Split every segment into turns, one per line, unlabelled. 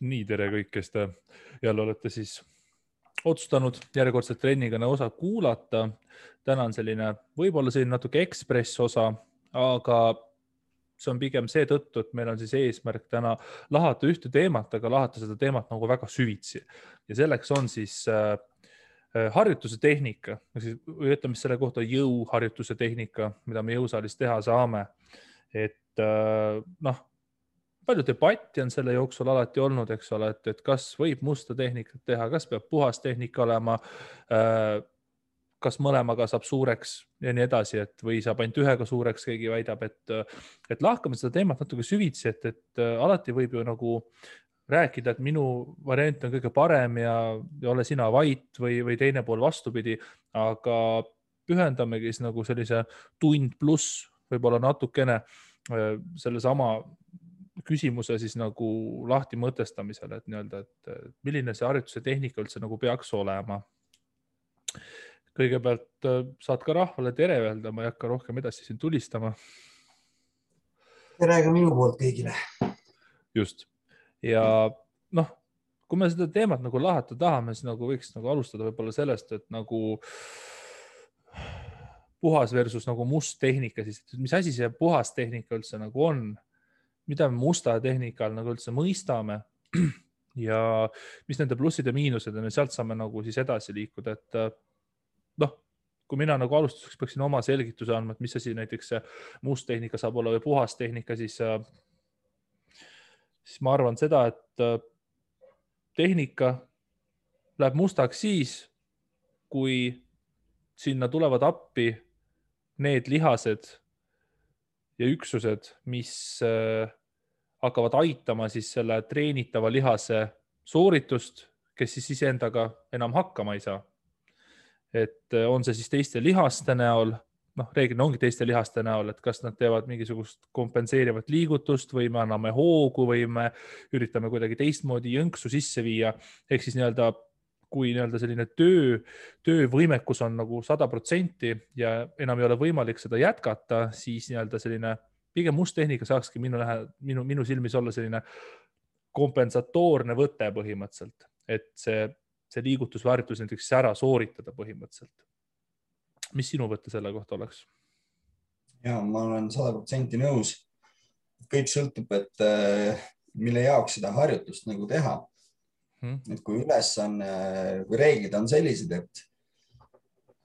nii, tere kõik, kes te jälle olete siis otsustanud järjekordset trennikõne osa kuulata. täna on selline, võib-olla selline natuke ekspress osa, aga see on pigem seetõttu, et meil on siis eesmärk täna lahata ühte teemat, aga lahata seda teemat nagu väga süvitsi ja selleks on siis äh, harjutuse tehnika, või ütleme siis selle kohta jõuharjutuse tehnika, mida me jõusaalis teha saame. et äh, noh, palju debatti on selle jooksul alati olnud, eks ole, et, et kas võib musta tehnikat teha, kas peab puhas tehnika olema äh,. kas mõlemaga saab suureks ja nii edasi, et või saab ainult ühega suureks, keegi väidab, et, et lahkame seda teemat natuke süvitsi, et, et äh, alati võib ju nagu rääkida, et minu variant on kõige parem ja, ja ole sina vait või, või teine pool vastupidi, aga pühendamegi siis nagu sellise tund pluss, võib-olla natukene äh, sellesama küsimuse siis nagu lahti mõtestamisele, et nii-öelda, et milline see harjutuse tehnika üldse nagu peaks olema. kõigepealt äh, saad ka rahvale tere öelda, ma ei hakka rohkem edasi siin tulistama.
tere ka minu poolt kõigile.
just ja noh, kui me seda teemat nagu lahata tahame, siis nagu võiks nagu alustada võib-olla sellest, et nagu puhas versus nagu must tehnika, siis mis asi see puhas tehnika üldse nagu on mida me musta tehnika all nagu üldse mõistame ja mis nende plussid ja miinused on ja sealt saame nagu siis edasi liikuda, et äh, noh, kui mina nagu alustuseks peaksin oma selgituse andma, et mis asi näiteks must tehnika saab olla või puhas tehnika, siis, äh, siis ma arvan seda, et äh, tehnika läheb mustaks siis, kui sinna tulevad appi need lihased ja üksused, mis äh, hakkavad aitama siis selle treenitava lihase sooritust, kes siis iseendaga enam hakkama ei saa. et äh, on see siis teiste lihaste näol, noh, reeglina ongi teiste lihaste näol, et kas nad teevad mingisugust kompenseerivat liigutust või me anname hoogu või me üritame kuidagi teistmoodi jõnksu sisse viia, ehk siis nii-öelda kui nii-öelda selline töö, töövõimekus on nagu sada protsenti ja enam ei ole võimalik seda jätkata, siis nii-öelda selline pigem must tehnika saakski minu lähe, minu, minu silmis olla selline kompensatoorne võte põhimõtteliselt, et see, see liigutus või harjutus näiteks ära sooritada põhimõtteliselt. mis sinu võte selle kohta oleks?
ja ma olen sada protsenti nõus. kõik sõltub, et äh, mille jaoks seda harjutust nagu teha hmm.. et kui ülesanne, kui reeglid on sellised, et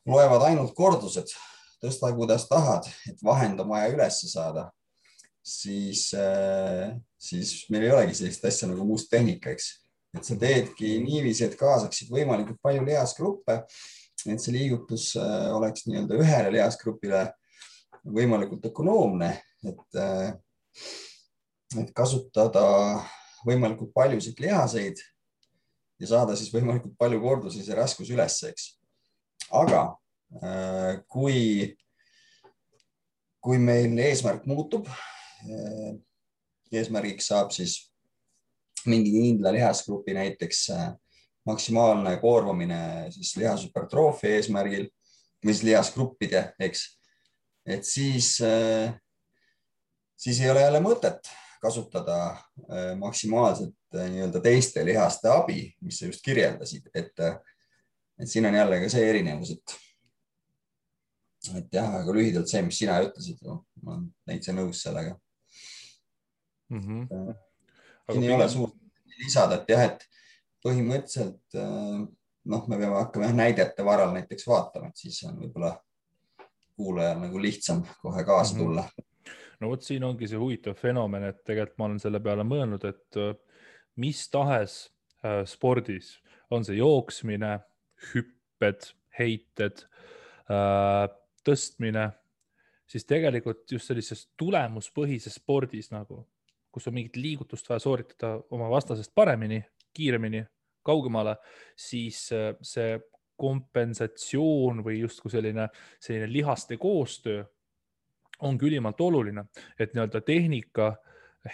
loevad ainult kordused tõsta, kuidas tahad, et vahend on vaja üles saada, siis, äh, siis meil ei olegi sellist asja nagu must tehnika, eks. et sa teedki niiviisi, et kaasaksid võimalikult palju lihasgruppe, et see liigutus äh, oleks nii-öelda ühele lihasgrupile võimalikult ökonoomne, et, äh, et kasutada võimalikult paljusid lihaseid ja saada siis võimalikult palju kordusi see raskus üles, eks. aga kui, kui meil eesmärk muutub, äh, eesmärgiks saab siis mingi kindla lihasgrupi näiteks äh, maksimaalne koormamine siis lihashüpertroofia eesmärgil või siis lihasgruppide, eks. et siis, siis ei ole jälle mõtet kasutada maksimaalselt nii-öelda teiste lihaste abi, mis sa just kirjeldasid, et, et siin on jälle ka see erinevus, et et jah, aga lühidalt see, mis sina ütlesid, ma olen täitsa nõus sellega mm. -hmm. siin ei pigem... ole suurt lisada, et jah, et põhimõtteliselt äh, noh, me peame hakkama jah näidete varal näiteks vaatama, et siis on võib-olla kuulajal nagu lihtsam kohe kaasa mhm. tulla mm.
-hmm. no vot, siin ongi see huvitav fenomen, et tegelikult ma olen selle peale mõelnud, et äh, mis tahes äh, spordis, on see jooksmine, hüpped, heited äh,, tõstmine, siis tegelikult just sellises tulemuspõhises spordis nagu, kus on mingit liigutust vaja sooritada oma vastasest paremini, kiiremini, kaugemale, siis äh, see kompensatsioon või justkui selline, selline lihaste koostöö ongi ülimalt oluline, et nii-öelda tehnika,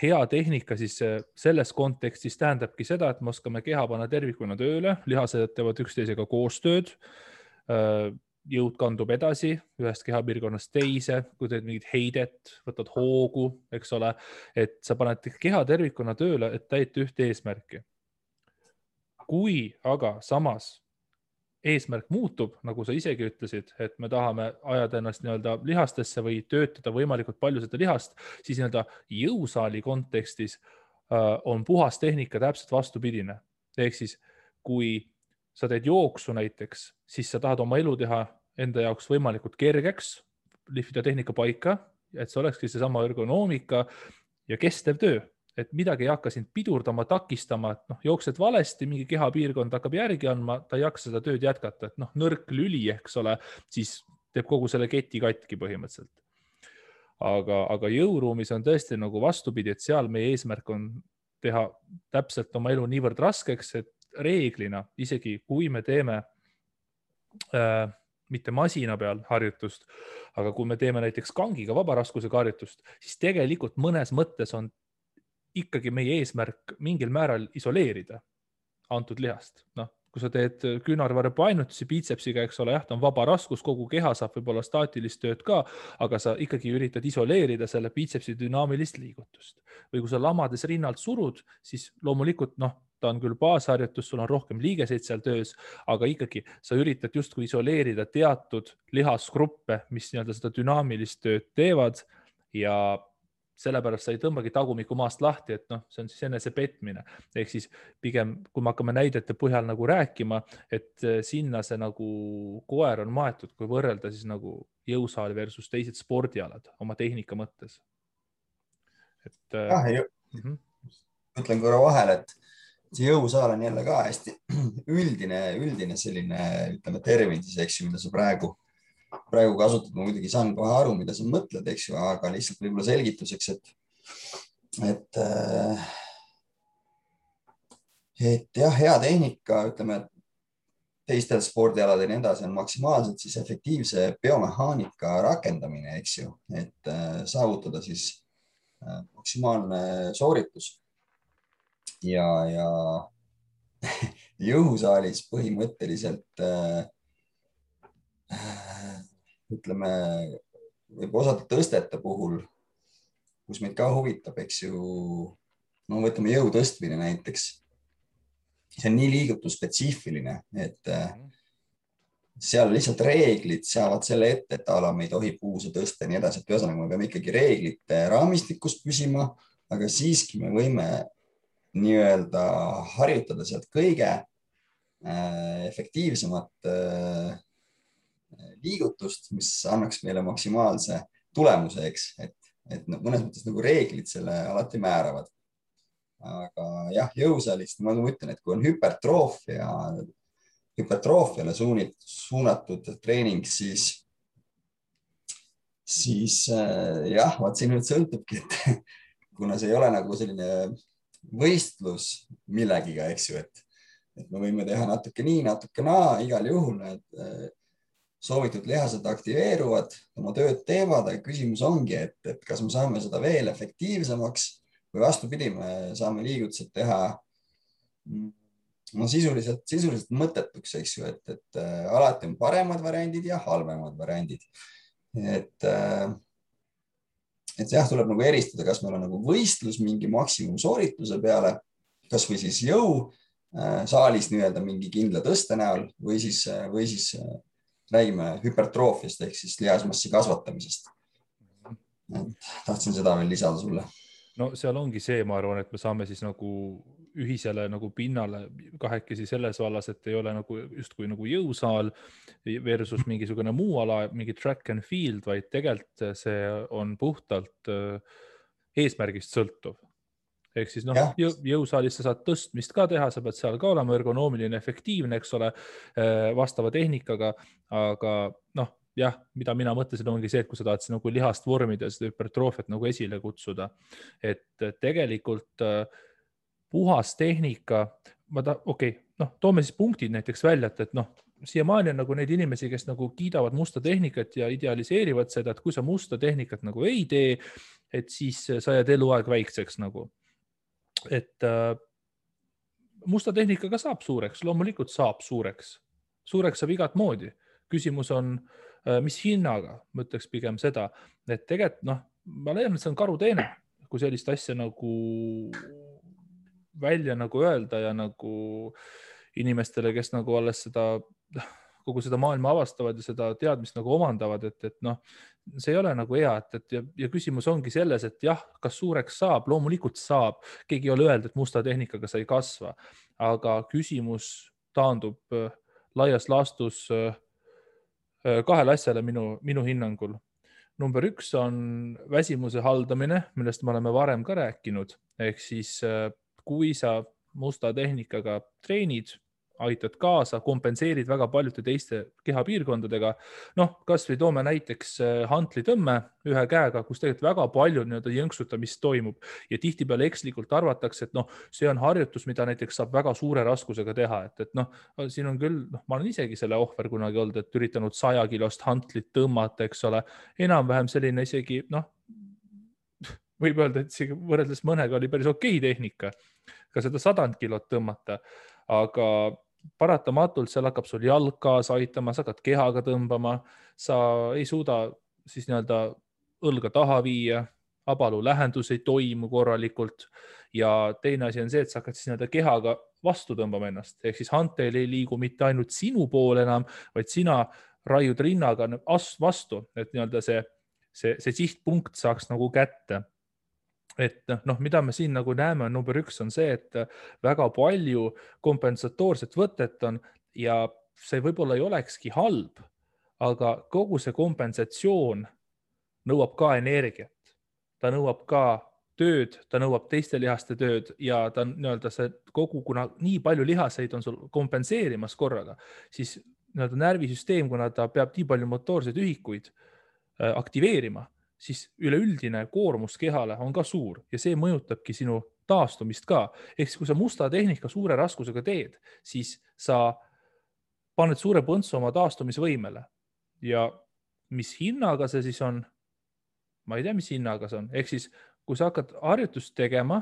hea tehnika siis äh, selles kontekstis tähendabki seda, et me oskame keha panna tervikuna tööle, lihased teevad üksteisega koostööd äh, jõud kandub edasi ühest kehapiirkonnast teise, kui teed mingit heidet, võtad hoogu, eks ole, et sa paned keha tervikuna tööle, et täita ühte eesmärki kui aga samas eesmärk muutub, nagu sa isegi ütlesid, et me tahame ajada ennast nii-öelda lihastesse või töötada võimalikult palju seda lihast, siis nii-öelda jõusaali kontekstis äh, on puhas tehnika täpselt vastupidine. ehk siis, kui sa teed jooksu näiteks, siis sa tahad oma elu teha enda jaoks võimalikult kergeks, lihvida tehnika paika, et see olekski seesama ergonoomika ja kestev töö et midagi ei hakka sind pidurdama, takistama, et noh, jooksed valesti, mingi kehapiirkond hakkab järgi andma, ta ei jaksa seda tööd jätkata, et noh, nõrk lüli, eks ole, siis teeb kogu selle keti katki põhimõtteliselt. aga, aga jõuruumis on tõesti nagu vastupidi, et seal meie eesmärk on teha täpselt oma elu niivõrd raskeks, et reeglina isegi kui me teeme äh, mitte masina peal harjutust, aga kui me teeme näiteks kangiga vaba raskusega harjutust, siis tegelikult mõnes mõttes on ikkagi meie eesmärk mingil määral isoleerida antud lihast, noh, kui sa teed küünarvarre painutusi biitsepsiga, eks ole, jah, ta on vaba raskus, kogu keha saab võib-olla staatilist tööd ka, aga sa ikkagi üritad isoleerida selle biitsepsi dünaamilist liigutust. Või kui sa lamades rinnalt surud, siis loomulikult noh, ta on küll baasharjutus, sul on rohkem liigeseid seal töös, aga ikkagi sa üritad justkui isoleerida teatud lihasgruppe, mis nii-öelda seda dünaamilist tööd teevad ja sellepärast sa ei tõmbagi tagumikku maast lahti, et noh, see on siis enesepetmine. ehk siis pigem, kui me hakkame näidete põhjal nagu rääkima, et eh, sinna see nagu koer on maetud, kui võrrelda siis nagu jõusaal versus teised spordialad oma tehnika mõttes.
et. Eh, jah, mm -hmm. ütlen korra vahele, et see jõusaal on jälle ka hästi üldine, üldine selline, ütleme termin siis, eks ju, mida sa praegu praegu kasutad, ma muidugi saan kohe aru, mida sa mõtled, eks ju, aga lihtsalt võib-olla selgituseks, et, et, äh, et jah, hea tehnika, ütleme teistel spordialadel ja nii edasi on maksimaalselt siis efektiivse biomehaanika rakendamine, eks ju, et äh, saavutada siis äh, maksimaalne sooritus. Ja, ja jõusaalis põhimõtteliselt äh, ütleme, võib osade tõstete puhul, kus meid ka huvitab, eks ju, no võtame jõu tõstmine näiteks. see on nii liigutusspetsiifiline, et mhm. seal lihtsalt reeglid seavad selle ette, et a la me ei tohi puuse tõsta ja nii edasi, et ühesõnaga me peame ikkagi reeglite raamistikus püsima, aga siiski me võime nii-öelda harjutada sealt kõige äh, efektiivsemat äh, liigutust, mis annaks meile maksimaalse tulemuse, eks, et, et mõnes mõttes nagu reeglid selle alati määravad. aga jah, jõusaalis, nagu ma ütlen, et kui on hüpertroofia, hüpertroofiale suunit, suunatud treening, siis, siis äh, jah, vaat siin nüüd sõltubki, et kuna see ei ole nagu selline võistlus millegiga, eks ju, et, et me võime teha natuke nii, natuke naa, igal juhul need soovitud lihased aktiveeruvad, oma tööd teevad, aga küsimus ongi, et, et kas me saame seda veel efektiivsemaks või vastupidi, me saame liigutused teha no sisuliselt, sisuliselt mõttetuks, eks ju, et, et äh, alati on paremad variandid ja halvemad variandid. et äh,, et jah, tuleb nagu eristada, kas meil on nagu võistlus mingi maksimumsoorituse peale, kasvõi siis jõu äh, saalis nii-öelda mingi kindla tõste näol või siis, või siis äh, räägime hüpertroofiast ehk siis lihasmassi kasvatamisest. tahtsin seda veel lisada sulle.
no seal ongi see, ma arvan, et me saame siis nagu ühisele nagu pinnale kahekesi selles vallas, et ei ole nagu justkui nagu jõusaal versus mingisugune muu ala, mingi track and field, vaid tegelikult see on puhtalt äh, eesmärgist sõltuv. Ehk siis noh, jõusaalis sa saad tõstmist ka teha, sa pead seal ka olema ergonoomiline, efektiivne, eks ole, äh, vastava tehnikaga, aga noh, jah, mida mina mõtlesin, ongi see, et kui sa tahad nagu lihast vormida seda hüpertroofiat nagu esile kutsuda, et tegelikult äh, puhas tehnika, ma ta-, okei okay,, noh, toome siis punktid näiteks välja, et, et noh, siiamaani on nagu neid inimesi, kes nagu kiidavad musta tehnikat ja idealiseerivad seda, et kui sa musta tehnikat nagu ei tee, et siis sa jääd eluaeg väikseks nagu. Et äh, musta tehnikaga saab suureks, loomulikult saab suureks, suureks saab igat moodi. küsimus on, äh, mis hinnaga, ma ütleks pigem seda, et tegelikult noh, ma leian, et see on karuteene, kui sellist asja nagu välja nagu öelda ja nagu inimestele, kes nagu alles seda, kogu seda maailma avastavad ja seda teadmist nagu omandavad, et, et noh, see ei ole nagu hea, et, et ja, ja küsimus ongi selles, et jah, kas suureks saab, loomulikult saab, keegi ei ole öelnud, et musta tehnikaga sa ei kasva, aga küsimus taandub äh, laias laastus äh, äh, kahele asjale minu, minu hinnangul. number üks on väsimuse haldamine, millest me oleme varem ka rääkinud, ehk siis kui sa musta tehnikaga treenid aitad kaasa, kompenseerid väga paljude teiste kehapiirkondadega. noh, kasvõi toome näiteks äh, hantlitõmme ühe käega, kus tegelikult väga palju nii-öelda jõnksutamist toimub. Ja tihtipeale ekslikult arvatakse, et noh, see on harjutus, mida näiteks saab väga suure raskusega teha, et, et noh, siin on küll, noh, ma olen isegi selle ohver kunagi olnud, et üritanud saja kilost hantlit tõmmata, eks ole, enam-vähem selline isegi noh, võib öelda, et isegi võrreldes mõnega oli päris okei okay tehnika ka seda sadand kilot tõmmata, aga paratamatult seal hakkab sul jalg kaasa aitama, sa hakkad kehaga tõmbama, sa ei suuda siis nii-öelda õlga taha viia, abalu lähendus ei toimu korralikult ja teine asi on see, et sa hakkad siis nii-öelda kehaga vastu tõmbama ennast, ehk siis hantel ei liigu mitte ainult sinu poole enam, vaid sina raiud rinnaga vastu, et nii-öelda see, see, see sihtpunkt saaks nagu kätte et noh, mida me siin nagu näeme, number üks on see, et väga palju kompensatoorset võtet on ja see võib-olla ei olekski halb, aga kogu see kompensatsioon nõuab ka energiat, ta nõuab ka tööd, ta nõuab teiste lihaste tööd ja ta nii-öelda see kogu, kuna nii palju lihaseid on sul kompenseerimas korraga, siis nii-öelda närvisüsteem, kuna ta peab nii palju motoorseid ühikuid äh, aktiveerima siis üleüldine koormus kehale on ka suur ja see mõjutabki sinu taastumist ka. ehk siis, kui sa musta tehnika suure raskusega teed, siis sa paned suure põntsu oma taastumisvõimele ja mis hinnaga see siis on? ma ei tea, mis hinnaga see on, ehk siis kui sa hakkad harjutust tegema,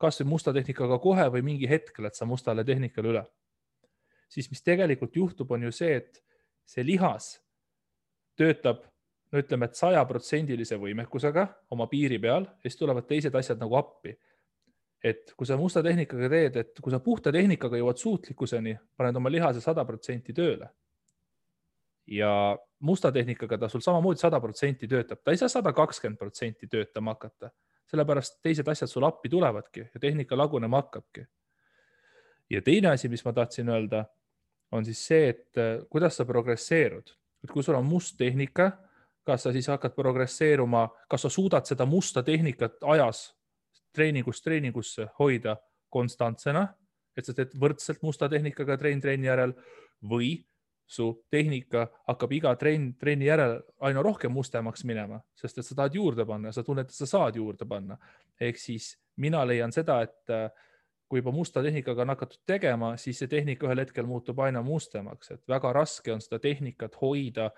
kasvõi musta tehnikaga kohe või mingi hetk lähed sa mustale tehnikale üle, siis mis tegelikult juhtub, on ju see, et see lihas töötab no ütleme, et sajaprotsendilise võimekusega oma piiri peal ja siis tulevad teised asjad nagu appi. et kui sa musta tehnikaga teed, et kui sa puhta tehnikaga jõuad suutlikkuseni, paned oma lihase sada protsenti tööle. ja musta tehnikaga ta sul samamoodi sada protsenti töötab, ta ei saa sada kakskümmend protsenti töötama hakata, sellepärast teised asjad sul appi tulevadki ja tehnika lagunema hakkabki. ja teine asi, mis ma tahtsin öelda, on siis see, et eh, kuidas sa progresseerud, et kui sul on must tehnika kas sa siis hakkad progresseeruma, kas sa suudad seda musta tehnikat ajas treeningust treeningusse hoida konstantsena, et sa teed võrdselt musta tehnikaga trenn trenni järel või su tehnika hakkab iga trenn trenni järel aina rohkem mustemaks minema, sest et sa tahad juurde panna, sa tunned, et sa saad juurde panna. ehk siis mina leian seda, et äh, kui juba musta tehnikaga on hakatud tegema, siis see tehnika ühel hetkel muutub aina mustemaks, et väga raske on seda tehnikat hoida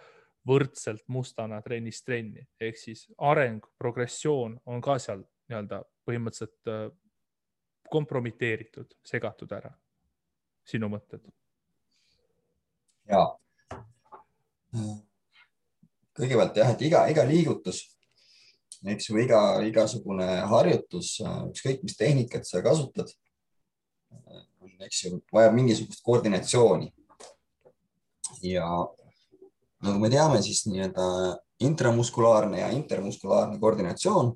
võrdselt mustana trennist trenni, ehk siis areng, progressioon on ka seal nii-öelda põhimõtteliselt äh, kompromiteeritud, segatud ära. sinu mõtted?
ja kõigepealt jah, et iga, iga liigutus, eks ju, iga, igasugune harjutus, ükskõik mis tehnikat sa kasutad, eks ju, vajab mingisugust koordinatsiooni. ja nagu me teame, siis nii-öelda intramuskulaarne ja intermuskulaarne koordinatsioon,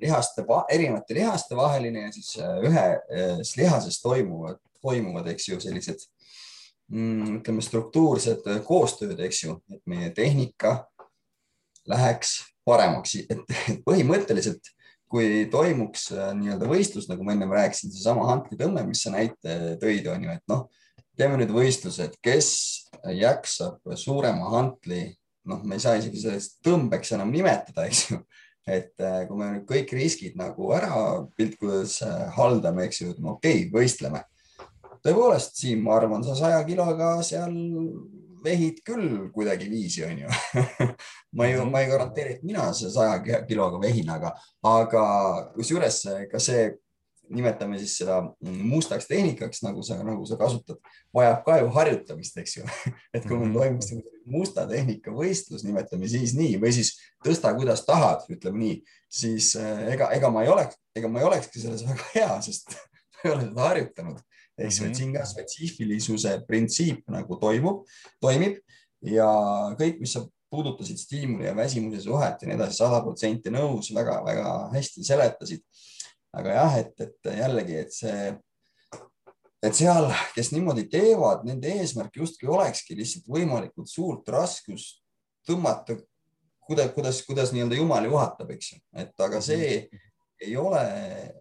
lihaste, erinevate lihaste vaheline ja siis äh, ühes lihases toimuvad, toimuvad, eks ju, sellised mm, ütleme, struktuursed koostööd, eks ju, et meie tehnika läheks paremaks, et põhimõtteliselt kui toimuks äh, nii-öelda võistlus, nagu ma ennem rääkisin, seesama hantlitõmme, mis sa näite tõid, on ju, et noh, teeme nüüd võistlused, kes jaksab suurema hantli, noh, me ei saa isegi sellest tõmbeks enam nimetada, eks ju. et äh, kui me nüüd kõik riskid nagu ära piltkudes äh, haldame, eks ju, ütleme okei okay,, võistleme. tõepoolest, Siim, ma arvan, sa saja kiloga seal vehid küll kuidagiviisi, onju ma ei, ma ei garanteeri, et mina saja kiloga vehin, aga, aga kusjuures ka see nimetame siis seda mustaks tehnikaks, nagu sa, nagu sa kasutad, vajab ka ju harjutamist, eks ju et kui mul mhm. toimuks musta tehnika võistlus, nimetame siis nii või siis tõsta, kuidas tahad, ütleme nii, siis äh, ega, ega ma ei oleks, ega ma ei olekski selles väga hea, sest ma ei ole seda harjutanud. eks ju, et siin ka spetsiifilisuse printsiip nagu toimub, toimib ja kõik, mis sa puudutasid stiimuli ja väsimuse suhet ja nii edasi, sada protsenti nõus väga,, väga-väga hästi seletasid. Aga jah, et, et jällegi, et see, et seal, kes niimoodi teevad, nende eesmärk justkui olekski lihtsalt võimalikult suurt raskust tõmmata, kuidas, kuidas, kuidas nii-öelda jumal juhatab, eks ju, et aga see ei ole,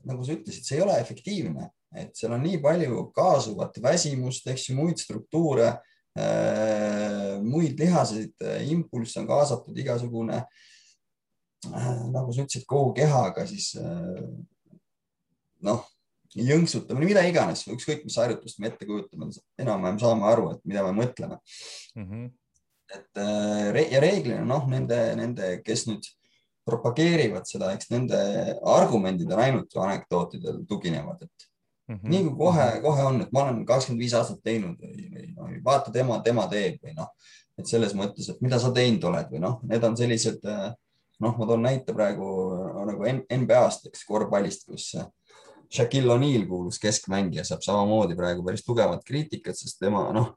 nagu sa ütlesid, see ei ole efektiivne, et seal on nii palju kaasuvat väsimust, eks ju, muid struktuure Äh, muid lihaseid, äh, impulss on kaasatud igasugune, äh, nagu sa ütlesid, kogu kehaga siis noh, jõnksutamine, mida iganes, ükskõik mis harjutust me ette kujutame, enam-vähem saame aru, et mida me mõtleme mm. -hmm. et ja reeglina noh, nende, nende, kes nüüd propageerivad seda, eks nende argumendid on ainult anekdootidel tuginevad, et Mm -hmm. nii kui kohe, kohe on, et ma olen kakskümmend viis aastat teinud või, või no, vaata tema, tema teeb või noh, et selles mõttes, et mida sa teinud oled või noh, need on sellised noh, ma toon näite praegu nagu NBA-st, eks korvpallist, kus Shaquille O'Neal kuulus keskmängija, saab samamoodi praegu päris tugevat kriitikat, sest tema noh,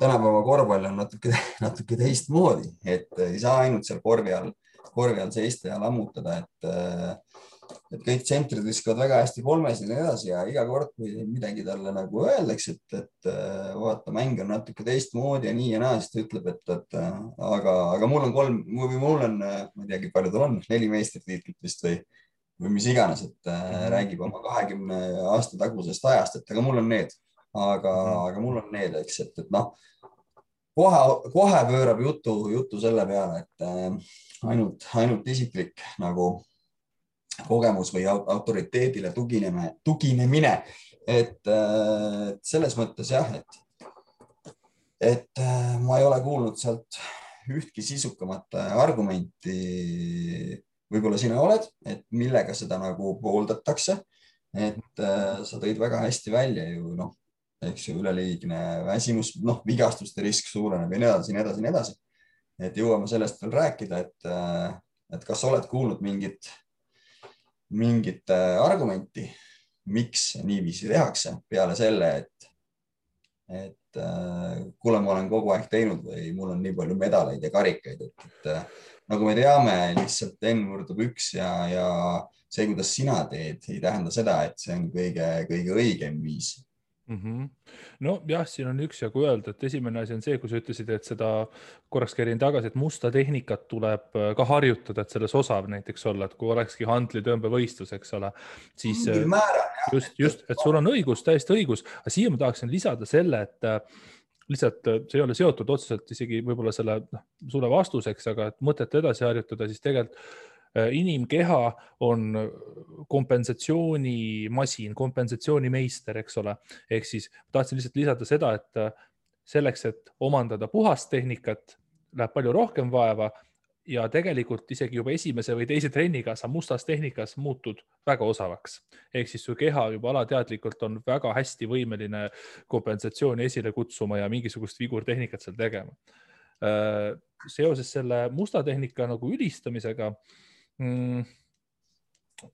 tänapäeva korvpall on natuke, natuke teistmoodi, et ei saa ainult seal korvi all, korvi all seista ja lammutada, et et kõik tsentrid viskavad väga hästi kolmes ja nii edasi ja iga kord, kui midagi talle nagu öeldakse, et, et äh, vaata, mäng on natuke teistmoodi ja nii ja naa, siis ta ütleb, et, et äh, aga, aga mul on kolm või mul on, äh, ma ei teagi, palju tal on, neli meistritiitlit vist või, või mis iganes, et äh, räägib oma kahekümne aasta tagusest ajast, et aga mul on need, aga, aga mul on need, eks, et, et noh, kohe, kohe pöörab jutu, jutu selle peale, et äh, ainult, ainult isiklik nagu kogemus või autoriteedile tugineme, tuginemine. et selles mõttes jah, et, et äh, ma ei ole kuulnud sealt ühtki sisukamat argumenti. Võib-olla sina oled, et millega seda nagu pooldatakse. et äh, sa tõid väga hästi välja ju noh, eks ju, üleliigne väsimus, noh, vigastuste risk suureneb ja nii edasi, nii edasi, nii edasi. et jõuame sellest veel rääkida, et, äh, et kas sa oled kuulnud mingit mingit äh, argumenti, miks niiviisi tehakse peale selle, et, et äh, kuule, ma olen kogu aeg teinud või mul on nii palju medaleid ja karikaid, et, et nagu me teame, lihtsalt N murdub üks ja, ja see, kuidas sina teed, ei tähenda seda, et see on kõige-kõige õigem viis
mm. -hmm. nojah, siin on üksjagu öelda, et esimene asi on see, kui sa ütlesid, et seda korraks käin tagasi, et musta tehnikat tuleb äh, ka harjutada, et selles osav näiteks olla, et kui olekski handlitõmbevõistlus, eks ole, siis äh, määral, just, just, et sul on õigus, täiesti õigus, aga siia ma tahaksin lisada selle, et äh, lihtsalt see ei ole seotud otseselt isegi võib-olla selle noh, sulle vastuseks, aga et mõtet edasi harjutada, siis tegelikult Äh, inimkeha on kompensatsioonimasin, kompensatsioonimeister, eks ole. ehk siis tahtsin lihtsalt lisada seda, et äh, selleks, et omandada puhast tehnikat, läheb palju rohkem vaeva ja tegelikult isegi juba esimese või teise trenniga sa mustas tehnikas muutud väga osavaks. ehk siis su keha juba alateadlikult on väga hästi võimeline kompensatsiooni esile kutsuma ja mingisugust vigurtehnikat seal tegema. Äh, seoses selle musta tehnika nagu ülistamisega mm,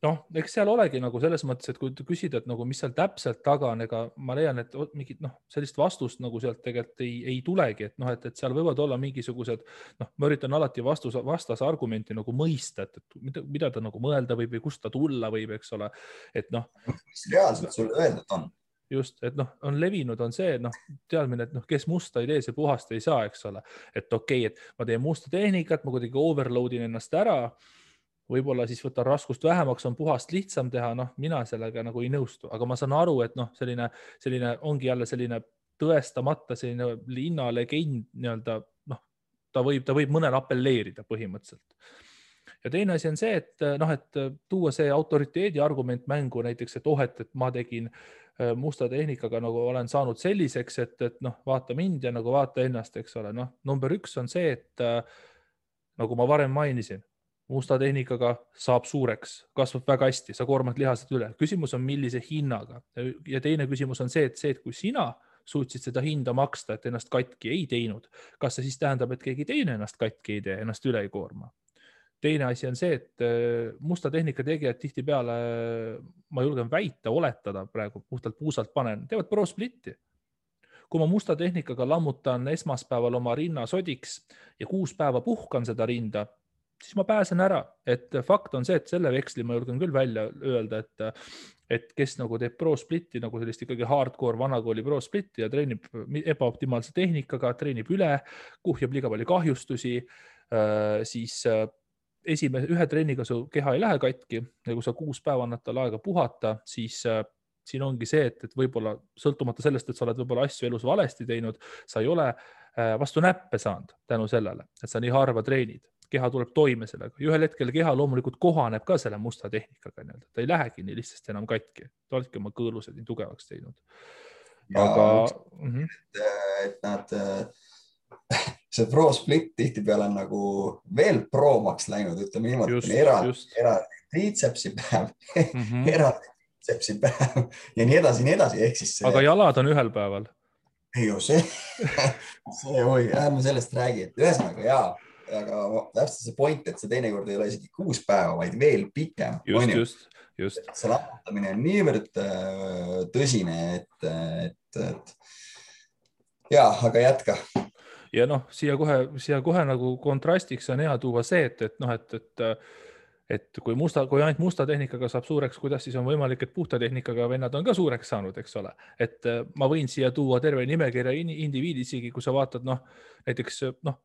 noh, eks seal olegi nagu selles mõttes, et kui küsida, et nagu, mis seal täpselt taga on, ega ma leian, et mingit noh, sellist vastust nagu sealt tegelikult ei, ei tulegi, et noh, et, et seal võivad olla mingisugused noh, ma üritan alati vastus, vastase argumenti nagu mõista, et, et mida, mida ta nagu mõelda võib või kust ta tulla võib, eks ole, et noh.
mis reaalselt sulle öeldud on?
just, et noh, on levinud, on see noh, teadmine, et noh, kes musta ei tee, see puhast ei saa, eks ole, et okei okay,, et ma teen musta tehnikat, ma kuidagi overload in ennast ära võib-olla siis võtan raskust vähemaks, on puhast lihtsam teha, noh, mina sellega nagu ei nõustu, aga ma saan aru, et noh, selline, selline ongi jälle selline tõestamata selline linnalegend nii-öelda noh, ta võib, ta võib mõnele apelleerida põhimõtteliselt. ja teine asi on see, et noh, et tuua see autoriteedi argument mängu näiteks, et oh, et, et ma tegin äh, musta tehnikaga nagu olen saanud selliseks, et, et noh, vaata mind ja nagu vaata ennast, eks ole, noh, number üks on see, et äh, nagu ma varem mainisin, musta tehnikaga saab suureks, kasvab väga hästi, sa koormad lihased üle. küsimus on, millise hinnaga ja teine küsimus on see, et see, et kui sina suutsid seda hinda maksta, et ennast katki ei teinud, kas see siis tähendab, et keegi teine ennast katki ei tee, ennast üle ei koorma? teine asi on see, et äh, musta tehnika tegijad tihtipeale, ma julgen väita, oletada praegu puhtalt puusalt panen, teevad pro split'i. kui ma musta tehnikaga lammutan esmaspäeval oma rinna sodiks ja kuus päeva puhkan seda rinda, siis ma pääsen ära, et fakt on see, et selle veksli ma julgen küll välja öelda, et, et kes nagu teeb pro split'i nagu sellist ikkagi hardcore vanakooli pro split'i ja treenib ebaoptimaalse tehnikaga, treenib üle, kuhjab liiga palju kahjustusi, äh, siis äh, esimese, ühe trenniga su keha ei lähe katki ja kui sa kuus päeva annad talle aega puhata, siis äh, siin ongi see, et, et võib-olla sõltumata sellest, et sa oled võib-olla asju elus valesti teinud, sa ei ole vastu näppe saanud tänu sellele, et sa nii harva treenid, keha tuleb toime sellega ja ühel hetkel keha loomulikult kohaneb ka selle musta tehnikaga nii-öelda, ta ei lähegi nii lihtsasti enam katki, ta olebki oma kõõlused nii tugevaks teinud. aga.
Mm -hmm. et, nad see pro split tihtipeale on nagu veel promaks läinud, ütleme niimoodi, eraldi, eraldi triitsepsi päev mm -hmm. eraldi triitsepsi päev ja nii edasi, nii edasi, ehk siis
aga jalad on ühel päeval.
Ei see see, oi, ärme sellest räägi, et ühesõnaga ja, aga täpselt see point, et see teinekord ei ole isegi kuus päeva, vaid veel pikem.
just, just, just.
see lammutamine on niivõrd äh, tõsine, et, et, et ja, aga jätka
ja noh, siia kohe, siia kohe nagu kontrastiks on hea tuua see, et, et noh, et, et et kui musta, kui ainult musta tehnikaga saab suureks, kuidas siis on võimalik, et puhta tehnikaga vennad on ka suureks saanud, eks ole. et ma võin siia tuua terve nimekirja indiviidi isegi, kui sa vaatad, noh näiteks noh,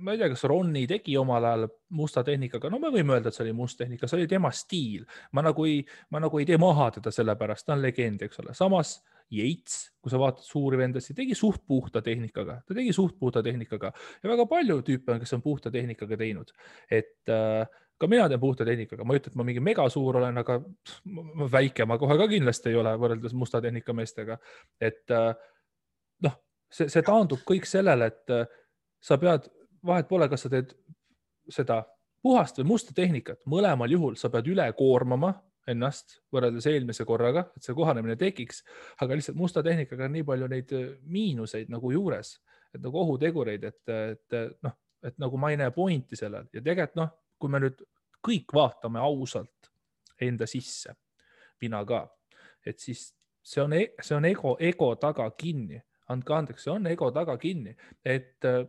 ma ei tea, kas Ronni tegi omal ajal musta tehnikaga, no me võime öelda, et see oli must tehnika, see oli tema stiil, ma nagu ei, ma nagu ei tee maha teda sellepärast, ta on legend, eks ole, samas Yates, kui sa vaatad suuri vendasid, tegi suht puhta tehnikaga, ta tegi suht puhta tehnikaga. Ja väga palju tüüpe on, kes on puhta tehnikaga teinud, et äh, ka mina teen puhta tehnikaga, ma ei ütle, et ma mingi megasuur olen, aga väike ma kohe ka kindlasti ei ole võrreldes musta tehnika meestega. et äh, noh, see, see taandub kõik sellele, et äh, sa pead vahet pole, kas sa teed seda puhast või musta tehnikat, mõlemal juhul sa pead üle koormama ennast võrreldes eelmise korraga, et see kohanemine tekiks, aga lihtsalt musta tehnikaga on nii palju neid äh, miinuseid nagu juures, et nagu ohutegureid, et, et noh, et nagu ma ei näe pointi sellel ja tegelikult noh, kui me nüüd kõik vaatame ausalt enda sisse, mina ka, et siis see on, e-, see on ego, ego taga kinni, andke andeks, see on ego taga kinni, et äh,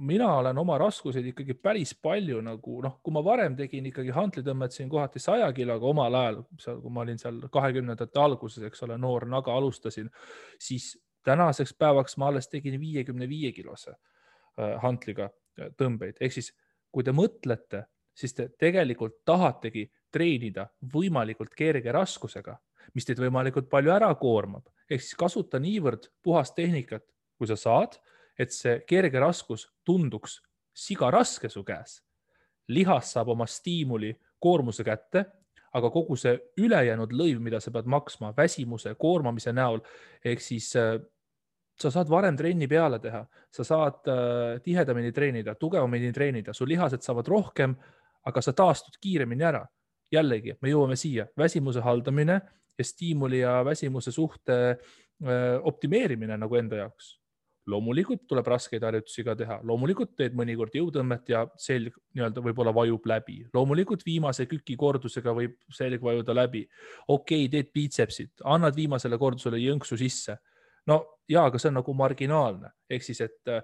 mina olen oma raskuseid ikkagi päris palju nagu noh, kui ma varem tegin ikkagi hantlitõmmet siin kohati saja kiloga omal ajal, kui ma olin seal kahekümnendate alguses, eks ole, noor naga alustasin, siis tänaseks päevaks ma alles tegin viiekümne viie kilose äh, hantliga äh, tõmbeid, ehk siis kui te mõtlete, siis te tegelikult tahategi treenida võimalikult kerge raskusega, mis teid võimalikult palju ära koormab, ehk siis kasuta niivõrd puhast tehnikat, kui sa saad et see kerge raskus tunduks siga raske su käes. lihas saab oma stiimuli koormuse kätte, aga kogu see ülejäänud lõiv, mida sa pead maksma väsimuse, koormamise näol, ehk siis äh, sa saad varem trenni peale teha, sa saad äh, tihedamini treenida, tugevamini treenida, su lihased saavad rohkem, aga sa taastud kiiremini ära. jällegi, me jõuame siia, väsimuse haldamine ja stiimuli ja väsimuse suhte äh, optimeerimine nagu enda jaoks loomulikult tuleb raskeid harjutusi ka teha, loomulikult teed mõnikord jõutõmmet ja selg nii-öelda võib-olla vajub läbi, loomulikult viimase küki kordusega võib selg vajuda läbi. okei okay,, teed biitsepsit, annad viimasele kordusele jõnksu sisse. No ja, aga see on nagu marginaalne, ehk siis, et äh,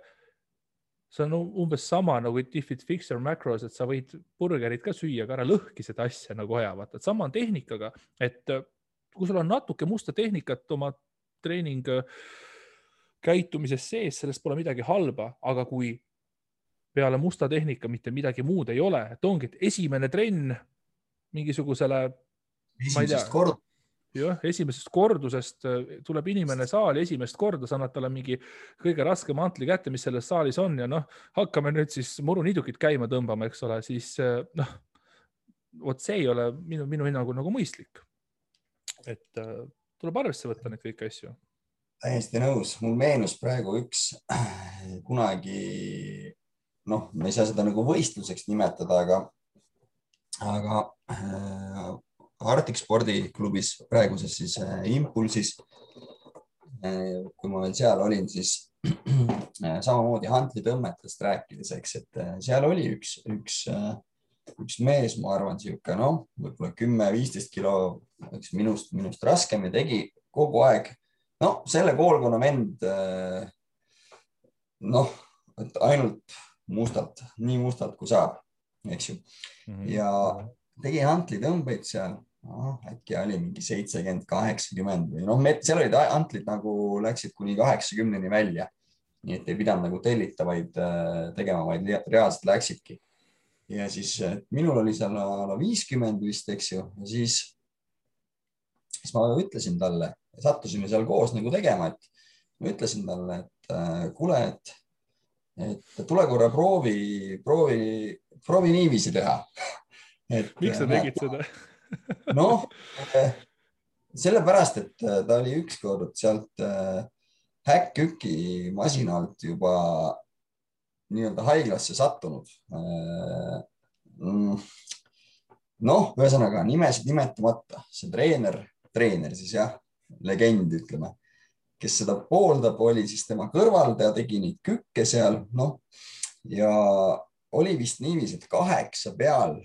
see on umbes sama nagu if it fix your macros, et sa võid burgerit ka süüa, aga ära lõhki seda asja nagu vaja, vaata, et sama on tehnikaga, et äh, kui sul on natuke musta tehnikat oma treening äh, käitumises sees, sellest pole midagi halba, aga kui peale musta tehnika mitte midagi muud ei ole, et ongi, et esimene trenn mingisugusele.
esimesest kord.
Jah, esimesest kordusest äh, tuleb inimene saali esimest korda, sa annad talle mingi kõige raskema antli kätte, mis selles saalis on ja noh, hakkame nüüd siis muruniidukit käima tõmbama, eks ole, siis äh, noh, vot see ei ole minu, minu hinnangul nagu mõistlik. et äh, tuleb arvesse võtta neid kõiki asju
täiesti nõus, mul meenus praegu üks kunagi, noh, ma ei saa seda nagu võistluseks nimetada, aga, aga Arctic spordiklubis, praeguses siis äh, Impulsis äh,. kui ma veel seal olin, siis samamoodi hantlitõmmetest rääkides, eks, et seal oli üks, üks, üks mees, ma arvan, niisugune noh, võib-olla kümme-viisteist kilo, eks minust, minust raskem ja tegi kogu aeg, no selle koolkonna vend. noh, et ainult mustalt, nii mustalt kui saab, eks ju mm. -hmm. ja tegi hantlitõmbeid seal no,, äkki oli mingi seitsekümmend, kaheksakümmend või noh, seal olid antlid nagu läksid kuni kaheksakümneni välja. nii et ei pidanud nagu tellitavaid äh, tegema, vaid reaalselt läksidki. ja siis minul oli seal viiskümmend vist, eks ju, ja siis, siis ma ütlesin talle, sattusime seal koos nagu tegema, et ma ütlesin talle, et äh, kuule, et et tule korra proovi, proovi, proovi niiviisi teha.
miks sa tegid seda?
noh, sellepärast, et ta oli ükskord sealt häkk-üki masina alt juba nii-öelda haiglasse sattunud. Mm, noh, ühesõnaga nimesid nimetamata, see treener, treener siis jah, legend, ütleme kes seda pooldab, oli siis tema kõrval, ta tegi neid kükke seal, noh ja oli vist niiviisi, et kaheksa peal,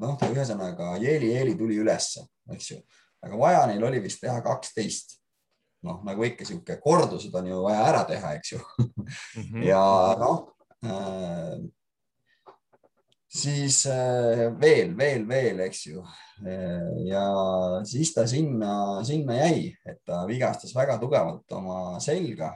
noh, ühesõnaga jeeli-jeeli tuli ülesse, eks ju, aga vaja neil oli vist teha kaksteist. noh, nagu ikka sihuke kordused on ju vaja ära teha, eks ju mm. -hmm. ja noh äh, siis äh, veel, veel, veel, eks ju. Äh, ja siis ta sinna, sinna jäi, et ta vigastas väga tugevalt oma selga.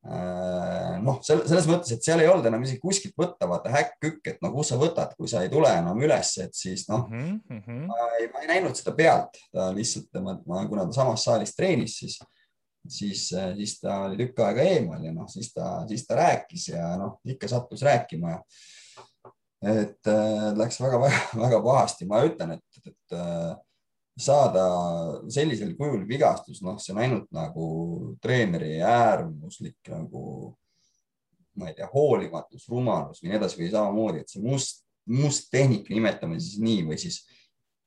Noh, selles mõttes, et seal ei olnud enam isegi kuskilt võtta, vaata häkk-kükk, et no kus sa võtad, kui sa ei tule enam üles, et siis noh mm, -hmm. ma, ei, ma ei näinud seda pealt, ta lihtsalt, ma, kuna ta samas saalis treenis, siis siis, siis ta oli tükk aega eemal ja noh, siis ta, siis ta rääkis ja noh, ikka sattus rääkima ja et äh, läks väga-väga pahasti, ma ütlen, et, et äh, saada sellisel kujul vigastus, noh, see on ainult nagu treeneri äärmuslik nagu, ma ei tea, hoolimatus, rumalus või nii edasi või samamoodi, et see must, must tehnika, nimetame siis nii või siis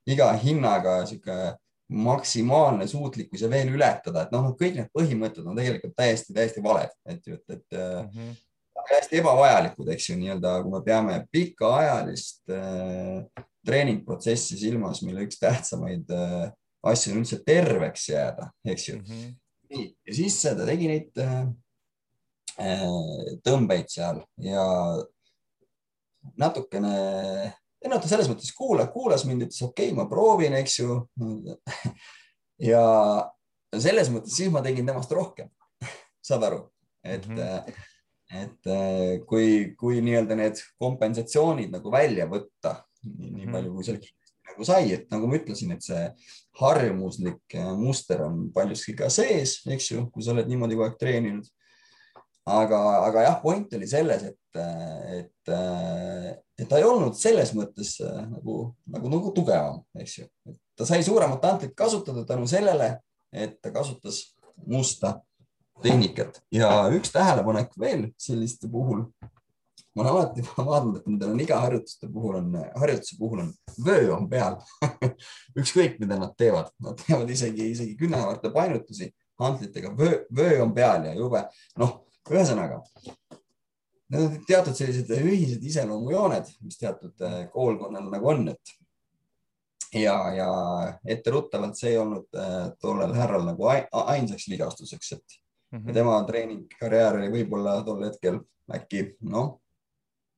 iga hinnaga sihuke maksimaalne suutlikkus ja veel ületada, et noh, kõik need põhimõtted on tegelikult täiesti, täiesti valed, et, et, et mm -hmm hästi ebavajalikud, eks ju, nii-öelda, kui me peame pikaajalist äh, treeningprotsessi silmas, mille üks tähtsamaid äh, asju on üldse terveks jääda, eks ju mm. -hmm. nii, ja siis ta tegi neid äh, äh, tõmbeid seal ja natukene, no ta selles mõttes kuula, kuulas mind, ütles okei okay,, ma proovin, eks ju ja selles mõttes siis ma tegin temast rohkem saad aru, et mm -hmm et kui, kui nii-öelda need kompensatsioonid nagu välja võtta, nii, nii mhm. palju kui seal nagu sai, et nagu ma ütlesin, et see harjumuslik äh, muster on paljuski ka sees, eks ju, kui sa oled niimoodi kogu aeg treeninud. aga, aga jah, point oli selles, et, et, et ta ei olnud selles mõttes äh, nagu, nagu, nagu tugevam, eks ju. ta sai suuremat antlit kasutada tänu sellele, et ta kasutas musta tehnikat ja üks tähelepanek veel selliste puhul. Ma olen alati vaadanud, et nendel on iga harjutuste puhul on, harjutuse puhul on vöö on peal ükskõik, mida nad teevad, nad teevad isegi, isegi künnehaarte painutusi hantlitega, vöö, vöö on peal ja jube, noh, ühesõnaga. Need on teatud sellised ühised iseloomujooned, mis teatud äh, koolkonnal nagu on, et ja, ja etteruttavalt see ei olnud äh, tollel härral nagu ainsaks vigastuseks, et mm. -hmm. tema treeningkarjäär oli võib-olla tol hetkel äkki noh,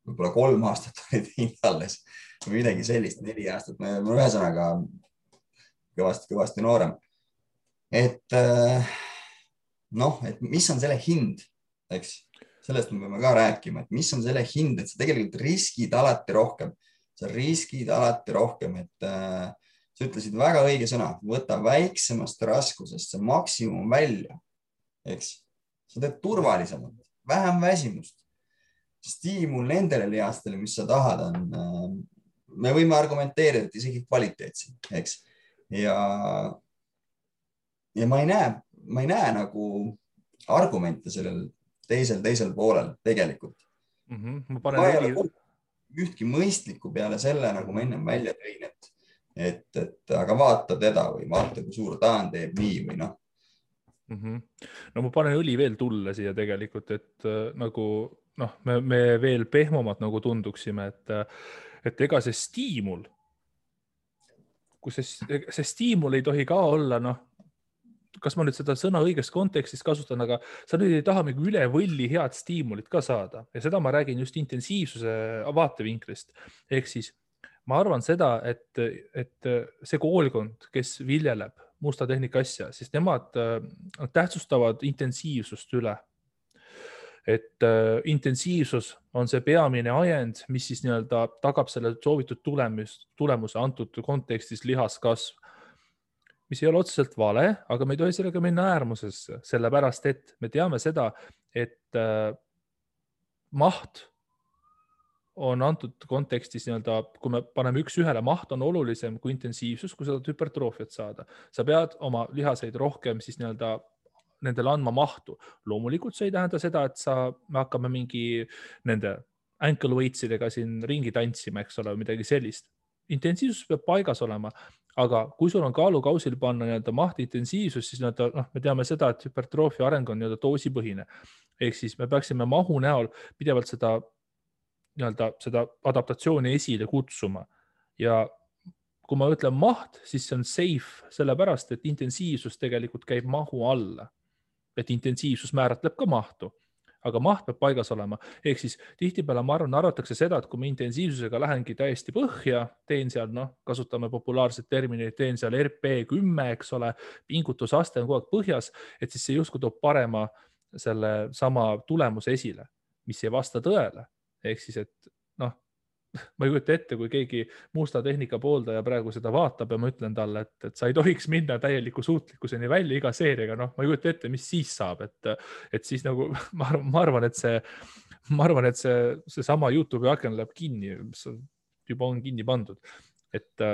võib-olla kolm aastat oli teinud alles või midagi sellist, neli aastat, ühesõnaga kõvasti-kõvasti noorem. et äh, noh, et mis on selle hind, eks, sellest me peame ka rääkima, et mis on selle hind, et sa tegelikult riskid alati rohkem, sa riskid alati rohkem, et äh, sa ütlesid väga õige sõna, võta väiksemast raskusest see maksimum välja eks. sa teed turvalisemalt, vähem väsimust. Stiimul nendele lihastele, mis sa tahad, on, äh, me võime argumenteerida, et isegi kvaliteetsem, eks. ja, ja ma ei näe, ma ei näe nagu argumente sellel teisel, teisel poolel tegelikult
mm. -hmm. ma panen neli.
ühtki mõistlikku peale selle, nagu ma ennem välja tõin, et, et, et aga vaata teda või vaata, kui suur ta on, teeb nii või noh
mm. -hmm. no ma panen õli veel tulle siia tegelikult, et äh, nagu noh, me, me veel pehmemad nagu tunduksime, et, et ega see stiimul, kui see, see stiimul ei tohi ka olla, noh, kas ma nüüd seda sõna õiges kontekstis kasutan, aga sa nüüd ei taha mingi üle võlli head stiimulit ka saada ja seda ma räägin just intensiivsuse vaatevinklist. ehk siis ma arvan seda, et, et see koolkond, kes viljeleb musta tehnika asja, siis nemad äh, tähtsustavad intensiivsust üle. Et äh, intensiivsus on see peamine ajend, mis siis nii-öelda tagab selle soovitud tulemus, tulemuse antud kontekstis lihaskasv mis ei ole otseselt vale, aga me ei tohi sellega minna äärmusesse, sellepärast et me teame seda, et äh, maht on antud kontekstis nii-öelda, kui me paneme üks-ühele, maht on olulisem kui intensiivsus, kui tahad hüpertroofiat saada. sa pead oma lihaseid rohkem siis nii-öelda nendele andma mahtu. loomulikult see ei tähenda seda, et sa, me hakkame mingi nende ankle weights idega siin ringi tantsima, eks ole, midagi sellist. intensiivsus peab paigas olema, aga kui sul on kaalukausil panna nii-öelda maht intensiivsus, siis nii-öelda noh, me teame seda, et hüpertroofia areng on nii-öelda doosipõhine. ehk siis me peaksime mahu näol pidevalt seda nii-öelda seda adaptatsiooni esile kutsuma ja kui ma ütlen maht, siis see on safe, sellepärast et intensiivsus tegelikult käib mahu alla. Et intensiivsus määratleb ka mahtu, aga maht peab paigas olema, ehk siis tihtipeale ma arvan, arvatakse seda, et kui ma intensiivsusega lähengi täiesti põhja, teen seal noh, kasutame populaarset terminit, teen seal RP kümme, eks ole, pingutusaste on kogu aeg põhjas, et siis see justkui toob parema selle sama tulemuse esile, mis ei vasta tõele. Ehk siis, et noh, ma ei kujuta ette, kui keegi musta tehnika pooldaja praegu seda vaatab ja ma ütlen talle, et, et sa ei tohiks minna täieliku suutlikkuseni välja iga seeriaga, noh, ma ei kujuta ette, mis siis saab, et, et siis nagu ma arvan, ma arvan, et see, ma arvan, et see, seesama Youtube'i aken läheb kinni, mis juba on kinni pandud, et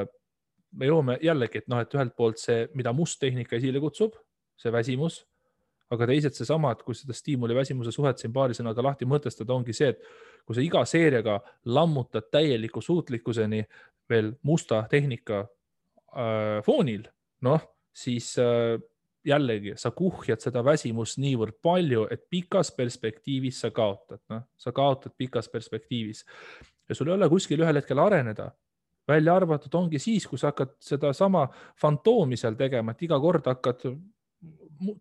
me jõuame jällegi, et noh, et ühelt poolt see, mida must tehnika esile kutsub, see väsimus aga teised seesama, et kui seda stiimuli väsimuse suhet siin paari sõnaga lahti mõtestada, ongi see, et kui sa iga seeriaga lammutad täieliku suutlikkuseni veel musta tehnika äh, foonil, noh, siis äh, jällegi sa kuhjad seda väsimust niivõrd palju, et pikas perspektiivis sa kaotad, noh, sa kaotad pikas perspektiivis. Ja sul ei ole kuskil ühel hetkel areneda. Välja arvatud ongi siis, kui sa hakkad sedasama fantoomi seal tegema, et iga kord hakkad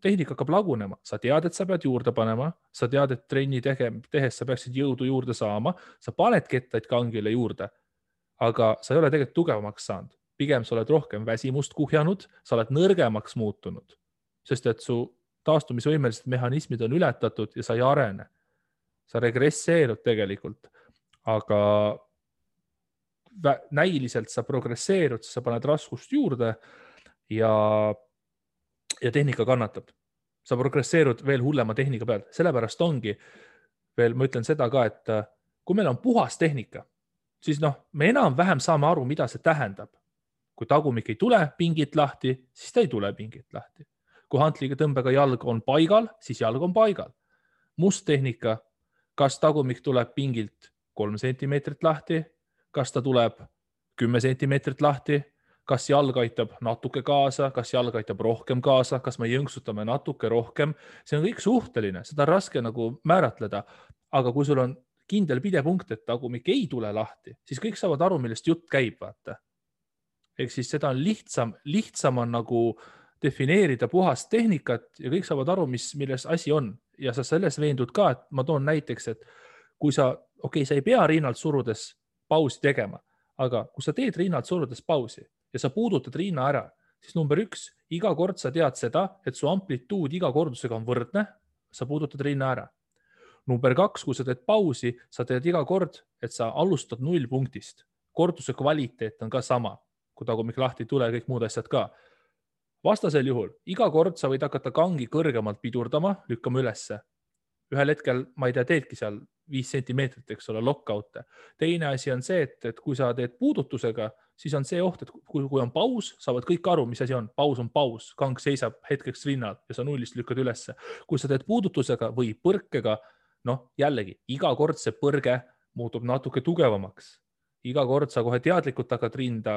tehnika hakkab lagunema, sa tead, et sa pead juurde panema, sa tead, et trenni tege, tehes sa peaksid jõudu juurde saama, sa paned kettaid kangile juurde. aga sa ei ole tegelikult tugevamaks saanud, pigem sa oled rohkem väsimust kuhjanud, sa oled nõrgemaks muutunud, sest et su taastumisvõimelised mehhanismid on ületatud ja sa ei arene. sa regresseerud tegelikult, aga näiliselt sa progresseerud, sa paned raskust juurde ja ja tehnika kannatab. sa progresseerud veel hullema tehnika peal, sellepärast ongi veel, ma ütlen seda ka, et äh, kui meil on puhas tehnika, siis noh, me enam-vähem saame aru, mida see tähendab. kui tagumik ei tule pingilt lahti, siis ta ei tule pingilt lahti. kui hantliga tõmbega jalg on paigal, siis jalg on paigal. must tehnika, kas tagumik tuleb pingilt kolm sentimeetrit lahti, kas ta tuleb kümme sentimeetrit lahti kas jalg aitab natuke kaasa, kas jalg aitab rohkem kaasa, kas me jõnksutame natuke rohkem, see on kõik suhteline, seda on raske nagu määratleda. aga kui sul on kindel pidepunkt, et tagumik ei tule lahti, siis kõik saavad aru, millest jutt käib, vaata. ehk siis seda on lihtsam, lihtsam on nagu defineerida puhast tehnikat ja kõik saavad aru, mis, milles asi on. Ja sa selles veendud ka, et ma toon näiteks, et kui sa, okei okay,, sa ei pea rinnalt surudes pausi tegema, aga kui sa teed rinnalt surudes pausi ja sa puudutad rinna ära, siis number üks, iga kord sa tead seda, et su amplituud iga kordusega on võrdne, sa puudutad rinna ära. number kaks, kui sa teed pausi, sa teed iga kord, et sa alustad nullpunktist, korduse kvaliteet on ka sama, kui tagumik lahti ei tule, kõik muud asjad ka vastasel juhul iga kord sa võid hakata kangi kõrgemalt pidurdama, lükkama ülesse. ühel hetkel, ma ei tea, teedki seal viis sentimeetrit, eks ole, lockout'e. teine asi on see, et, et kui sa teed puudutusega, siis on see oht, et kui, kui on paus, saavad kõik aru, mis asi on, paus on paus, kang seisab hetkeks rinnal ja sa nullist lükkad ülesse. kui sa teed puudutusega või põrkega, noh, jällegi iga kord see põrge muutub natuke tugevamaks. Iga kord sa kohe teadlikult hakkad rinda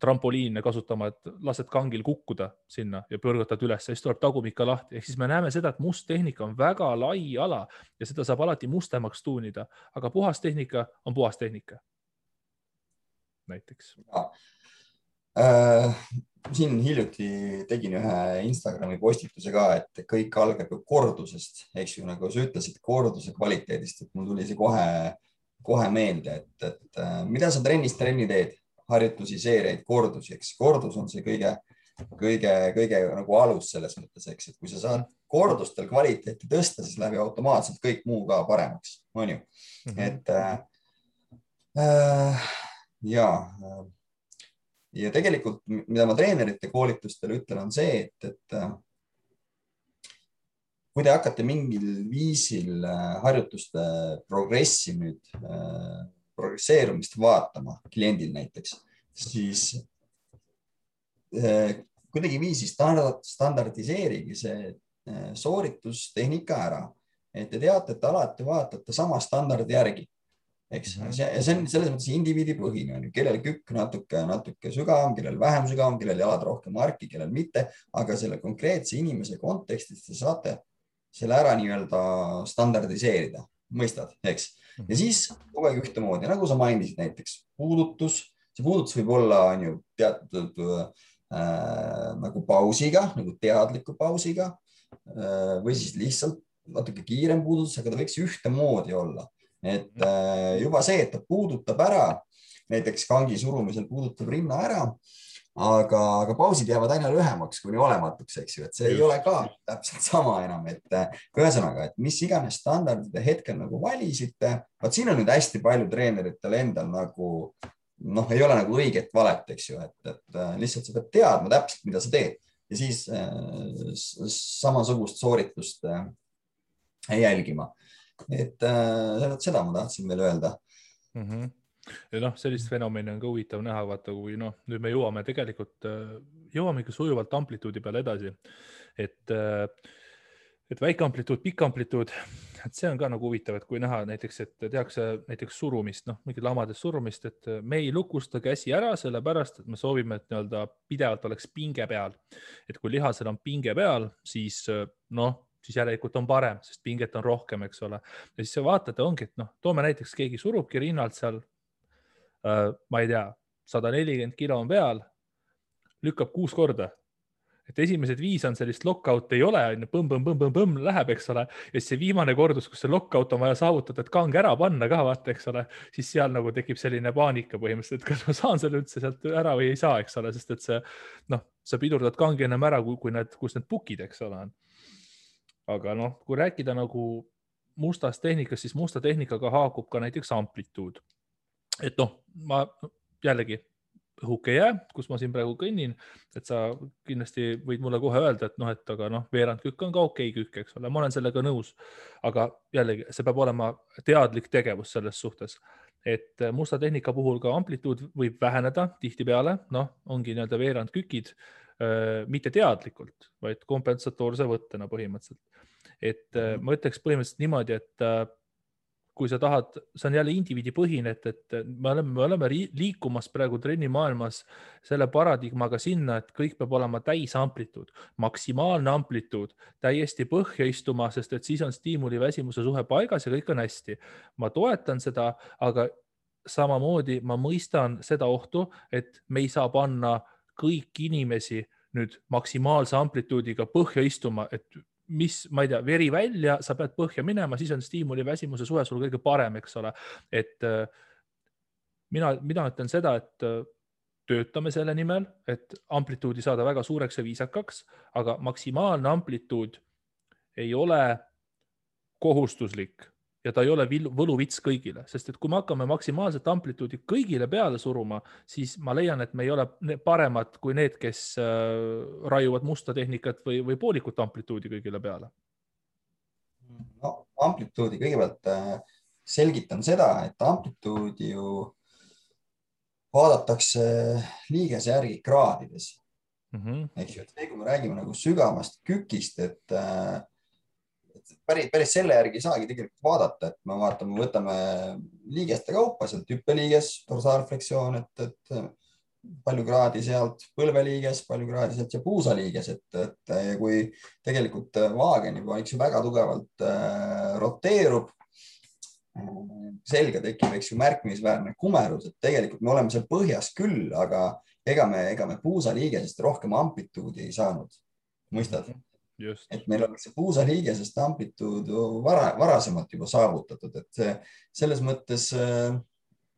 trampoliine kasutama, et lased kangil kukkuda sinna ja põrgatad üles, siis tuleb tagumik ka lahti, ehk siis me näeme seda, et must tehnika on väga lai ala ja seda saab alati mustemaks tuunida, aga puhas tehnika on puhas tehnika. näiteks.
Äh, siin hiljuti tegin ühe Instagrami postituse ka, et kõik algab ju kordusest, eks ju, nagu sa ütlesid, korduse kvaliteedist, et mul tuli see kohe kohe meelde, et, et äh, mida sa trennis trenni teed, harjutusi, seeriaid, kordusi, eks kordus on see kõige, kõige, kõige nagu alus selles mõttes, eks, et kui sa saad kordustel kvaliteeti tõsta, siis läheb ju automaatselt kõik muu ka paremaks, on ju mm. -hmm. et äh, äh, ja, ja tegelikult, mida ma treenerite koolitustel ütlen, on see, et, et äh, kui te hakkate mingil viisil äh, harjutuste progressi nüüd, äh, progresseerumist vaatama kliendil näiteks, siis äh, kuidagiviisi standard, standardiseerige see sooritustehnika ära, et te teate, et alati vaatate sama standardi järgi. Eks mm -hmm. see, see on selles mõttes indiviidipõhine on ju, kellel kükk natuke, natuke sügavam, kellel vähem sügavam, kellel jalad rohkem harki, kellel mitte, aga selle konkreetse inimese kontekstis te saate selle ära nii-öelda standardiseerida, mõistad, eks. ja mhm. siis kogu aeg ühtemoodi, nagu sa mainisid, näiteks puudutus, see puudutus võib olla, on ju, teatud äh, nagu pausiga, nagu teadliku pausiga äh, või siis lihtsalt natuke kiirem puudutus, aga ta võiks ühtemoodi olla. et mhm. äh, juba see, et ta puudutab ära, näiteks kangi surumisel puudutab rinna ära aga, aga pausid jäävad aina lühemaks kuni olematuks, eks ju, et see Just. ei ole ka täpselt sama enam, et ühesõnaga, et mis iganes standardid te hetkel nagu valisite, vot siin on nüüd hästi palju treeneritel endal nagu noh, ei ole nagu õiget valet, eks ju, et, et äh, lihtsalt sa pead teadma täpselt, mida sa teed ja siis äh, samasugust sooritust äh, jälgima. et äh, seda ma tahtsin veel öelda
mm. -hmm ja noh, sellist fenomeni on ka huvitav näha, vaata, kui noh, nüüd me jõuame tegelikult, äh, jõuame ikka sujuvalt amplituudi peale edasi. et, äh, et väike amplituud, pikk amplituud, et see on ka nagu huvitav, et kui näha näiteks, et tehakse näiteks surumist, noh, mingit lamades surumist, et me ei lukusta käsi ära, sellepärast et me soovime, et nii-öelda pidevalt oleks pinge peal. et kui lihasel on pinge peal, siis noh siis järelikult on parem, sest pinget on rohkem, eks ole. ja siis sa vaatad, ongi, et noh, toome näiteks keegi surubki rinnalt seal Äh, ma ei tea, sada nelikümmend kilo on peal, lükkab kuus korda. et esimesed viis on sellist lockout ei ole, on ju, põmm-põmm-põmm-põmm läheb, eks ole, ja siis see viimane kordus, kus see lockout on vaja saavutada, et kang ära panna ka vaata, eks ole, siis seal nagu tekib selline paanika põhimõtteliselt, et kas ma saan selle üldse sealt ära või ei saa, eks ole, sest et see noh, sa pidurdad kangi ennem ära, kui, kui need, kus need pukid, eks ole, on. aga noh, kui rääkida nagu mustast tehnikast, siis musta tehnikaga haakub ka näiteks amplituud et noh, ma jällegi õhuke jää, kus ma siin praegu kõnnin, et sa kindlasti võid mulle kohe öelda, et noh, et aga noh, veerand kükk on ka okei okay kükk, eks ole, ma olen sellega nõus. aga jällegi, see peab olema teadlik tegevus selles suhtes, et musta tehnika puhul ka amplituud võib väheneda tihtipeale, noh, ongi nii-öelda veerand kükid, mitte teadlikult, vaid kompensatoorse võttena põhimõtteliselt. et mhm. ma ütleks põhimõtteliselt niimoodi, et kui sa tahad, see on jälle indiviidipõhine, et, et me oleme, me oleme liikumas praegu trennimaailmas selle paradigmaga sinna, et kõik peab olema täisamplituud, maksimaalne amplituud, täiesti põhja istuma, sest et siis on stiimuli väsimuse suhe paigas ja kõik on hästi. ma toetan seda, aga samamoodi ma mõistan seda ohtu, et me ei saa panna kõiki inimesi nüüd maksimaalse amplituudiga põhja istuma, et mis, ma ei tea, veri välja, sa pead põhja minema, siis on stiimuli väsimuse suhe sul kõige parem, eks ole. et äh, mina, mina ütlen seda, et äh, töötame selle nimel, et amplituudi saada väga suureks ja viisakaks, aga maksimaalne amplituud ei ole kohustuslik ja ta ei ole võluvits kõigile, sest et kui me hakkame maksimaalset amplituudi kõigile peale suruma, siis ma leian, et me ei ole paremad kui need, kes äh, raiuvad musta tehnikat või, või poolikut amplituudi kõigile peale.
no amplituudi kõigepealt äh, selgitan seda, et amplituudi ju vaadatakse liigese järgi kraadides mm. -hmm. eks ju, et see, kui me räägime nagu sügavast kükist, et äh, päris, päris selle järgi ei saagi tegelikult vaadata, et me vaatame, võtame liigeste kaupa sealt hüppeliiges, dorsaalfleksioon, et, et palju kraadi sealt põlveliiges, palju kraadi sealt ja puusaliiges, et, et ja kui tegelikult vaagen juba, eks ju, väga tugevalt äh, roteerub selga tekib, eks ju, märkimisväärne kumerus, et tegelikult me oleme seal põhjas küll, aga ega me, ega me puusaliigesest rohkem amplituudi ei saanud, mõistad? Et meil on see puusaliigesest amplituud vara, varasemalt juba saavutatud, et selles mõttes äh,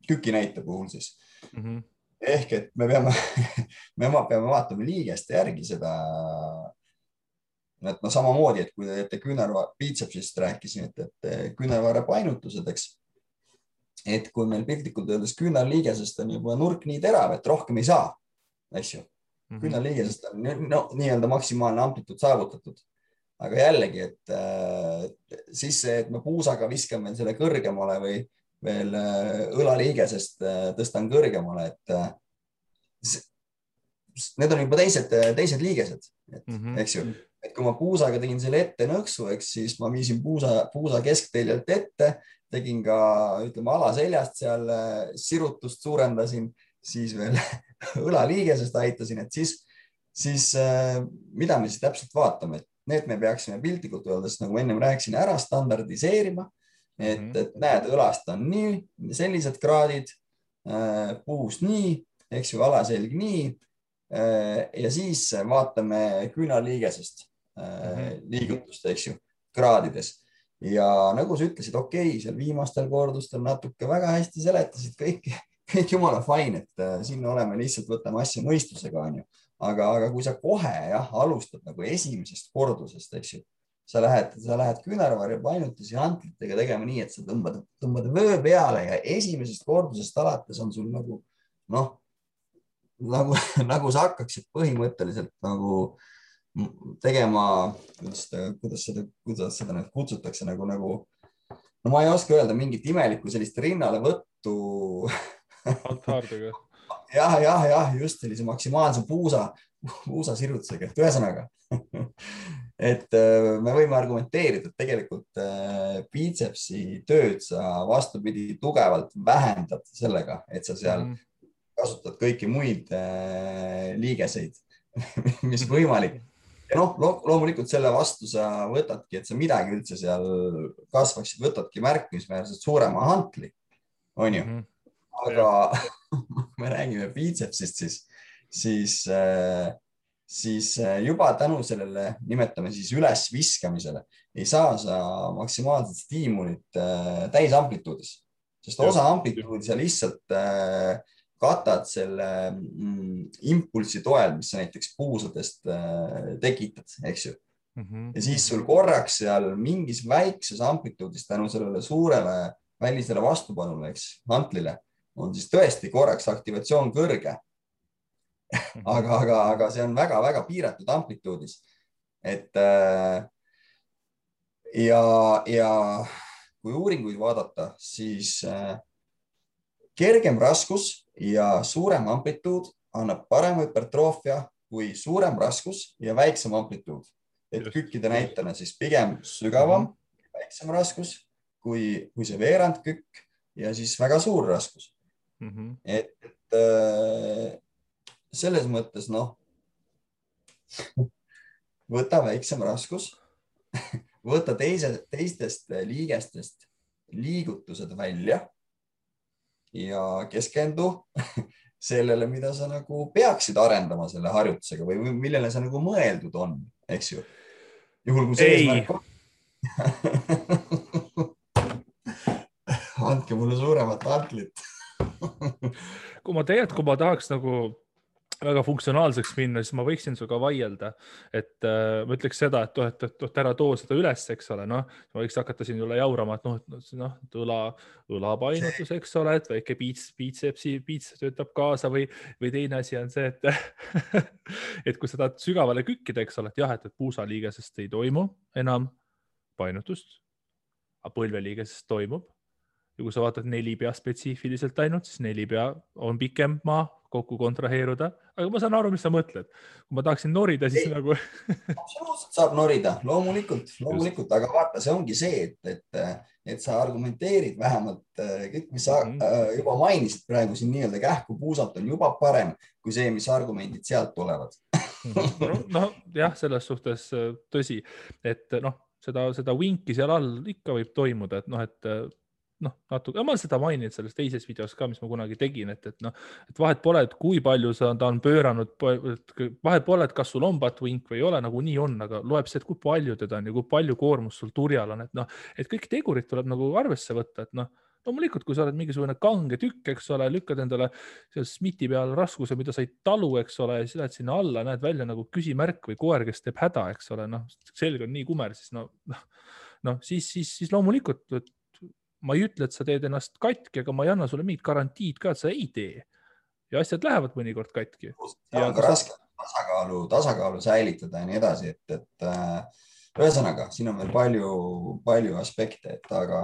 küki näite puhul siis mm. -hmm. ehk et me peame me peame vaatama liigeste järgi seda et no samamoodi, et kui te teete küünarva, biitsepsist rääkisin, et, et küünarvarre painutused, eks. et kui meil piltlikult öeldes küünarliigesest on juba nurk nii terav, et rohkem ei saa, eks ju mm -hmm.. küünarliigesest on no, nii-öelda maksimaalne amplituud saavutatud. aga jällegi, et äh, siis see, et ma puusaga viskan veel selle kõrgemale või veel äh, õlaliigesest äh, tõstan kõrgemale, et äh, need on juba teised, teised liigesed, et mm -hmm. eks ju et kui ma puusaga tegin selle ette nõksu, eks siis ma viisin puusa, puusa keskteljelt ette, tegin ka ütleme alaseljast seal äh, sirutust suurendasin, siis veel õlaliigesest aitasin, et siis, siis äh, mida me siis täpselt vaatame, et need me peaksime piltlikult öeldes, nagu ma ennem rääkisin, ära standardiseerima. et, mhm. et näed, õlast on nii, sellised kraadid, äh, puust nii, eks ju, alaselg nii ja siis vaatame küünaliigesest Äh, liigutust, eks ju, kraadides. ja nagu sa ütlesid, okei okay,, seal viimastel kordustel natuke väga hästi seletasid kõike, kõik jumala fine, et äh, siin oleme lihtsalt, võtame asja mõistusega, onju. aga, aga kui sa kohe jah, alustad nagu esimesest kordusest, eks ju, sa lähed, sa lähed küünarvarju painutusi hantlitega tegema nii, et sa tõmbad, tõmbad vöö peale ja esimesest kordusest alates on sul nagu noh, nagu, nagu sa hakkaksid põhimõtteliselt nagu tegema, kuidas seda, kuidas seda, kuidas seda nüüd kutsutakse nagu, nagu no ma ei oska öelda mingit imelikku sellist rinnalevõttu
althaardega
jah, jah, jah, just sellise maksimaalse puusa, puusasirutusega, et ühesõnaga et äh, me võime argumenteerida, et tegelikult äh, biitsepsi tööd sa vastupidi tugevalt vähendad sellega, et sa seal mm. kasutad kõiki muid äh, liigeseid mis võimalik ja noh lo, loomulikult selle vastu sa võtadki, et sa midagi üldse seal kasvaksid, võtadki märkimisväärselt suurema hantli, onju mm. -hmm. Aga me räägime biitsepsist, siis, siis, äh, siis äh, juba tänu sellele, nimetame siis ülesviskamisele, ei saa sa maksimaalset stiimulit äh, täisamplituudis, sest osa amplituudi sa lihtsalt katad selle mm, impulsi toel, mis sa näiteks puusadest tekitad, eks ju mm. -hmm. ja siis sul korraks seal mingis väikses amplituudis tänu sellele suurele välisele vastupanule, eks, mantlile, on siis tõesti korraks aktivatsioon kõrge mhm. aga, aga, aga see on väga-väga piiratud amplituudis. et äh, ja, ja kui uuringuid vaadata, siis äh, kergem raskus ja suurem amplituud annab parema hüpertroofia kui suurem raskus ja väiksem amplituud. et kükkide näitena siis pigem sügavam -hmm. väiksem raskus kui, kui see veerand kükk ja siis väga suur raskus mm. -hmm. et, et äh, selles mõttes noh, võta väiksem raskus võta teise, teistest liigestest liigutused välja ja keskendu sellele, mida sa nagu peaksid arendama selle harjutusega või millele see nagu mõeldud on, eks ju. juhul kui see eesmärk on andke mulle suuremat antlit
kui ma tegelikult, kui ma tahaks nagu väga funktsionaalseks minna, siis ma võiksin sinuga vaielda, et äh, ma ütleks seda, et noh, et, et, et ära too seda üles, eks ole, noh, võiks hakata siin sulle jaurama, et noh, noh, et õla, õlapainutus, eks ole, et väike piits, piitsepsi, piits töötab kaasa või, või teine asi on see, et et kui sa tahad sügavale kükkida, eks ole, et jah, et, et puusaliigesest ei toimu enam painutust, aga põlveliigesest toimub ja kui sa vaatad nelipea spetsiifiliselt ainult, siis nelipea on pikem maa kokku kontraheeruda, aga ma saan aru, mis sa mõtled. kui ma tahaksin norida, siis Ei, nagu
absoluutselt saab norida, loomulikult, loomulikult, aga vaata, see ongi see, et, et, et sa argumenteerid vähemalt äh, kõik, mis sa mm -hmm. juba mainisid praegu siin nii-öelda kähku puusalt on juba parem kui see, mis argumendid sealt tulevad.
Noh, jah, selles suhtes äh, tõsi, et noh, seda, seda vinki seal all ikka võib toimuda, et noh, et noh, natuke, ma olen seda maininud selles teises videos ka, mis ma kunagi tegin, et, et noh, et vahet pole, et kui palju sa, ta on pööranud, vahet pole, et kas sul on butt-wink või ei ole, nagunii on, aga loeb see, et kui palju teda on ja kui palju koormust sul turjal on, et noh, et kõik tegurid tuleb nagu arvesse võtta, et noh, loomulikult, kui sa oled mingisugune kange tükk, eks ole, lükkad endale seal SMIT-i peal raskuse, mida sa ei talu, eks ole, ja siis lähed sinna alla, näed välja nagu küsimärk või koer, kes teeb häda, eks ole, noh, selg on nii kumer, siis no, noh, noh, siis, siis, siis loomulikult, ma ei ütle, et sa teed ennast katki, aga ma ei anna sulle mingit garantiid ka, et sa ei tee. ja asjad lähevad mõnikord katki.
on ka raske tasakaalu, tasakaalu säilitada ja nii edasi, et, et äh, ühesõnaga, siin on veel palju, palju aspekte, et aga,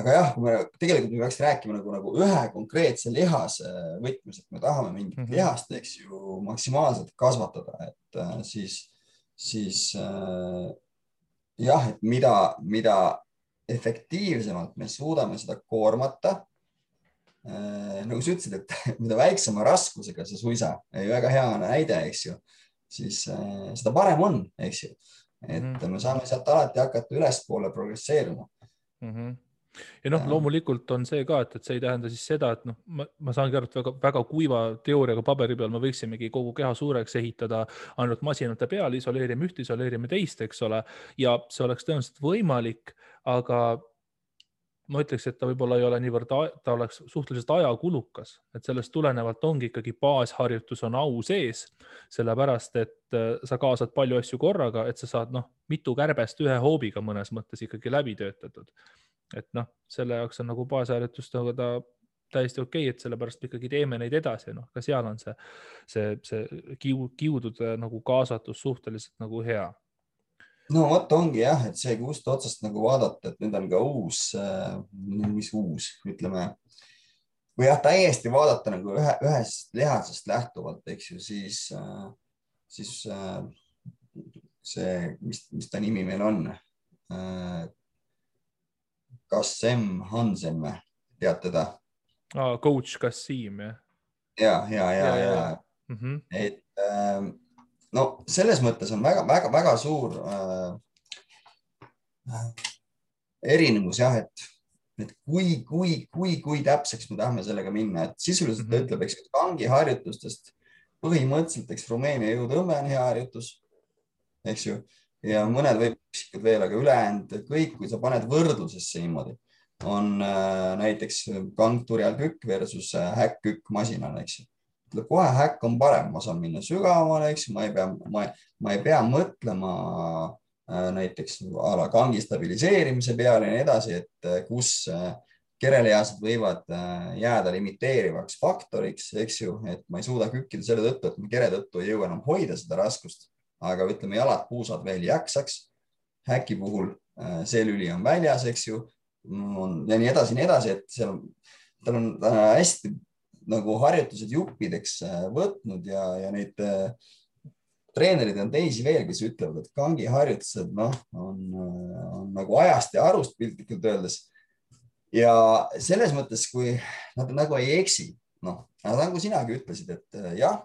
aga jah, kui me tegelikult me peaks rääkima nagu, nagu ühe konkreetse lihase võtmes, et me tahame mingit mm -hmm. lihast, eks ju, maksimaalselt kasvatada, et äh, siis, siis äh, jah, et mida, mida efektiivsemalt me suudame seda koormata. Äh, nagu sa ütlesid, et mida väiksema raskusega see suisa, väga hea näide, eks ju, siis äh, seda parem on, eks ju. et mm -hmm. me saame sealt alati hakata ülespoole progresseeruma
mm. -hmm ja noh, loomulikult on see ka, et, et see ei tähenda siis seda, et noh, ma, ma saangi aru, et väga-väga kuiva teooriaga paberi peal me võiksimegi kogu keha suureks ehitada ainult masinate peal, isoleerime ühte, isoleerime teist, eks ole, ja see oleks tõenäoliselt võimalik aga ma ütleks, et ta võib-olla ei ole niivõrd, ta oleks suhteliselt ajakulukas, et sellest tulenevalt ongi ikkagi baasharjutus on au sees, sellepärast et äh, sa kaasad palju asju korraga, et sa saad noh, mitu kärbest ühe hoobiga mõnes mõttes ikkagi läbi töötatud. et noh, selle jaoks on nagu baasharjutust nagu ta täiesti okei okay,, et sellepärast ikkagi teeme neid edasi, noh, ka seal on see, see, see kiu, kiudude nagu kaasatus suhteliselt nagu hea
no vot ongi jah, et see kust otsast nagu vaadata, et nüüd on ka uus äh,, mis uus, ütleme või jah, täiesti vaadata nagu ühe, ühest lihasest lähtuvalt, eks ju, siis äh,, siis äh, see, mis, mis ta nimi meil on äh,? Kassem Hansen või, tead teda
ah,? Coach Kassim jah?
ja, ja, ja, ja, ja, ja. Mm -hmm. et äh, no selles mõttes on väga-väga-väga suur äh, erinevus jah, et, et kui, kui, kui, kui täpseks me tahame sellega minna, et sisuliselt mm -hmm. ta ütleb, eks kangi harjutustest põhimõtteliselt, eks Rumeenia jõutõmme on hea harjutus, eks ju, ja mõned võiksikud veel, aga ülejäänud kõik, kui sa paned võrdlusesse niimoodi, on äh, näiteks kangturjal kükk versus äh, häkk-kükk masinal, eks ju kohe häkk on parem, ma saan minna sügavamale, eks ma ei pea, ma, ma ei pea mõtlema äh, näiteks a la kangi stabiliseerimise peale ja nii edasi, et äh, kus äh, kerelihased võivad jääda limiteerivaks faktoriks, eks ju, et ma ei suuda kükkida selle tõttu, et ma kere tõttu ei jõua enam hoida seda raskust, aga ütleme, jalad, puusad veel jaksaks. häki puhul see lüli on väljas, eks ju, ja nii edasi, nii edasi, et seal on, tal on hästi nagu harjutused juppideks äh, võtnud ja, ja neid äh, treenereid on teisi veel, kes ütlevad, et kangi harjutused, noh, on, äh, on nagu ajast ja arust piltlikult öeldes. ja selles mõttes, kui nad nagu ei eksi, noh, nagu sinagi ütlesid, et jah,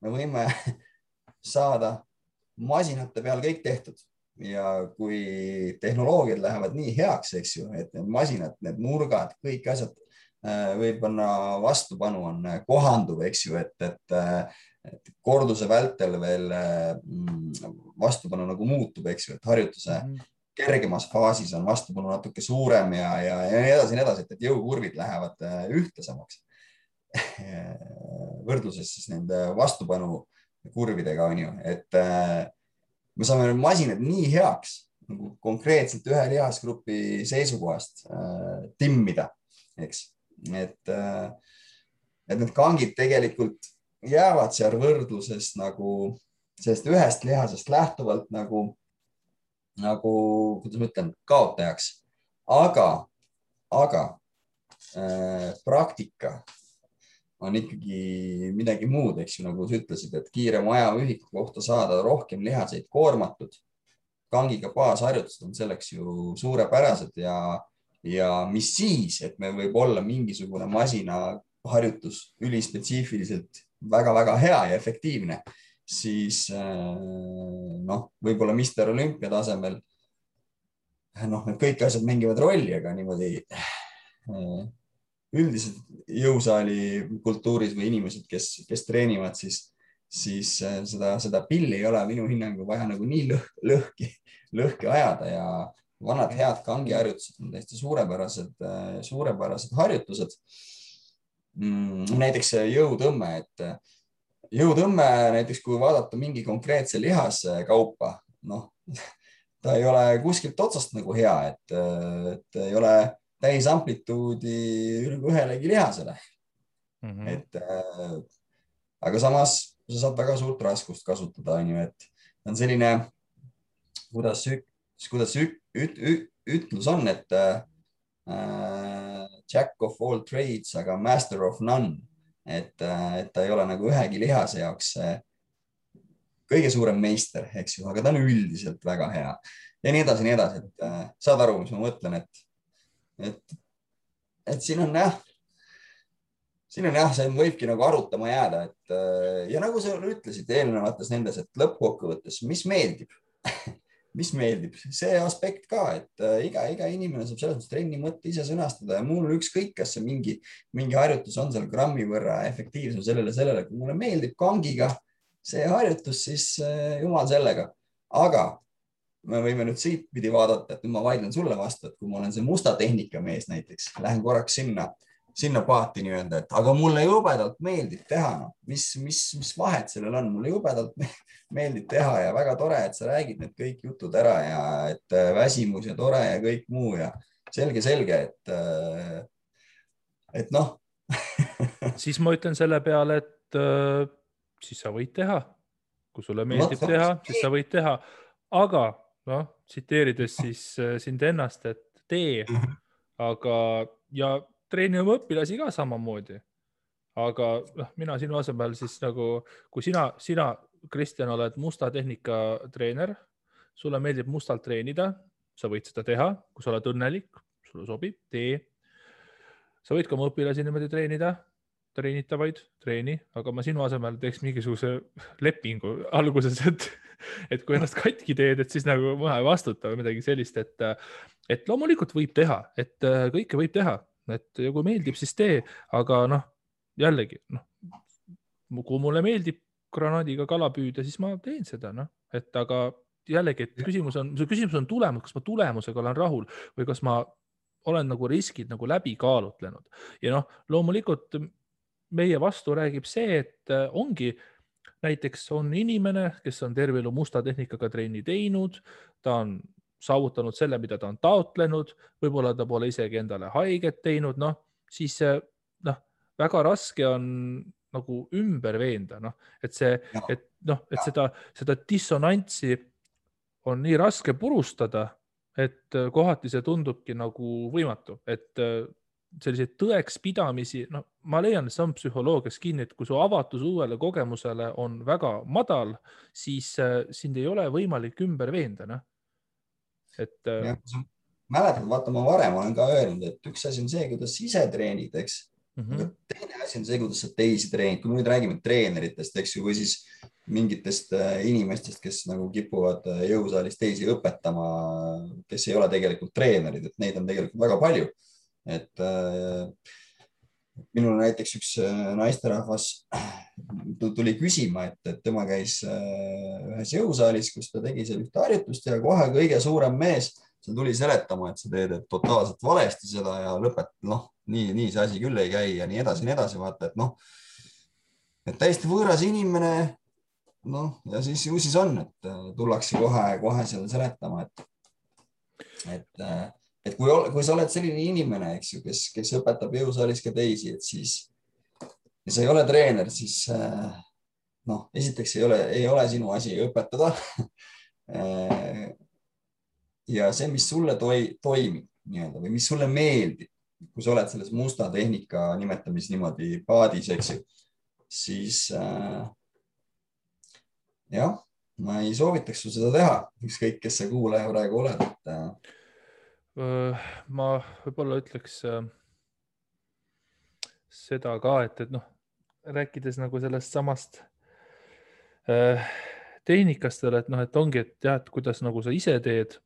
me võime saada masinate peal kõik tehtud ja kui tehnoloogiad lähevad nii heaks, eks ju, et need masinad, need nurgad, kõik asjad Äh, võib-olla vastupanu on äh, kohanduv, eks ju, et, et, äh, et korduse vältel veel mm, vastupanu nagu muutub, eks ju, et harjutuse -hmm. kergemas faasis on vastupanu natuke suurem ja, ja, ja nii edasi, nii edasi, et, jõukurvid lähevad ühtlasemaks võrdluses siis nende vastupanu kurvidega on ju, et me saame masinad nii heaks nagu konkreetselt ühe lihasgrupi seisukohast äh, timmida, eks et, et need kangid tegelikult jäävad seal võrdluses nagu sellest ühest lihasest lähtuvalt nagu, nagu, kuidas ma ütlen, kaotajaks. aga, aga äh, praktika on ikkagi midagi muud, eks ju, nagu sa ütlesid, et kiirema ajaühiku kohta saada rohkem lihaseid koormatud. kangiga baasharjutused on selleks ju suurepärased ja, ja mis siis, et meil võib olla mingisugune masinaharjutus ülispetsiifiliselt väga-väga hea ja efektiivne, siis noh, võib-olla Mister Olümpia tasemel noh, need kõik asjad mängivad rolli, aga niimoodi üldiselt jõusaali kultuuris või inimesed, kes, kes treenivad, siis, siis äh, seda, seda pilli ei ole minu hinnangul vaja nagu nii lõh, lõhki, lõhki ajada ja vanad head kangiharjutused on täiesti suurepärased, äh, suurepärased harjutused. Mm, näiteks jõutõmme, et äh, jõutõmme näiteks, kui vaadata mingi konkreetse lihaskaupa, noh, ta ei ole kuskilt otsast nagu hea, et, et ei ole täisamplituudi nagu ühelegi lihasele mm. -hmm. et äh, aga samas sa saad väga suurt raskust kasutada, onju, et on selline, kuidas, kuidas ük, üt, üt, ütlus on, et äh, jack of all trades, aga master of none, et, äh, et ta ei ole nagu ühegi lihase jaoks äh, kõige suurem meister, eks ju, aga ta on üldiselt väga hea. Ja nii edasi, nii edasi, et äh, saad aru, mis ma mõtlen, et et, et siin on jah, siin on jah, see võibki nagu arutama jääda, et ja nagu sa ütlesid eelnevates nendes, et lõppkokkuvõttes, mis meeldib mis meeldib, see aspekt ka, et äh, iga, iga inimene saab selles mõttes trenni mõtte ise sõnastada ja mul ükskõik, kas see mingi, mingi harjutus on seal grammi võrra efektiivsem sellele, sellele, kui mulle meeldib kangiga see harjutus, siis äh, jumal sellega. aga me võime nüüd siitpidi vaadata, et nüüd ma vaidlen sulle vastu, et kui ma olen see musta tehnika mees näiteks, lähen korraks sinna, sinna paati nii-öelda, et aga mulle jubedalt meeldib teha, noh, mis, mis, mis vahet sellel on, mulle jubedalt meeldib teha ja väga tore, et sa räägid need kõik jutud ära ja et äh, väsimus ja tore ja kõik muu ja selge, selge, et, äh, et noh
siis ma ütlen selle peale, et äh, siis sa võid teha, kui sulle meeldib no, teha, siis sa võid teha, aga noh, tsiteerides siis sind ennast, et tee, mhm. aga ja treeni oma õpilasi ka samamoodi. aga noh, mina sinu asemel siis nagu, kui sina, sina, Kristjan, oled musta tehnika treener, sulle meeldib mustalt treenida, sa võid seda teha, kui sa oled õnnelik, sulle sobib, tee. sa võid ka oma õpilasi niimoodi treenida treenitavaid, treeni, aga ma sinu asemel teeks mingisuguse lepingu alguses, et, et kui ennast katki teed, et siis nagu ma ei vastuta või midagi sellist, et, et loomulikult võib teha, et äh, kõike võib teha, et kui meeldib, siis tee, aga noh, jällegi noh, kui mulle meeldib granaadiga kala püüda, siis ma teen seda, noh, et aga jällegi, et küsimus on, küsimus on tulemus, kas ma tulemusega olen rahul või kas ma olen nagu riskid nagu läbi kaalutlenud. Ja noh, loomulikult meie vastu räägib see, et äh, ongi näiteks on inimene, kes on terve elu musta tehnikaga trenni teinud, ta on saavutanud selle, mida ta on taotlenud, võib-olla ta pole isegi endale haiget teinud, noh, siis noh, väga raske on nagu ümber veenda, noh, et see, et noh, et seda, seda dissonantsi on nii raske purustada, et äh, kohati see tundubki nagu võimatu, et äh, selliseid tõekspidamisi, no ma leian, et see on psühholoogias kinni, et kui su avatus uuele kogemusele on väga madal, siis äh, sind ei ole võimalik ümber veenda, noh. Et äh....
mäletad, vaata, ma varem olen ka öelnud, et üks asi on see, kuidas ise treenid, eks mm. -hmm. aga teine asi on see, kuidas sa teisi treenid, kui me nüüd räägime treeneritest, eks ju, või siis mingitest äh, inimestest, kes nagu kipuvad äh, jõusaalis teisi õpetama, kes ei ole tegelikult treenerid, et neid on tegelikult väga palju et äh, minul näiteks üks äh, naisterahvas tuli küsima, et, et tema käis äh, ühes jõusaalis, kus ta tegi seal ühte harjutust ja kohe kõige suurem mees, see tuli seletama, et sa teed totaalselt valesti seda ja lõpet, noh, nii, nii see asi küll ei käi ja nii edasi, nii edasi, vaata, et noh, et täiesti võõras inimene. noh, ja siis ju siis on, et tullakse kohe-kohe seal seletama, et, et et kui, kui sa oled selline inimene, eks ju, kes, kes õpetab jõusaalis ka teisi, et siis ja sa ei ole treener, siis äh, noh, esiteks ei ole, ei ole sinu asi õpetada. Äh, ja see, mis sulle toi, toimib nii-öelda või mis sulle meeldib, kui sa oled selles musta tehnika nimetamis niimoodi paadis, eks ju, siis äh, jah, ma ei soovitaks sul seda teha, ükskõik, kes sa kuulaja praegu oled, et
äh.... ma võib-olla ütleks äh, seda ka, et, et noh, rääkides nagu sellest samast äh, tehnikast, et noh, et ongi, et jah, et kuidas nagu sa ise teed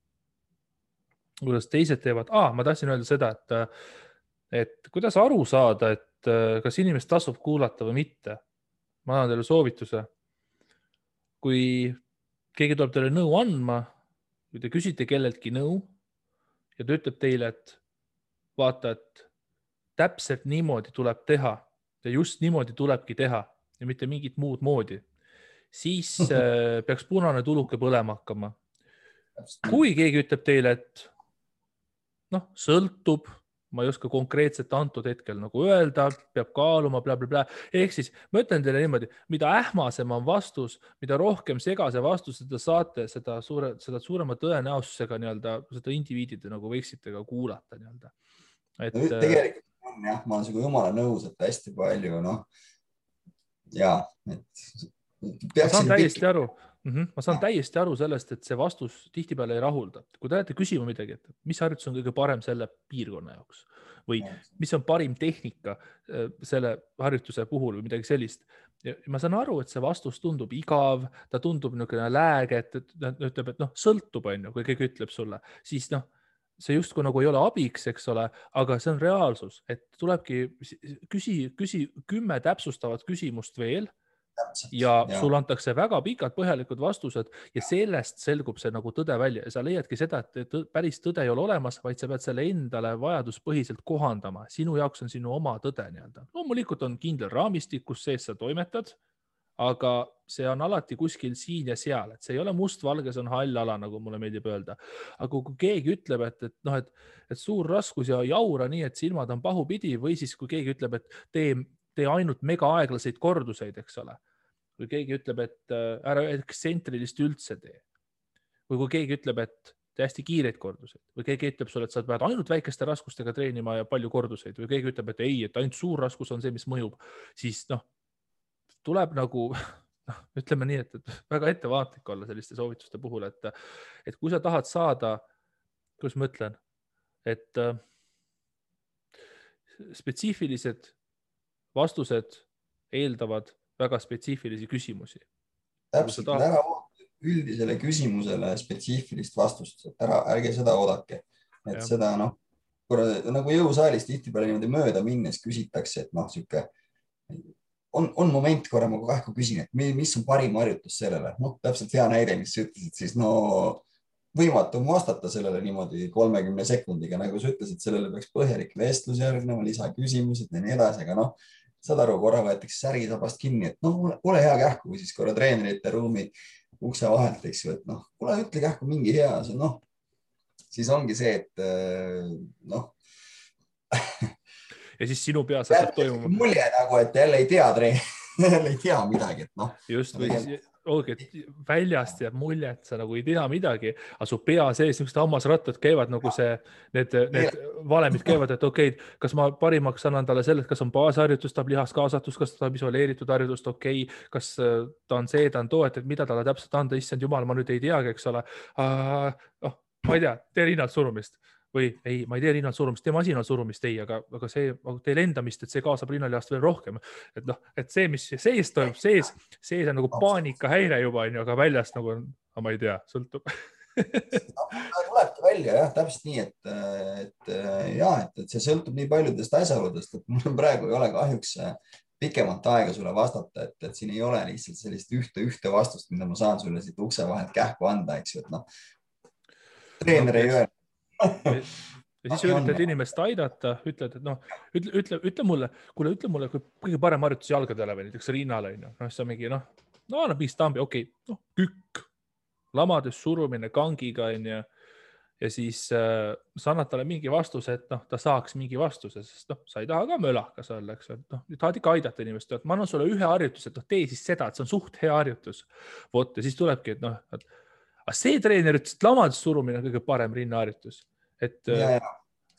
kuidas teised teevad ah,. ma tahtsin öelda seda, et, et kuidas aru saada, et kas inimest tasub kuulata või mitte. ma annan teile soovituse. kui keegi tuleb teile nõu andma, kui te küsite kelleltki nõu ja ta ütleb teile, et vaata, et täpselt niimoodi tuleb teha ja just niimoodi tulebki teha ja mitte mingit muud moodi, siis peaks punane tuluke põlema hakkama. kui keegi ütleb teile, et noh, sõltub, ma ei oska konkreetselt antud hetkel nagu öelda, peab kaaluma bla,, blablabla. ehk siis ma ütlen teile niimoodi, mida ähmasem on vastus, mida rohkem segase vastuse te saate, seda suure, seda suurema tõenäosusega nii-öelda seda indiviidi te nagu võiksite ka kuulata nii-öelda.
et no,. tegelikult on jah, ma olen sinuga jumala nõus, et hästi palju noh ja, et.
ma saan täiesti pikk... aru mm. -hmm. ma saan täiesti aru sellest, et see vastus tihtipeale ei rahulda. kui te lähete küsima midagi, et mis harjutus on kõige parem selle piirkonna jaoks või mis on parim tehnika äh, selle harjutuse puhul või midagi sellist. ma saan aru, et see vastus tundub igav, ta tundub niisugune lääge, et, et ta ütleb, et noh, sõltub, on ju, kui keegi ütleb sulle, siis noh see justkui nagu ei ole abiks, eks ole, aga see on reaalsus, et tulebki küsi, küsi kümme täpsustavat küsimust veel ja, ja sul antakse väga pikad põhjalikud vastused ja sellest selgub see nagu tõde välja ja sa leiadki seda, et tõ, päris tõde ei ole olemas, vaid sa pead selle endale vajaduspõhiselt kohandama. sinu jaoks on sinu oma tõde nii-öelda. loomulikult on kindel raamistik, kus sees sa toimetad, aga see on alati kuskil siin ja seal, et see ei ole mustvalge, see on hall ala, nagu mulle meeldib öelda. aga kui keegi ütleb, et, et noh, et, et suur raskus ja jaura nii, et silmad on pahupidi või siis, kui keegi ütleb, et tee tee ainult mega aeglaseid korduseid, eks ole. kui keegi ütleb, et äh, ära ekstsentrilist üldse tee. või kui keegi ütleb, et tee hästi kiireid korduseid või keegi ütleb sulle, et sa pead ainult väikeste raskustega treenima ja palju korduseid või keegi ütleb, et ei, et ainult suur raskus on see, mis mõjub, siis noh, tuleb nagu noh, ütleme nii, et, et väga ettevaatlik olla selliste soovituste puhul, et, et kui sa tahad saada, kuidas ma ütlen, et äh, spetsiifilised vastused eeldavad väga spetsiifilisi küsimusi.
täpselt, ära oota üldisele küsimusele spetsiifilist vastust, ära, ärge seda oodake, et ja. seda noh, nagu jõusaalis tihtipeale niimoodi mööda minnes küsitakse, et noh, sihuke on, on moment korra ma kohe küsin, et mis on parim harjutus sellele, noh, täpselt hea näide, mis sa ütlesid, siis no võimatu on vastata sellele niimoodi kolmekümne sekundiga, nagu sa ütlesid, sellele peaks põhjalik vestlus järgnema, lisaküsimused ja nii edasi, aga noh, saad aru, korra võetakse särisabast kinni, et noh, ole hea kähku või siis korra treenerite ruumi ukse vahelt, eks ju, et noh, kuule, ütle kähku mingi hea, noh, siis ongi see, et äh, noh
ja siis sinu peas hakkab toimuma.
mulje nagu, et jälle ei tea jälle ei tea midagi, et noh.
just või siis ongi, et väljast jääb mulje, et sa nagu ei tea midagi, aga su pea sees niisugused hammasrattad käivad nagu see, need, need valemid käivad, et okei okay,, kas ma parimaks annan talle selle, kas on baasharjutus, tahab lihaskaasatus, kas ta tahab isoleeritud harjutust, okei okay,, kas äh, ta on see, ta on too, et, et mida talle täpselt anda, issand jumal, ma nüüd ei teagi, eks ole. noh, ma ei tea, tee rinnalt surumist või ei, ma ei tee rinnalt surumist, tee masinal surumist, ei, aga, aga see, tee lendamist, et see kaasab rinnalihast veel rohkem. et noh, et see, mis sees toimub, sees, sees on nagu paanikahäire juba onju, aga väljast nagu on, ma ei tea, sõltub
tulebki välja jah, täpselt nii, et, et ja et, et see sõltub nii paljudest asjaoludest, et mul praegu ei ole kahjuks pikemat aega sulle vastata, et, et siin ei ole lihtsalt sellist ühte, ühte vastust, mida ma saan sulle siit ukse vahelt kähku anda, eks ju, et noh. treener ei öelnud
ja siis üritad inimest aidata, ütled, et noh, ütle, ütle, ütle mulle, kuule, ütle mulle kõige parem harjutus jalgadele või näiteks rinnale onju, noh, siis on mingi noh, no annab mingi stambi, okei okay,, noh, kükk, lamades surumine kangiga onju. ja siis äh, sa annad talle mingi vastuse, et noh, ta saaks mingi vastuse, sest noh, sa ei taha ka mölakas olla, eks et noh, tahad ikka aidata inimest, et ma annan sulle ühe harjutuse, et noh, tee siis seda, et see on suht hea harjutus. vot ja siis tulebki, et noh, aga see treener ütles, et lamades surumine on kõige parem rinnaharjutus, et.
Äh,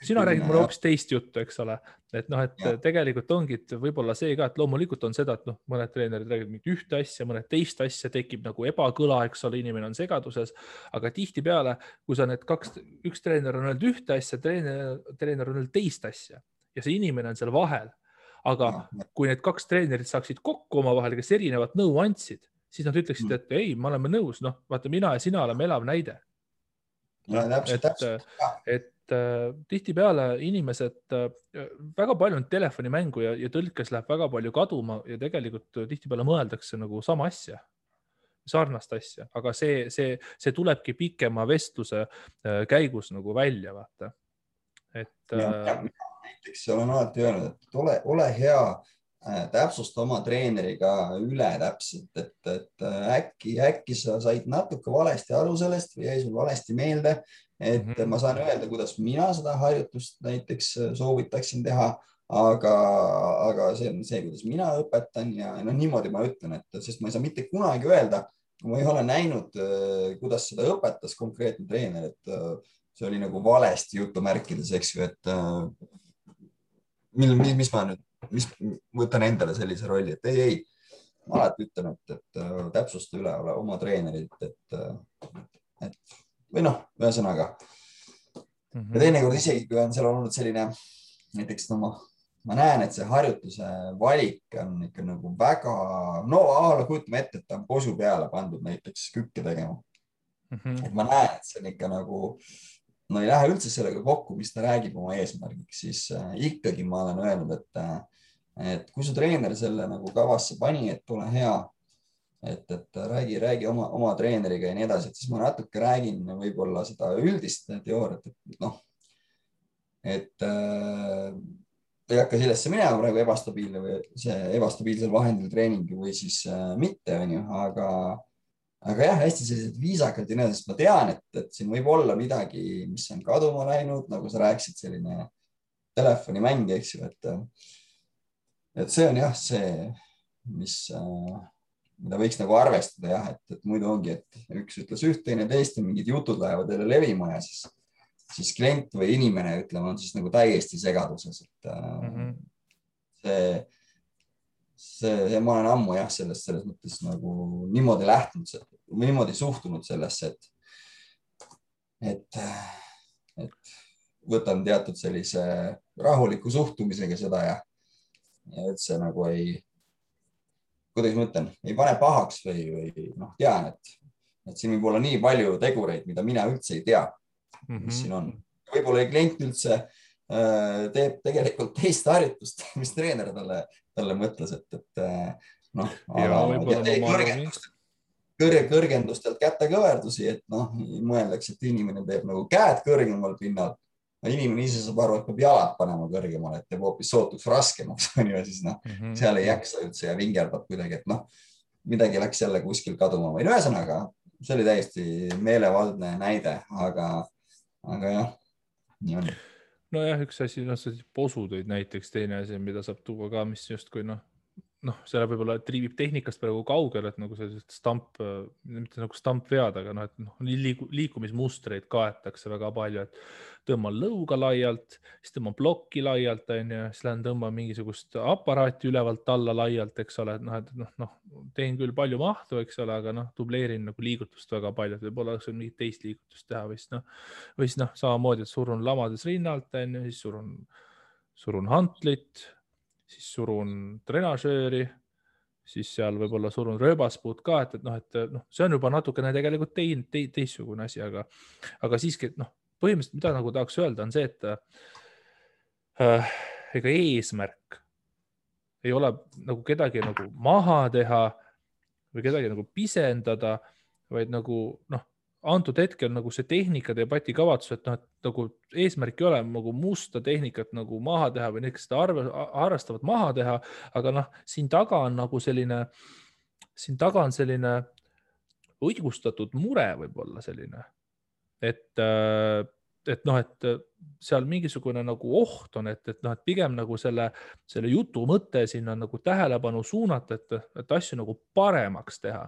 sina räägid mulle hoopis teist juttu, eks ole, et noh, et ja. tegelikult ongi, et võib-olla see ka, et loomulikult on seda, et noh, mõned treenerid räägivad mingit ühte asja, mõned teist asja, tekib nagu ebakõla, eks ole, inimene on segaduses. aga tihtipeale, kui sa need kaks, üks treener on öelnud ühte asja, treener, treener on öelnud teist asja ja see inimene on seal vahel. aga ja. kui need kaks treenerit saaksid kokku omavahel, kes erinevat nõu andsid, siis nad ütleksid, mm. et ei, me oleme nõus, noh, vaata, mina ja sina oleme elav näide
täpselt, täpselt.
et äh, tihtipeale inimesed äh,, väga palju on telefonimängu ja, ja tõlkes läheb väga palju kaduma ja tegelikult tihtipeale mõeldakse nagu sama asja, sarnast asja, aga see, see, see tulebki pikema vestluse äh, käigus nagu välja, vaata. et.
Äh, näiteks olen alati öelnud, et ole, ole hea Äh, täpsusta oma treeneriga üle täpselt, et, et äh, äkki, äkki sa said natuke valesti aru sellest või jäi sul valesti meelde, et mm -hmm. ma saan öelda, kuidas mina seda harjutust näiteks äh, soovitaksin teha, aga, aga see on see, kuidas mina õpetan ja noh, niimoodi ma ütlen, et sest ma ei saa mitte kunagi öelda, ma ei ole näinud, kuidas seda õpetas konkreetne treener, et see oli nagu valesti jutumärkides, eks ju, et mil, mis ma nüüd mis, võtan endale sellise rolli, et ei, ei, ma alati ütlen, et, et äh, täpsusta üle ole oma treenerit, et, äh, et või noh, ühesõnaga mm. -hmm. ja teinekord isegi, kui on seal olnud selline näiteks no ma, ma näen, et see harjutuse valik on ikka nagu väga, no a la kujutame ette, et ta on posu peale pandud näiteks kükke tegema mm. -hmm. et ma näen, et see on ikka nagu no ei lähe üldse sellega kokku, mis ta räägib oma eesmärgiks, siis äh, ikkagi ma olen öelnud, et äh, et kui su treener selle nagu kavasse pani, et ole hea, et, et räägi, räägi oma, oma treeneriga ja nii edasi, et siis ma natuke räägin võib-olla seda üldist teooriat, et noh, et äh, ei hakka sellesse minema praegu ebastabiilne või see ebastabiilsel vahendil treening või siis äh, mitte, onju, aga, aga jah, hästi sellised viisakad ja nii edasi, sest ma tean, et, et siin võib olla midagi, mis on kaduma läinud, nagu sa rääkisid, selline telefonimäng, eks ju, et et see on jah, see, mis mida võiks nagu arvestada jah, et, et muidu ongi, et üks ütles üht, teine teist ja mingid jutud lähevad jälle levima ja siis, siis klient või inimene, ütleme, on siis nagu täiesti segaduses, et mm -hmm. see, see, ma olen ammu jah, sellest, selles mõttes nagu niimoodi lähtunud, niimoodi suhtunud sellesse, et, et, et võtan teatud sellise rahuliku suhtumisega seda ja ja üldse nagu ei, kuidas ma ütlen, ei pane pahaks või, või noh, tean, et, et siin võib olla nii palju tegureid, mida mina üldse ei tea, mis mm -hmm. siin on. võib-olla klient üldse äh, teeb tegelikult teist harjutust, mis treener talle, talle mõtles, et, et äh, noh, kõrge, kõrgendustelt kätekõverdusi, et noh, mõeldakse, et inimene teeb nagu käed kõrgemal pinnal inimene ise saab aru, et peab jalad panema kõrgemale, et teeb hoopis sootuks raskemaks, on ju, ja siis noh mm -hmm., seal ei jaksa üldse ja vingerdab kuidagi, et noh, midagi läks jälle kuskil kaduma või no ühesõnaga, see oli täiesti meelevaldne näide, aga, aga jah, nii on.
nojah, üks asi, noh, sa posu tõid näiteks, teine asi, mida saab tuua ka, mis justkui noh noh, selle võib-olla triivib tehnikast praegu kaugele, et nagu sellised stamp, mitte nagu stampvead, aga noh, et noh, liigu, liikumismustreid kaetakse väga palju, et tõmban lõuga laialt, siis tõmban plokki laialt, onju, siis lähen tõmban mingisugust aparaati ülevalt alla laialt, eks ole, et noh, et noh, noh, teen küll palju mahtu, eks ole, aga noh, dubleerin nagu liigutust väga palju, et võib-olla oleks mingit teist liigutust teha või siis noh, või siis noh, samamoodi, et surun lamades rinnalt, onju, siis surun, surun hantlit siis surun trenažööri, siis seal võib-olla surun rööbaspuud ka, et, et noh, et noh, see on juba natukene tegelikult tein, te, teistsugune asi, aga, aga siiski noh, põhimõtteliselt, mida nagu tahaks öelda, on see, et äh, ega eesmärk ei ole nagu kedagi nagu maha teha või kedagi nagu pisendada, vaid nagu noh antud hetkel nagu see tehnikadebati kavatsus, et noh, et nagu eesmärk ei ole nagu musta tehnikat nagu maha teha või need, kes seda arve, harrastavad maha teha, aga noh, siin taga on nagu selline, siin taga on selline õigustatud mure võib-olla selline, et, et noh, et seal mingisugune nagu oht on, et, et noh, et pigem nagu selle, selle jutu mõte siin on nagu tähelepanu suunata, et, et asju nagu paremaks teha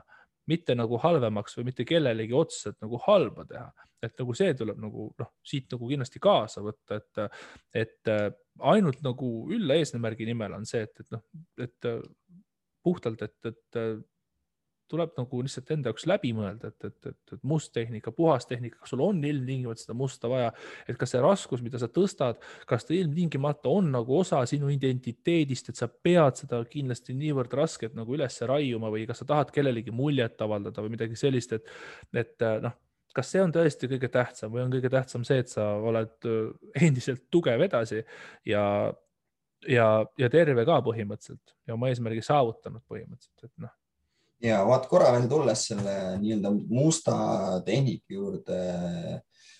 mitte nagu halvemaks või mitte kellelegi otseselt nagu halba teha, et nagu see tuleb nagu noh, siit nagu kindlasti kaasa võtta, et, et ainult nagu ülla eesmärgi nimel on see, et, et noh, et puhtalt, et, et tuleb nagu lihtsalt enda jaoks läbi mõelda, et, et, et, et must tehnika, puhas tehnika, kas sul on ilmtingimata seda musta vaja, et kas see raskus, mida sa tõstad, kas ta ilmtingimata on nagu osa sinu identiteedist, et sa pead seda kindlasti niivõrd rasket nagu üles raiuma või kas sa tahad kellelegi muljet avaldada või midagi sellist, et, et noh kas see on tõesti kõige tähtsam või on kõige tähtsam see, et sa oled endiselt tugev edasi ja, ja, ja terve ka põhimõtteliselt ja oma eesmärgi saavutanud põhimõtteliselt, et noh
ja vaat korra veel tulles selle nii-öelda musta tehnika juurde,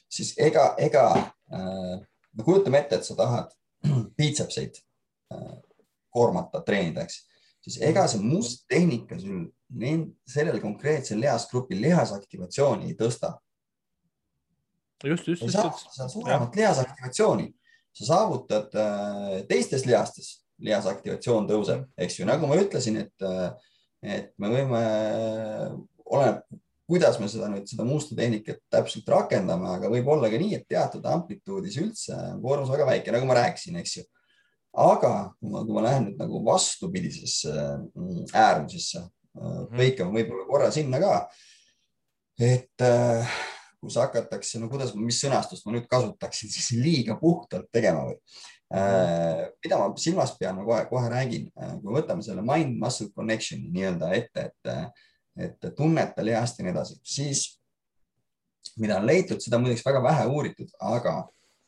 siis ega, ega äh, no kujutame ette, et sa tahad piitsepseid äh, koormata, treenida, eks, siis ega see must tehnika sul sellel konkreetsel lihasgrupil lihasaktivatsiooni ei tõsta.
just, just.
sa saad suuremat lihasaktivatsiooni, sa saavutad äh, teistes lihastes, lihasaktivatsioon tõuseb, eks ju, nagu ma ütlesin, et äh, et me võime, oleneb, kuidas me seda nüüd, seda musta tehnikat täpselt rakendame, aga võib olla ka nii, et teatud amplituudis üldse on koormus väga väike, nagu ma rääkisin, eks ju. aga kui ma, kui ma lähen nüüd nagu vastupidisesse mm, äärmusesse -hmm. lõikame võib-olla korra sinna ka. et äh, kus hakatakse, no kuidas, mis sõnastust ma nüüd kasutaksin, siis liiga puhtalt tegema või mida ma silmas pean, ma kohe, kohe räägin, äh, kui võtame selle mind-muscle connection'i nii-öelda ette, et, et tunneta lihast ja nii edasi, siis mida on leitud, seda muideks väga vähe uuritud, aga,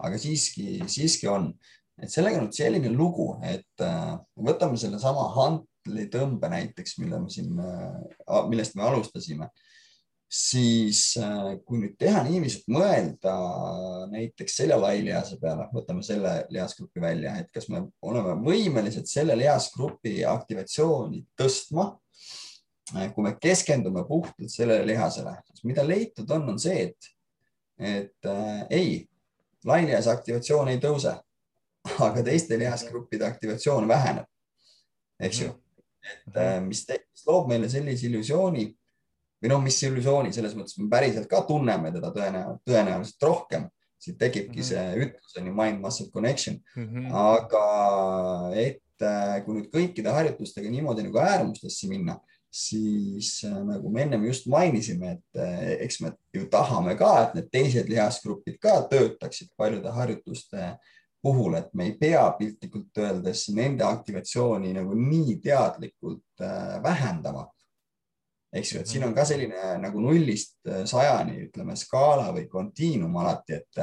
aga siiski, siiski on, et sellega on selline lugu, et äh, võtame sellesama hantli tõmbe näiteks, mille me siin, millest me alustasime siis äh, kui nüüd teha niiviisi, et mõelda näiteks seljalaialihase peale, võtame selle lihasgrupi välja, et kas me oleme võimelised selle lihasgrupi aktivatsiooni tõstma. Äh, kui me keskendume puhtalt sellele lihasele, siis mida leitud on, on see, et, et äh, ei, lailihase aktivatsioon ei tõuse, aga teiste lihasgruppide aktivatsioon väheneb. eks ju, et äh, mis, mis loob meile sellise illusiooni või noh, mis illusiooni selles mõttes me päriselt ka tunneme teda tõenäoliselt, tõenäoliselt rohkem, siit tekibki mm -hmm. see ütlus on ju mind muscle connection mm, -hmm. aga et äh, kui nüüd kõikide harjutustega niimoodi nagu äärmustesse minna, siis äh, nagu me ennem just mainisime, et äh, eks me ju tahame ka, et need teised lihasgrupid ka töötaksid paljude harjutuste puhul, et me ei pea piltlikult öeldes nende aktivatsiooni nagu nii teadlikult vähendama eks ju, et siin on ka selline nagu nullist äh, sajani, ütleme skaala või kontiinum alati, et,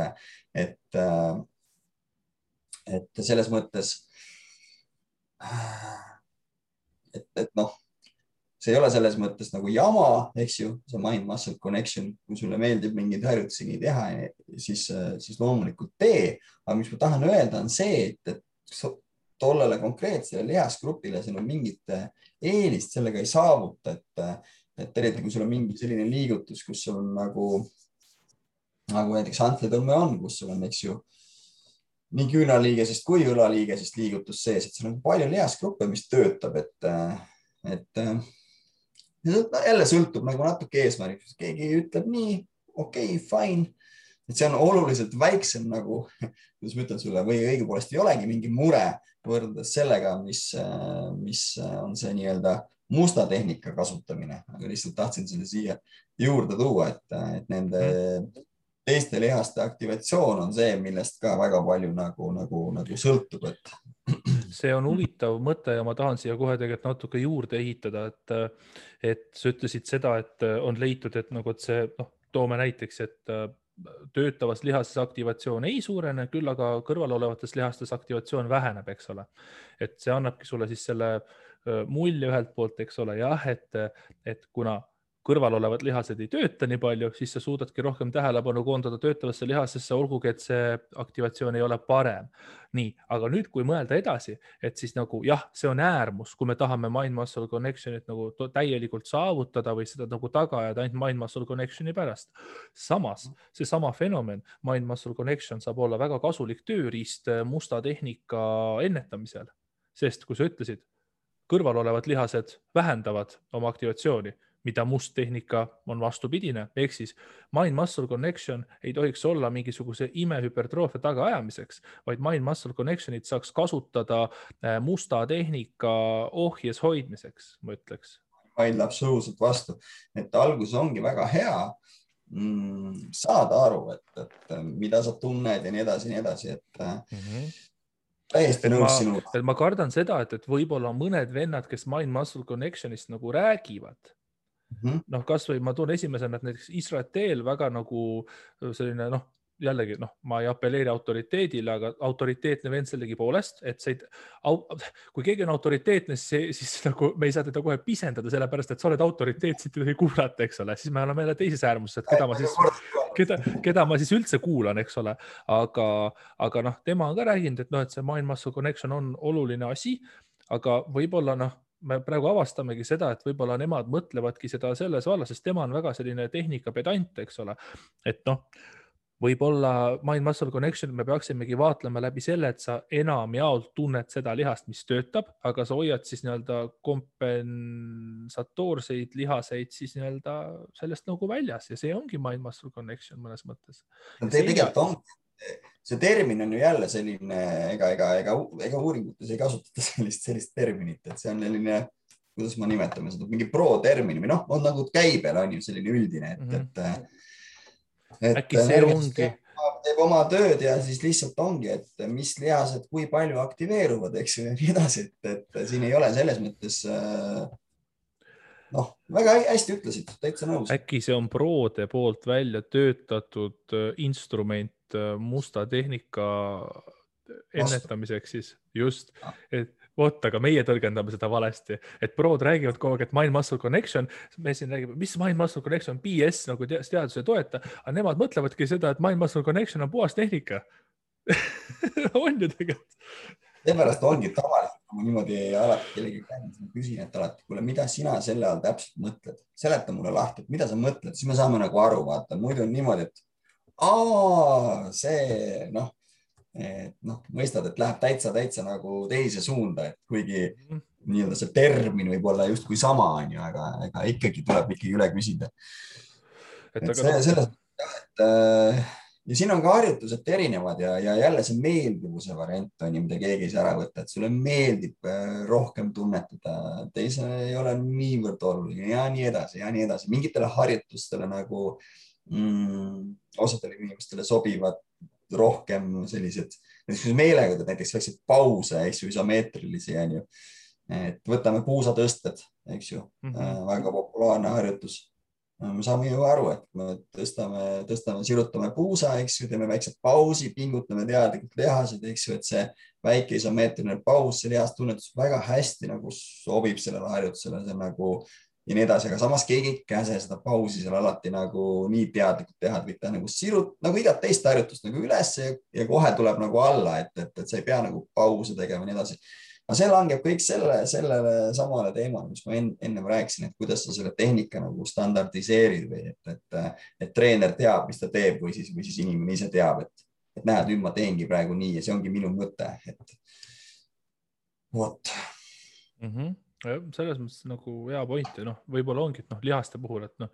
et, äh, et selles mõttes. et, et noh, see ei ole selles mõttes nagu jama, eks ju, see mind muscle connection, kui sulle meeldib mingeid harjutusi nii teha, siis, siis loomulikult tee. aga mis ma tahan öelda, on see, et, et tollele konkreetsele lihasgrupile sinul mingit eelist sellega ei saavuta, et, et eriti kui sul on mingi selline liigutus, kus sul on nagu, nagu näiteks antletõmme on, kus sul on, eks ju, nii küünaliigesest kui õlaliigesest liigutus sees, et seal on palju lihasgruppe, mis töötab, et, et jälle sõltub nagu natuke eesmärgist, keegi ütleb nii, okei okay,, fine, et see on oluliselt väiksem nagu, kuidas ma ütlen sulle, või õigupoolest ei olegi mingi mure võrreldes sellega, mis, mis on see nii-öelda musta tehnika kasutamine, aga lihtsalt tahtsin selle siia juurde tuua, et, et nende teiste lihaste aktivatsioon on see, millest ka väga palju nagu, nagu, nagu sõltub, et.
see on huvitav mõte ja ma tahan siia kohe tegelikult natuke juurde ehitada, et, et sa ütlesid seda, et on leitud, et nagu, et see noh, toome näiteks, et töötavas lihases aktivatsioon ei suurene, küll aga kõrval olevates lihastes aktivatsioon väheneb, eks ole. et see annabki sulle siis selle äh, mulje ühelt poolt, eks ole, jah, et, et kuna kõrval olevad lihased ei tööta nii palju, siis sa suudadki rohkem tähelepanu koondada töötavasse lihasesse, olgugi et see aktivatsioon ei ole parem. nii, aga nüüd, kui mõelda edasi, et siis nagu jah, see on äärmus, kui me tahame mind-muscle connection'it nagu täielikult saavutada või seda nagu taga ajada ainult mind-muscle connection'i pärast. samas seesama fenomen, mind-muscle connection saab olla väga kasulik tööriist musta tehnika ennetamisel, sest kui sa ütlesid kõrval olevad lihased vähendavad oma aktivatsiooni, mida must tehnika on vastupidine, ehk siis mind-muscle connection ei tohiks olla mingisuguse imehüpertroofia tagaajamiseks, vaid mind-muscle connection'it saaks kasutada äh, musta tehnika ohjes hoidmiseks, ma ütleks.
vaidle absoluutselt vastu, et alguses ongi väga hea mm, saada aru, et, et mida sa tunned ja nii edasi ja nii edasi, et mm -hmm täiesti nõus sinuga.
ma kardan seda, et, et võib-olla mõned vennad, kes Mind Muscle Connectionist nagu räägivad mm -hmm., noh, kasvõi ma toon esimesena, et näiteks Israel väga nagu selline noh, jällegi noh, ma ei apelleeri autoriteedile, aga autoriteetne vend sellegipoolest, et see, kui keegi on autoriteetne, siis, siis nagu me ei saa teda kohe pisendada, sellepärast et sa oled autoriteet, siit ei kuulata, eks ole, siis me oleme jälle teises äärmuses, et keda ma siis, keda, keda ma siis üldse kuulan, eks ole. aga, aga noh, tema on ka rääkinud, et noh, et see muscle connection on oluline asi, aga võib-olla noh me praegu avastamegi seda, et võib-olla nemad mõtlevadki seda selles vallas, sest tema on väga selline tehnikapedant, eks ole. et noh, võib-olla mind muscle connection, me peaksimegi vaatlema läbi selle, et sa enamjaolt tunned seda lihast, mis töötab, aga sa hoiad siis nii-öelda kompensatoorseid lihaseid siis nii-öelda sellest nagu väljas ja see ongi mind muscle connection mõnes mõttes.
tegelikult on, see termin on ju jälle selline, ega, ega, ega, ega uuringutes ei kasutata sellist, sellist terminit, et see on selline, kuidas me nimetame seda, mingi pro termin või noh, on nagu käibel on ju selline üldine, et mm, -hmm. et
et äkki see ongi
teeb oma tööd ja siis lihtsalt ongi, et mis lihased kui palju aktiveeruvad, eks ju, ja nii edasi, et, et siin ei ole selles mõttes äh, noh, väga hästi ütlesid, täitsa nõus.
äkki see on Prode poolt välja töötatud äh, instrument musta tehnika ennetamiseks siis just, et vot, aga meie tõlgendame seda valesti, et prod räägivad kogu aeg, et mind muscle connection, me siin räägime, mis mind muscle connection, BS nagu teadus ei toeta, aga nemad mõtlevadki seda, et mind muscle connection on puhas tehnika. On ju tegelikult.
seepärast ongi tavaliselt, ma niimoodi alati kellegi käest küsin, et alati, kuule, mida sina selle all täpselt mõtled, seleta mulle lahti, et mida sa mõtled, siis me saame nagu aru, vaata, muidu on niimoodi, et aa, see noh et noh, mõistad, et läheb täitsa, täitsa nagu teise suunda, et kuigi -hmm. nii-öelda see termin võib olla justkui sama, onju, aga ega ikkagi tuleb ikkagi üle küsida. et, et see, selles, et äh, ja siin on ka harjutused erinevad ja, ja jälle see meeldivuse variant on ju, mida keegi ei saa ära võtta, et sulle meeldib äh, rohkem tunnetada, teisele ei ole niivõrd oluline ja nii edasi ja nii edasi. mingitele harjutustele nagu mm, osadele inimestele sobivad rohkem sellised, näiteks meelega teed näiteks väikseid pause, eks ju, isomeetrilisi onju. et võtame puusatõsted, eks ju mm, -hmm. väga populaarne harjutus. me saame ju aru, et me tõstame, tõstame, sirutame puusa, eks ju, teeme väikse pausi, pingutame teadlikult lihased, eks ju, et see väike isomeetriline paus, see lihastunnetus väga hästi nagu sobib sellele harjutusele, see on nagu ja nii edasi, aga samas keegi ei käse seda pausi seal alati nagu nii teadlikult teha, et võite nagu sirut-, nagu igat teist harjutust nagu ülesse ja, ja kohe tuleb nagu alla, et, et, et sa ei pea nagu pause tegema ja nii edasi. aga see langeb kõik selle, sellele samale teemale, mis ma en, ennem rääkisin, et kuidas sa selle tehnika nagu standardiseerid või et, et, et treener teab, mis ta teeb või siis, või siis inimene ise teab, et, et näed, nüüd ma teengi praegu nii ja see ongi minu mõte, et vot
mm. -hmm selles mõttes nagu hea point ja noh, võib-olla ongi, et noh, lihaste puhul, et noh,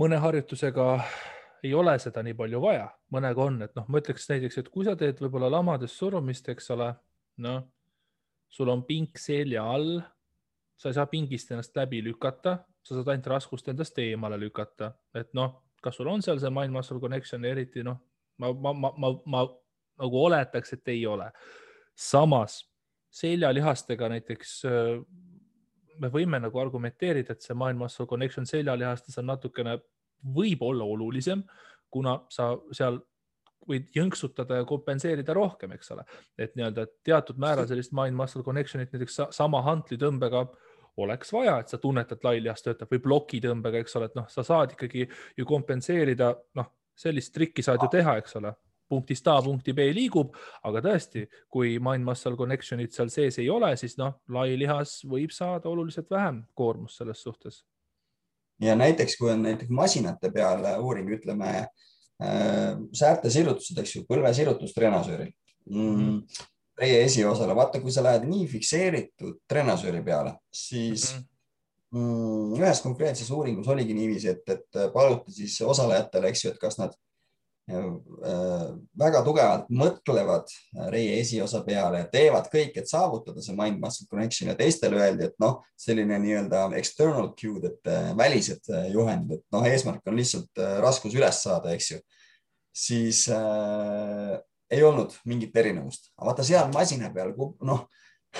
mõne harjutusega ei ole seda nii palju vaja, mõnega on, et noh, ma ütleks näiteks, et kui sa teed võib-olla lamades surumist, eks ole, noh, sul on pink selja all, sa ei saa pingist ennast läbi lükata, sa saad ainult raskust endast eemale lükata, et noh, kas sul on seal see mind muscle connection, eriti noh, ma, ma, ma, ma, ma nagu oletaks, et ei ole. samas seljalihastega näiteks me võime nagu argumenteerida, et see mind muscle connection seljalihastes on natukene, võib-olla olulisem, kuna sa seal võid jõnksutada ja kompenseerida rohkem, eks ole, et nii-öelda teatud määral sellist mind muscle connection'it näiteks sama hantlitõmbega oleks vaja, et sa tunned, et lai lihas töötab või plokitõmbega, eks ole, et noh, sa saad ikkagi ju kompenseerida, noh, sellist trikki saad ju teha, eks ole punktist A punkti B liigub, aga tõesti, kui mind muscle connection'it seal sees ei ole, siis noh, lai lihas võib saada oluliselt vähem koormust selles suhtes.
ja näiteks, kui on näiteks masinate peal uuring, ütleme äh, säärte sirutused, eks ju, põlvesirutus treenasööril mm, -hmm. reie esiosale, vaata, kui sa lähed nii fikseeritud treenasööri peale, siis mm -hmm mm, ühes konkreetses uuringus oligi niiviisi, et, et paluti siis osalejatele, eks ju, et kas nad väga tugevalt mõtlevad reie esiosa peale teevad kõik, et saavutada see mind muscle connection. Ja teistele öeldi, et noh, selline nii-öelda external cue'd, et äh, välised äh, juhendid, et noh, eesmärk on lihtsalt raskus üles saada, eks ju. siis äh, ei olnud mingit erinevust, aga vaata seal masina peal, noh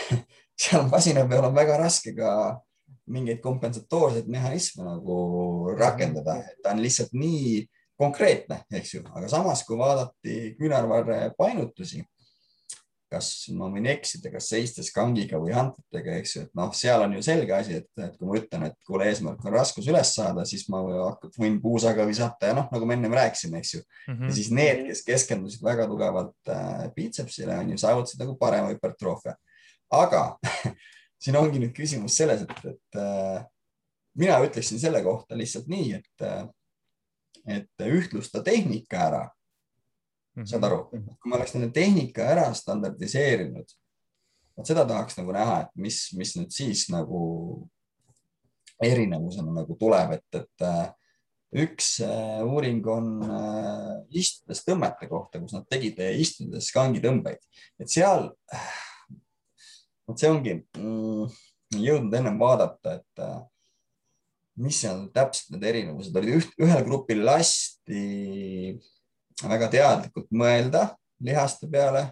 seal masina peal on väga raske ka mingeid kompensatoorseid mehhanisme nagu rakendada, ta on lihtsalt nii konkreetne, eks ju, aga samas, kui vaadati küünarvarre painutusi, kas ma võin eksida, kas seistes kangiga või hantritega, eks ju, et noh, seal on ju selge asi, et, et kui ma ütlen, et kuule, eesmärk on raskus üles saada, siis ma võin puusaga visata ja noh, nagu me ennem rääkisime, eks ju mm. -hmm. ja siis need, kes keskendusid väga tugevalt äh, biitsepsile, on ju, saavutasid nagu parema hüpertroofia. aga siin ongi nüüd küsimus selles, et, et äh, mina ütleksin selle kohta lihtsalt nii, et, äh, et ühtlusta tehnika ära mm. -hmm. saad aru, kui ma oleks nende tehnika ära standardiseerinud, vot seda tahaks nagu näha, et mis, mis nüüd siis nagu erinevusena nagu tuleb, et, et äh, üks äh, uuring on äh, istudes tõmmete kohta, kus nad tegid istudes kangitõmbeid, et seal äh, vot see ongi mm, jõudnud ennem vaadata, et äh, mis seal täpselt need erinevused olid. üht, ühel grupil lasti väga teadlikult mõelda lihaste peale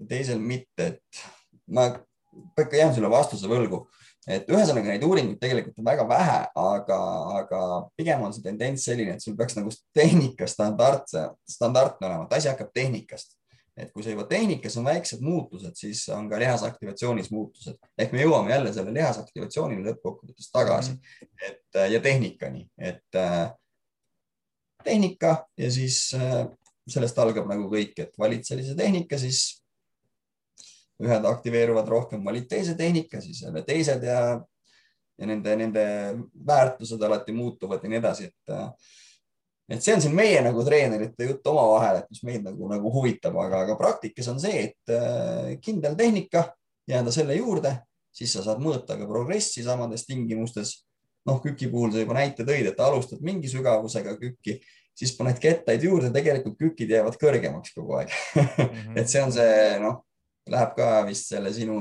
ja teisel mitte, et ma Pekka jään sulle vastuse võlgu, et ühesõnaga neid uuringuid tegelikult on väga vähe, aga, aga pigem on see tendents selline, et sul peaks nagu tehnika standardse, standardne olema, et asi hakkab tehnikast et kui sa juba tehnikas on väiksed muutused, siis on ka lihasaktivatsioonis muutused. Ehk me jõuame jälle selle lihasaktivatsioonini lõppkokkuvõttes tagasi. Mm, -hmm. et äh, ja tehnikani, et äh, tehnika ja siis äh, sellest algab nagu kõik, et valid sellise tehnika, siis ühed aktiveeruvad rohkem, valid teise tehnika, siis jälle teised ja, ja nende, nende väärtused alati muutuvad ja nii edasi, et et see on siin meie nagu treenerite jutt omavahel, et mis meid nagu, nagu huvitab, aga, aga praktikas on see, et äh, kindel tehnika, jääda selle juurde, siis sa saad mõõta ka progressi samades tingimustes. noh, küki puhul sa juba näite tõid, et alustad mingi sügavusega kükki, siis paned kettaid juurde, tegelikult kükid jäävad kõrgemaks kogu aeg. -hmm. et see on see, noh, läheb ka vist selle sinu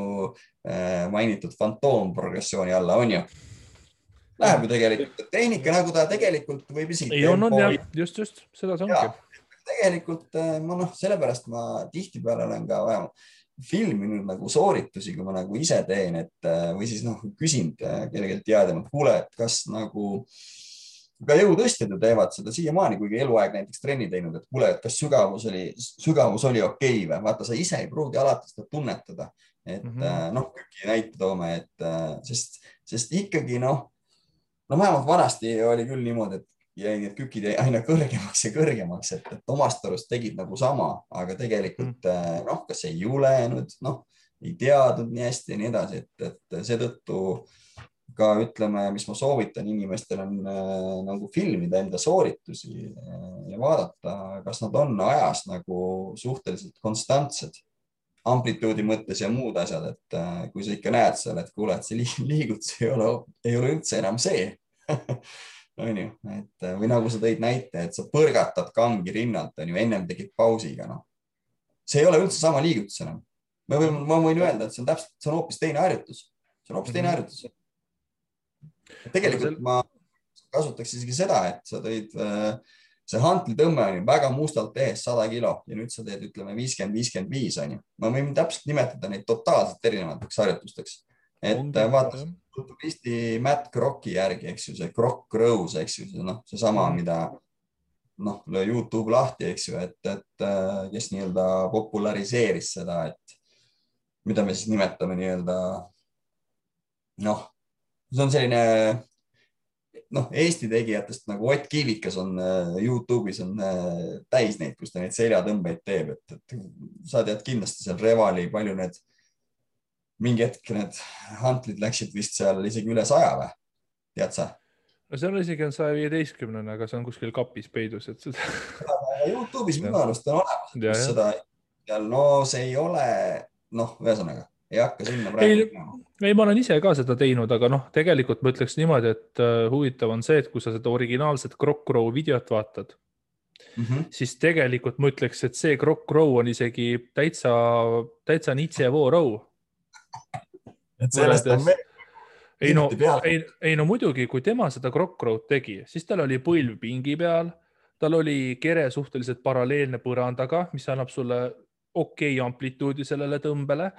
äh, mainitud fantoomprogressiooni alla, on ju läheb ju tegelikult, et tehnika nagu ta tegelikult võib isegi.
ei olnud jah, just, just seda see ongi.
tegelikult äh, ma noh, sellepärast ma tihtipeale olen ka vähemalt filminud nagu sooritusi, kui ma nagu ise teen, et äh, või siis noh, küsinud äh, kellelgi teadjamalt, kuule, et kas nagu ka jõutõstjad ju teevad seda siiamaani, kuigi eluaeg näiteks trenni teinud, et kuule, et kas sügavus oli, sügavus oli okei okay või vaata, sa ise ei pruugi alati seda tunnetada, et mm -hmm. noh, näite toome, et sest, sest ikkagi noh no vähemalt vanasti oli küll niimoodi, et jäi need kükid jäi aina kõrgemaks ja kõrgemaks, et, et omast arust tegid nagu sama, aga tegelikult mm. noh, kas ei julenud, noh, ei teadnud nii hästi ja nii edasi, et, et seetõttu ka ütleme, mis ma soovitan inimestel on äh, nagu filmida enda sooritusi äh, ja vaadata, kas nad on ajas nagu suhteliselt konstantsed amplituudi mõttes ja muud asjad, et äh, kui sa ikka näed seal, et kuule, et see liigutus ei ole, ei ole üldse enam see onju, et äh, või nagu sa tõid näite, et sa põrgatad kangi rinnalt, onju, ennem tegid pausiga, noh. see ei ole üldse sama liigutus enam. ma võin, ma võin öelda, et see on täpselt, see on hoopis teine harjutus, see on hoopis teine -hmm. harjutus. tegelikult ma kasutaks isegi seda, et sa tõid äh, see hantlitõmme on ju väga mustalt tehes sada kilo ja nüüd sa teed, ütleme viiskümmend, viiskümmend viis on ju. ma võin täpselt nimetada neid totaalselt erinevateks harjutusteks. et vaata, Eesti Matt Crocki järgi, eks ju, see Croc Rose, eks ju, noh, seesama mm., mida noh, löö Youtube lahti, eks ju, et, et äh, kes nii-öelda populariseeris seda, et mida me siis nimetame nii-öelda noh, see on selline noh, Eesti tegijatest nagu Ott Kiivikas on äh, Youtube'is on äh, täis neid, kus ta neid seljatõmbeid teeb, et, et sa tead kindlasti seal Revali, palju need, mingi hetk need hantlid läksid vist seal isegi üle saja või, tead sa?
no seal isegi on saja viieteistkümnene, aga see on kuskil kapis peidus, et seda.
Youtube'is minu arust on olemas, kus seda no see ei ole, noh, ühesõnaga ei hakka sinna praegu minema.
ei, ma olen ise ka seda teinud, aga noh, tegelikult ma ütleks niimoodi, et uh, huvitav on see, et kui sa seda originaalset Croc Row videot vaatad mm, -hmm. siis tegelikult ma ütleks, et see Croc Row on isegi täitsa, täitsa Nitsevo Row.
Et sellest on veel
ei no, ei, ei no muidugi, kui tema seda Croc Row'd tegi, siis tal oli põlv pingi peal, tal oli kere suhteliselt paralleelne põrandaga, mis annab sulle okei okay amplituudi sellele tõmbele.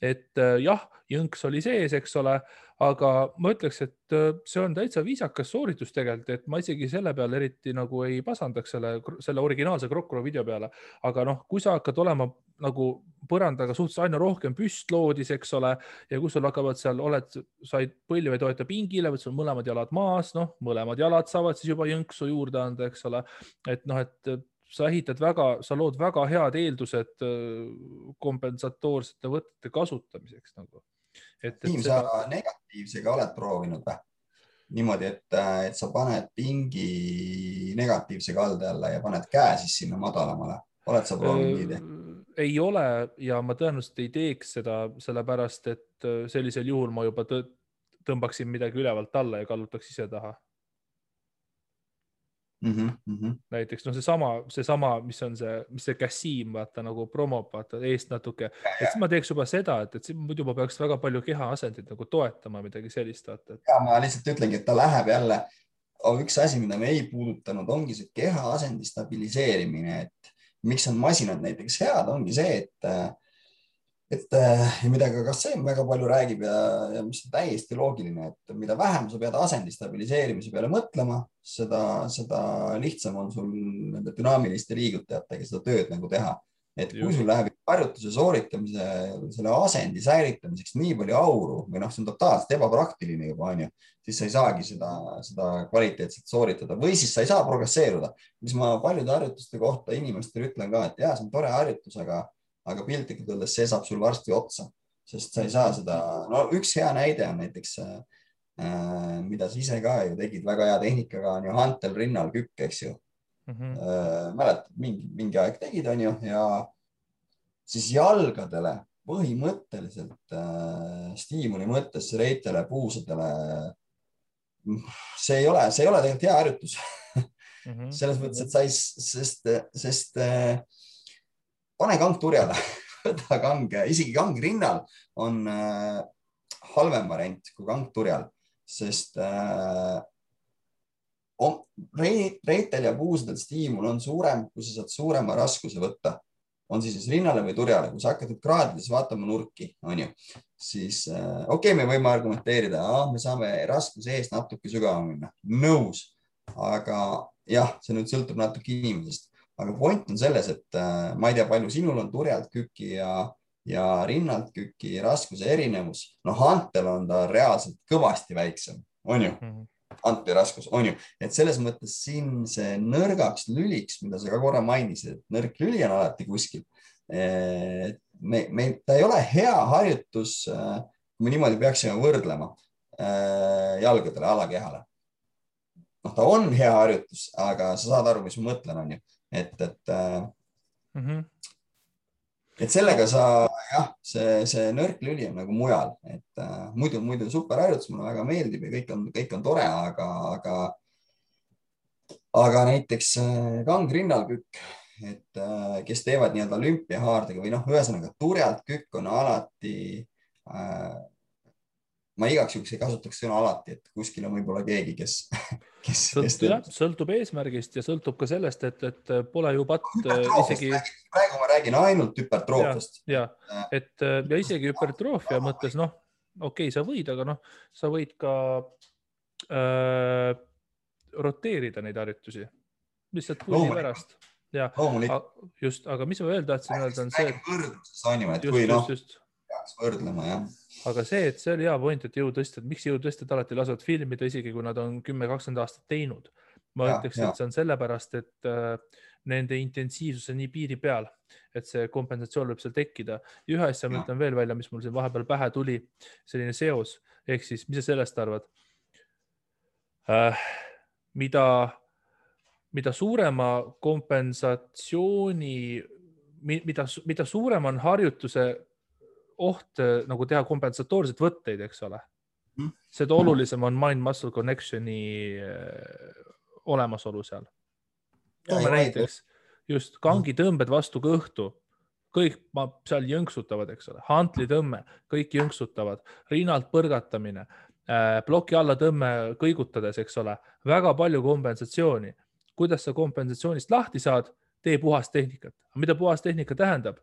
et äh, jah, jõnks oli sees, eks ole, aga ma ütleks, et äh, see on täitsa viisakas sooritus tegelikult, et ma isegi selle peale eriti nagu ei pasandaks selle, selle originaalse Krokro video peale. aga noh, kui sa hakkad olema nagu põrandaga suhteliselt aina rohkem püstloodis, eks ole, ja kui sul hakkavad seal, oled, said põlve toeta pingile, sul mõlemad jalad maas, noh, mõlemad jalad saavad siis juba jõnksu juurde anda, eks ole. et noh, et sa ehitad väga, sa lood väga head eeldused äh, kompensatoorsete võtete kasutamiseks nagu.
et, et. Tiim seda..., sa negatiivsega oled proovinud või? niimoodi, et, äh, et sa paned pingi negatiivse kalde alla ja paned käe siis sinna madalamale, oled sa proovinud nii teha?
ei ole ja ma tõenäoliselt ei teeks seda, sellepärast et äh, sellisel juhul ma juba tõmbaksin midagi ülevalt alla ja kallutaks ise taha
mm. -hmm.
näiteks noh, seesama, seesama, mis on see, mis see Cassim vaata nagu promob vaata eest natuke, et siis ma teeks juba seda, et, et muidu ma peaks väga palju kehaasendit nagu toetama, midagi sellist vaata et....
ja ma lihtsalt ütlengi, et ta läheb jälle, üks asi, mida me ei puudutanud, ongi see kehaasendi stabiliseerimine, et miks on masinad näiteks head, ongi see, et et ja mida ka Kassem väga palju räägib ja, ja mis on täiesti loogiline, et mida vähem sa pead asendi stabiliseerimise peale mõtlema, seda, seda lihtsam on sul nende dünaamiliste liigutajatega seda tööd nagu teha. et kui sul läheb harjutuse sooritamise, selle asendi säilitamiseks nii palju auru või noh, see on totaalselt ebapraktiline juba onju, siis sa ei saagi seda, seda kvaliteetselt sooritada või siis sa ei saa progresseeruda, mis ma paljude harjutuste kohta inimestele ütlen ka, et ja see on tore harjutus, aga aga piltlikult öeldes see saab sul varsti otsa, sest sa ei saa seda, no üks hea näide on näiteks äh, mida sa ise ka ju tegid väga hea tehnikaga on ju hantel rinnal kükk, eks ju mm. -hmm. Äh, mäletad, mingi, mingi aeg tegid, on ju, ja siis jalgadele põhimõtteliselt äh, stiimuli mõttes reitele, puusadele. see ei ole, see ei ole tegelikult hea harjutus mm -hmm. selles mõttes, et sa ei, sest, sest äh, pane kang turjale võta kang, isegi kang rinnal on äh, halvem variant kui kang turjal, sest äh, on, reitel ja puusadel stiimul on suurem, kui sa saad suurema raskuse võtta, on siis siis rinnale või turjale, kui sa hakkad nüüd kraadides vaatama nurki, onju, siis äh, okei okay,, me võime argumenteerida, me saame raskuse eest natuke sügavamale minna, nõus, aga jah, see nüüd sõltub natuke inimesest aga point on selles, et äh, ma ei tea, palju sinul on turjalt küki ja, ja rinnalt küki raskuse erinevus. noh, antel on ta reaalselt kõvasti väiksem, on ju mm? -hmm antli raskus on ju, et selles mõttes siin see nõrgaks lüliks, mida sa ka korra mainisid, et nõrk lüli on alati kuskil. me, me, ta ei ole hea harjutus, äh, kui me niimoodi peaksime võrdlema äh, jalgadele, alakehale. noh, ta on hea harjutus, aga sa saad aru, mis ma mõtlen, on ju et, et mm. -hmm. et sellega sa jah, see, see nõrk lüli on nagu mujal, et äh, muidu, muidu super harjutus, mulle väga meeldib ja kõik on, kõik on tore, aga, aga, aga näiteks äh, kangrinnal kükk, et äh, kes teevad nii-öelda olümpiahaardega või noh, ühesõnaga turjalt kükk on alati äh, ma igaks juhuks ei kasutaks sõna alati, et kuskil on võib-olla keegi, kes, kes.
sõltub, sõltub eesmärgist ja sõltub ka sellest, et, et pole ju patt äh, isegi.
praegu ma räägin ainult hüpertroofiast.
ja, ja., et äh, ja isegi hüpertroofia mõttes, noh, okei okay,, sa võid, aga noh, sa võid ka äh, roteerida neid harjutusi lihtsalt pulli pärast ja just, aga mis ma veel tahtsin öelda, on see.
võrdluses on ju, et kui noh, peaks võrdlema jah
aga see, et see oli hea point, et jõutõstjad, miks jõutõstjad alati lasevad filmida, isegi kui nad on kümme, kakskümmend aastat teinud. ma ja, ütleks, et see on sellepärast, et äh, nende intensiivsus on nii piiri peal, et see kompensatsioon võib seal tekkida. ja ühe asja ma ütlen veel välja, mis mul siin vahepeal pähe tuli, selline seos ehk siis, mis sa sellest arvad äh,? mida, mida suurema kompensatsiooni, mida, mida suurem on harjutuse oht äh, nagu teha kompensatoorseid võtteid, eks ole. Mm.. seda olulisem on mind-muscle connection'i olemasolu seal. näiteks just kangitõmbed vastu kõhtu, kõik seal jõnksutavad, eks ole, hantlitõmme, kõik jõnksutavad, rinnalt põrgatamine, ploki alla tõmme kõigutades, eks ole, väga palju kompensatsiooni. kuidas sa kompensatsioonist lahti saad, tee puhast tehnikat. mida puhas tehnika tähendab?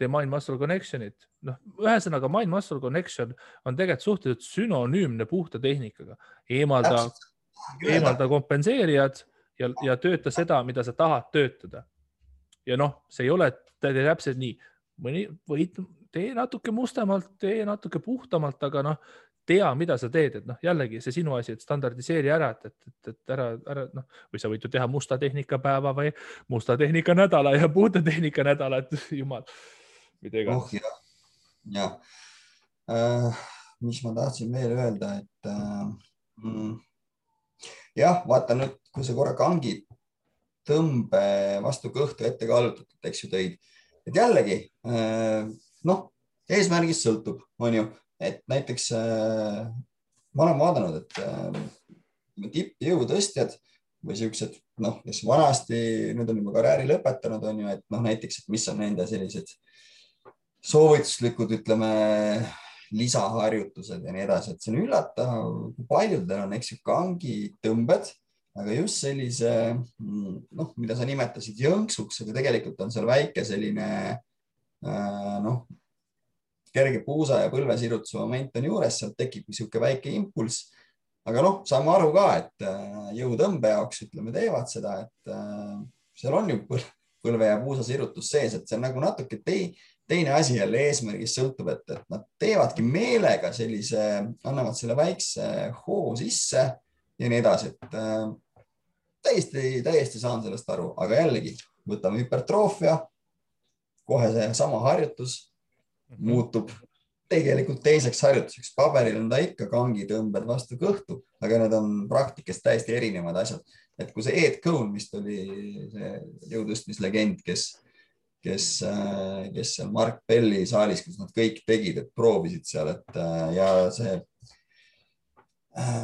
Tee mind-muscle connection'it, noh, ühesõnaga mind-muscle connection on tegelikult suhteliselt sünonüümne puhta tehnikaga, eemalda, eemalda kompenseerijad ja, ja tööta seda, mida sa tahad töötada. ja noh, see ei ole täpselt nii, mõni võid, tee natuke mustemalt, tee natuke puhtamalt, aga noh, tea, mida sa teed, et noh, jällegi see sinu asi, et standardiseeri ära, et, et, et, ära, ära noh, või sa võid ju teha musta tehnikapäeva või musta tehnika nädala ja puhta tehnika nädala, et jumal, mida iganes.
oh jah, jah äh,. mis ma tahtsin veel öelda, et äh, mm, jah, vaata nüüd, kui sa korra kangid tõmbe vastu kõhtu ette kallutatud, eks ju, tõid, et jällegi äh, noh, eesmärgist sõltub, on ju, et näiteks äh, ma olen vaadanud, et äh, tippjõutõstjad või siuksed, noh, kes vanasti nüüd on juba karjääri lõpetanud, on ju, et noh, näiteks, et mis on nende sellised soovituslikud, ütleme, lisaharjutused ja nii edasi, et see on üllatav, kui paljudel on, eks ju, kangitõmbed, aga just sellise, noh, mida sa nimetasid jõnksuks, aga tegelikult on seal väike selline äh, noh, kerge puusa ja põlvesirutuse moment on juures, sealt tekib niisugune väike impulss. aga noh, saame aru ka, et äh, jõutõmbe jaoks ütleme, teevad seda, et äh, seal on ju põlve ja puusa sirutus sees, et see on nagu natuke tei, teine asi jälle eesmärgist sõltub, et, et nad teevadki meelega sellise, annavad selle väikse hoo sisse ja nii edasi, et äh, täiesti, täiesti saan sellest aru, aga jällegi võtame hüpertroofia, kohe seesama harjutus Mhm. muutub tegelikult teiseks harjutuseks. paberil on ta ikka kangitõmbed vastu kõhtu, aga need on praktikas täiesti erinevad asjad. et kui see Ed Cohn vist oli see jõutõstmislegend, kes, kes, kes seal Mark Belli saalis, kus nad kõik tegid, et proovisid seal, et ja see,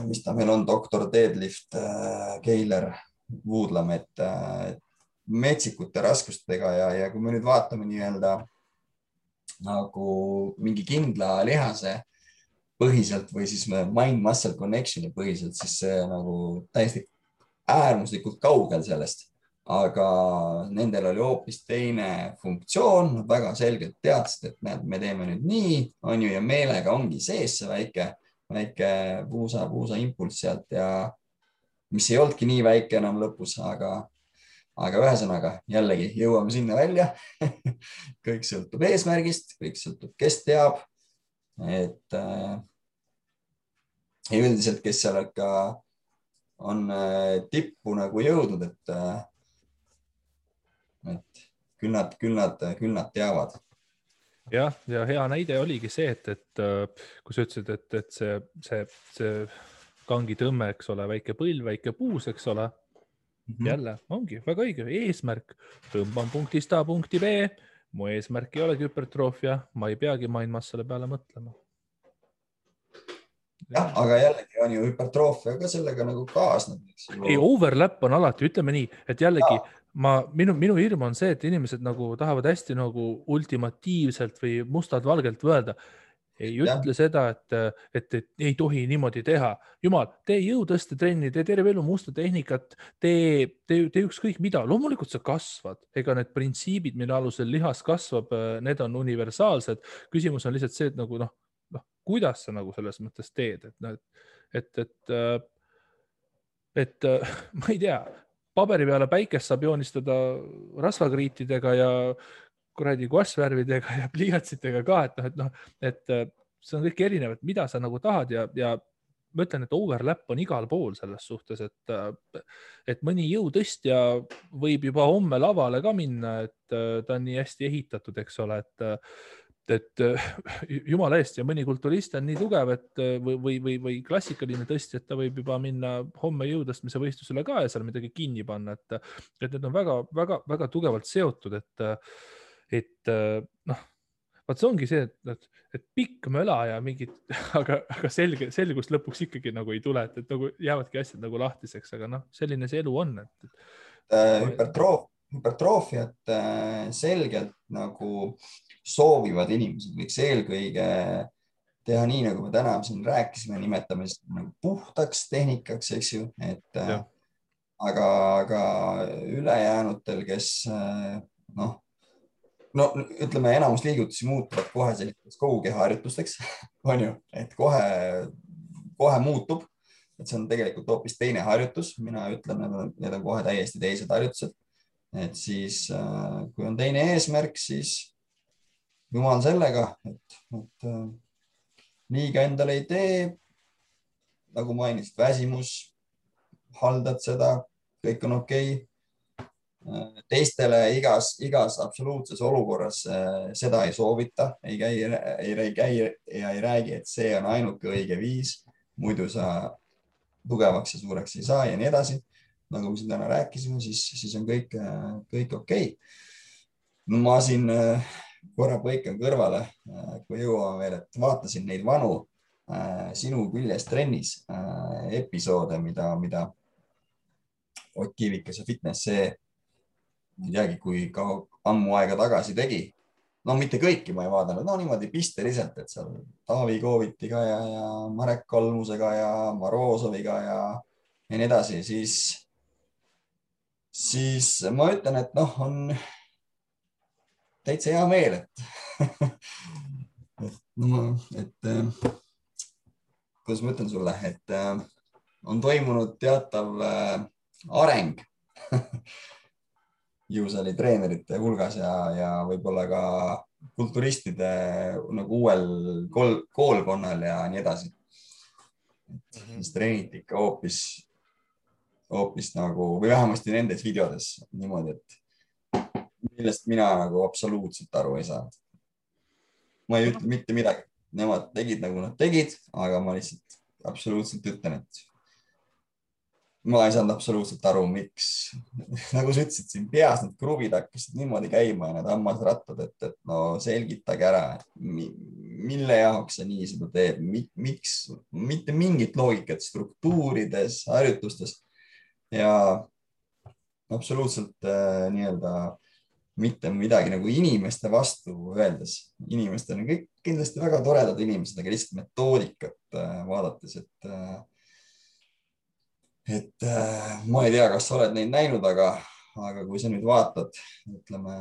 mis ta meil on, doktor Deadlift Keiler Woodlam, et metsikute raskustega ja, ja kui me nüüd vaatame nii-öelda nagu mingi kindla lihase põhiselt või siis mind muscle connection'i põhiselt, siis see nagu täiesti äärmuslikult kaugel sellest. Aga nendel oli hoopis teine funktsioon, väga selgelt teadsid, et näed, me teeme nüüd nii, on ju, ja meelega ongi sees see väike, väike puusa, puusa impulss sealt ja mis ei olnudki nii väike enam lõpus, aga aga ühesõnaga jällegi jõuame sinna välja kõik sõltub eesmärgist, kõik sõltub, kes teab. et äh, ja üldiselt, kes seal ikka on äh, tippu nagu jõudnud, et äh,, et küll nad, küll nad, küll nad teavad
jah, ja hea näide oligi see, et, et äh, kui sa ütlesid, et, et see, see, see kangitõmme, eks ole, väike põlv, väike puus, eks ole Mm -hmm. jälle ongi väga õige eesmärk, tõmban punktist A punkti B. mu eesmärk ei olegi hüpertroofia, ma ei peagi mindmass selle peale mõtlema.
jah, aga jällegi on ju hüpertroofia ka sellega nagu kaasneb.
ei, overlap on alati, ütleme nii, et jällegi ja. Ma, minu, minu hirm on see, et inimesed nagu tahavad hästi nagu ultimatiivselt või mustad-valgelt öelda ei ütle ja. seda, et, et, et ei tohi niimoodi teha. jumal, tee jõutõstetrenni, tee terve elu musta tehnikat, tee, tee, tee ükskõik mida, loomulikult sa kasvad, ega need printsiibid, mille alusel lihas kasvab, need on universaalsed. küsimus on lihtsalt see, et nagu noh, noh, kuidas sa nagu selles mõttes teed, et noh, et, et, et, et ma ei tea, paberi peale päikest saab joonistada rasvakriitidega ja kuradi guaššvärvidega ja pliiatsitega ka, et noh, et noh, et äh, see on kõik erinev, et mida sa nagu tahad ja, ja ma ütlen, et overlap on igal pool selles suhtes, et, äh, et mõni jõutõstja võib juba homme lavale ka minna, et äh, ta on nii hästi ehitatud, eks ole, et et jumala eest ja mõni kulturist on nii tugev, et või, või, või, või klassikaline tõstja, et ta võib juba minna homme jõutõstmise võistlusele ka ja seal midagi kinni panna, et, et need on väga-väga-väga tugevalt seotud, et et äh, noh, vot see ongi see, et, et, pikk möla ja mingid, aga, aga selge, selgust lõpuks ikkagi nagu ei tule, et, et nagu jäävadki asjad nagu lahtiseks, aga noh, selline see elu on, et, et.
Äh, hüpertroof, hüpertroofiat äh, selgelt nagu soovivad inimesed võiks eelkõige teha nii, nagu me täna siin rääkisime, nimetame seda nagu puhtaks tehnikaks, eks ju, et äh, ja. aga, aga ülejäänutel, kes noh no ütleme, enamus liigutusi muutuvad kohe sellisteks kogu keha harjutusteks on ju, et kohe, kohe muutub. et see on tegelikult hoopis teine harjutus, mina ütlen, need on kohe täiesti teised harjutused. Et siis, äh, kui on teine eesmärk, siis jumal sellega, et, et äh, liiga endale ei tee. nagu mainisid, väsimus, haldad seda, kõik on okei okay teistele igas, igas absoluutses olukorras äh, seda ei soovita, ei käi, ei käi ja ei räägi, et see on ainuke õige viis, muidu sa tugevaks ja suureks ei saa ja nii edasi. Nagu me siin täna rääkisime, siis, siis on kõik, kõik okei. Okay.. ma siin äh, korra põikan kõrvale, äh, kui jõuame veel, et vaatasin neid vanu sinu küljes trennis episoode, mida, mida Ott Kivikas ja Fitness see ei teagi, kui ka ammu aega tagasi tegi. no mitte kõiki ma ei vaadanud, no niimoodi pisteliselt, et seal Taavi Koovitiga ja, ja Marek Kalmusega ja Marozoviga ja, ja nii edasi, siis, siis ma ütlen, et noh, on täitsa hea meel, et et no, et kuidas ma ütlen sulle, et on toimunud teatav äh, areng Juusali treenerite hulgas ja, ja võib-olla ka kulturistide nagu uuel kool, koolkonnal ja nii edasi. siis mhm. treeniti ikka hoopis, hoopis nagu või vähemasti nendes videodes niimoodi, et millest mina nagu absoluutselt aru ei saanud. ma ei ütle mitte midagi, nemad tegid nagu nad tegid, aga ma lihtsalt absoluutselt ütlen, et ma ei saanud absoluutselt aru, miks, nagu sa ütlesid, siin peas need kruvid hakkasid niimoodi käima ja need hammasrattad, et, et no selgitage ära, mille jaoks sa nii seda teed, miks, mitte mingit loogikat struktuurides, harjutustes ja absoluutselt äh, nii-öelda mitte midagi nagu inimeste vastu öeldes. inimestel on kõik kindlasti väga toredad inimesed, aga lihtsalt metoodikat äh, vaadates, et äh, et äh, ma ei tea, kas sa oled neid näinud, aga, aga kui sa nüüd vaatad, ütleme,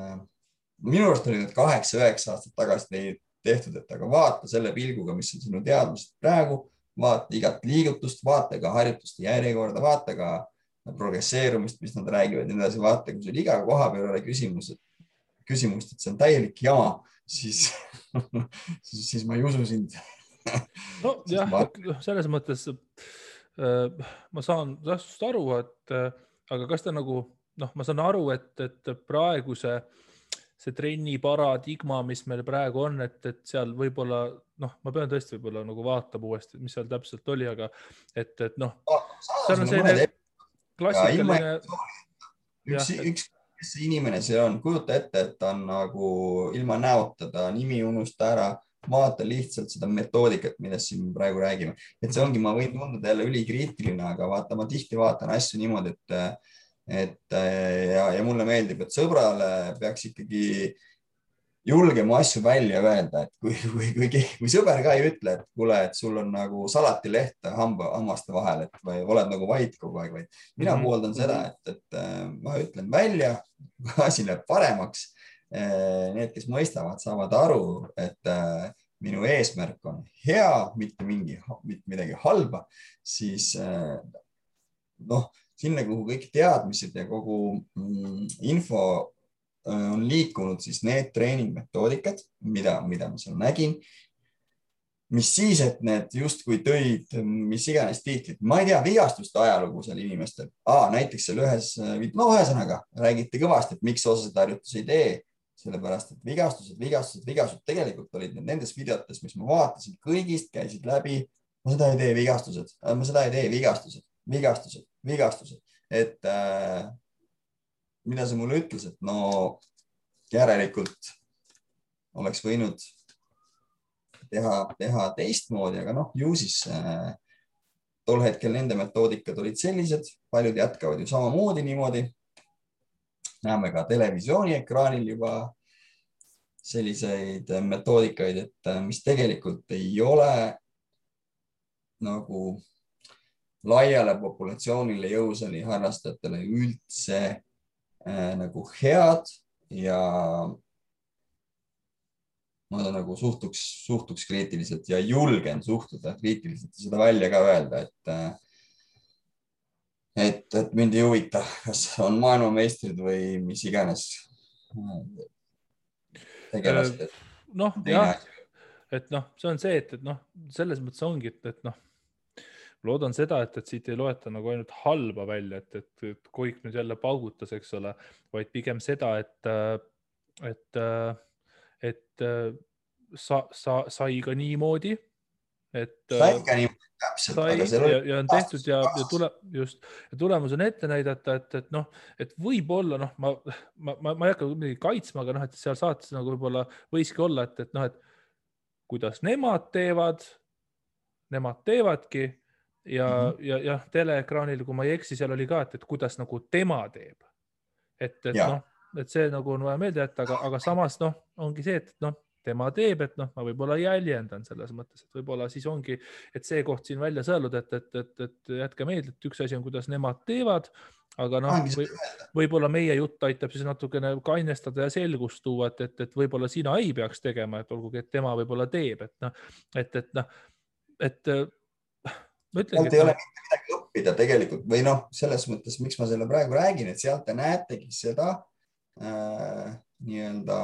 minu arust oli need kaheksa-üheksa aastat tagasi neid tehtud, et aga vaata selle pilguga, mis on sinu teadmised praegu, vaata igat liigutust, vaata ka harjutuste järjekorda, vaata ka progresseerumist, mis nad räägivad ja nii edasi, vaata, kui sul iga koha peal ei ole küsimus, küsimust, et see on täielik jama, siis siis, siis ma ei usu sind.
Nojah, selles mõttes Äh, ma saan sinust aru, et äh, aga kas ta nagu noh, ma saan aru, et, et praegu see, see trenni paradigma, mis meil praegu on, et, et seal võib-olla noh, ma pean tõesti võib-olla nagu vaatama uuesti, mis seal täpselt oli, aga et, et noh, seal on selline klassikaline.
üks, üks, kes see inimene see on, kujuta ette, et ta on nagu ilma näota, ta nimi unusta ära vaata lihtsalt seda metoodikat, millest siin praegu räägime, et see ongi, ma võin tunduda jälle ülikriitiline, aga vaata, ma tihti vaatan asju niimoodi, et, et ja, ja mulle meeldib, et sõbrale peaks ikkagi julgema asju välja öelda, et kui, kui, kui, kui sõber ka ei ütle, et kuule, et sul on nagu salatileht hamba, hammaste vahel, et või oled nagu vait kogu aeg, vaid mina mm -hmm. pooldan seda, et, et ma ütlen välja, asi läheb paremaks Eh, need, kes mõistavad, saavad aru, et eh, minu eesmärk on hea, mitte mingi, mitte midagi halba, siis eh, noh, sinna, kuhu kõik teadmised ja kogu mm, info on liikunud, siis need treeningmetoodikad, mida, mida ma seal nägin, mis siis, et need justkui tõid mis iganes tiitlid, ma ei tea, vigastuste ajalugu seal inimestel, näiteks seal ühes, no ühesõnaga räägiti kõvasti, et miks osasid harjutusi ei tee. Sellepärast et vigastused, vigastused, vigastused. Tegelikult olid need nendes videotes, mis ma vaatasin, kõigist käisid läbi. ma seda ei tee, vigastused, ma seda ei tee, vigastused, vigastused, vigastused, et äh, mida see mulle ütles, et no järelikult oleks võinud teha, teha teistmoodi, aga noh, ju siis äh, tol hetkel nende metoodikad olid sellised, paljud jätkavad ju samamoodi niimoodi. näeme ka televisiooniekraanil juba selliseid metoodikaid, et äh, mis tegelikult ei ole nagu laiale populatsioonile jõusaali harrastajatele üldse nagu head ja ma nagu suhtuks, suhtuks kriitiliselt ja julgen suhtuda kriitiliselt ja seda välja ka öelda, et äh, et, et mind ei huvita, kas on maailmameistrid või mis iganes
tegelased. Äh, noh, jah, et noh, see on see, et, et noh, selles mõttes ongi, et, et noh, loodan seda, et, et siit ei loeta nagu ainult halba välja, et, et, et Koik nüüd jälle paugutas, eks ole, vaid pigem seda, et, et, et sa, sa, sai ka niimoodi, et.
sai ka niimoodi, täpselt.
sai ja, ja on tehtud ja, ja tuleb just ja tulemus on ette näidata, et, et noh, et võib-olla noh, ma, ma, ma, ma ei hakka midagi kaitsma, aga noh, et seal saates nagu võib-olla võiski olla, et, et noh, et kuidas nemad teevad, nemad teevadki ja mm, -hmm. ja jah, teleekraanil, kui ma ei eksi, seal oli ka, et, et kuidas nagu tema teeb. et, et noh, et see nagu on vaja meelde jätta, aga, aga samas noh, ongi see, et noh, tema teeb, et noh, ma võib-olla jäljendan selles mõttes, et võib-olla siis ongi, et see koht siin välja sõeluda, et, et, et, et jätke meelde, et üks asi on, kuidas nemad teevad, aga noh või,, võib-olla meie jutt aitab siis natukene kainestada ja selgust tuua, et, et, et võib-olla sina ei peaks tegema, et olgugi, et tema võib-olla teeb, et noh, et, et noh, et.
Sealt ei ole mitte midagi õppida tegelikult või noh, selles mõttes, miks ma selle praegu räägin, et sealt te näetegi seda äh, nii-öelda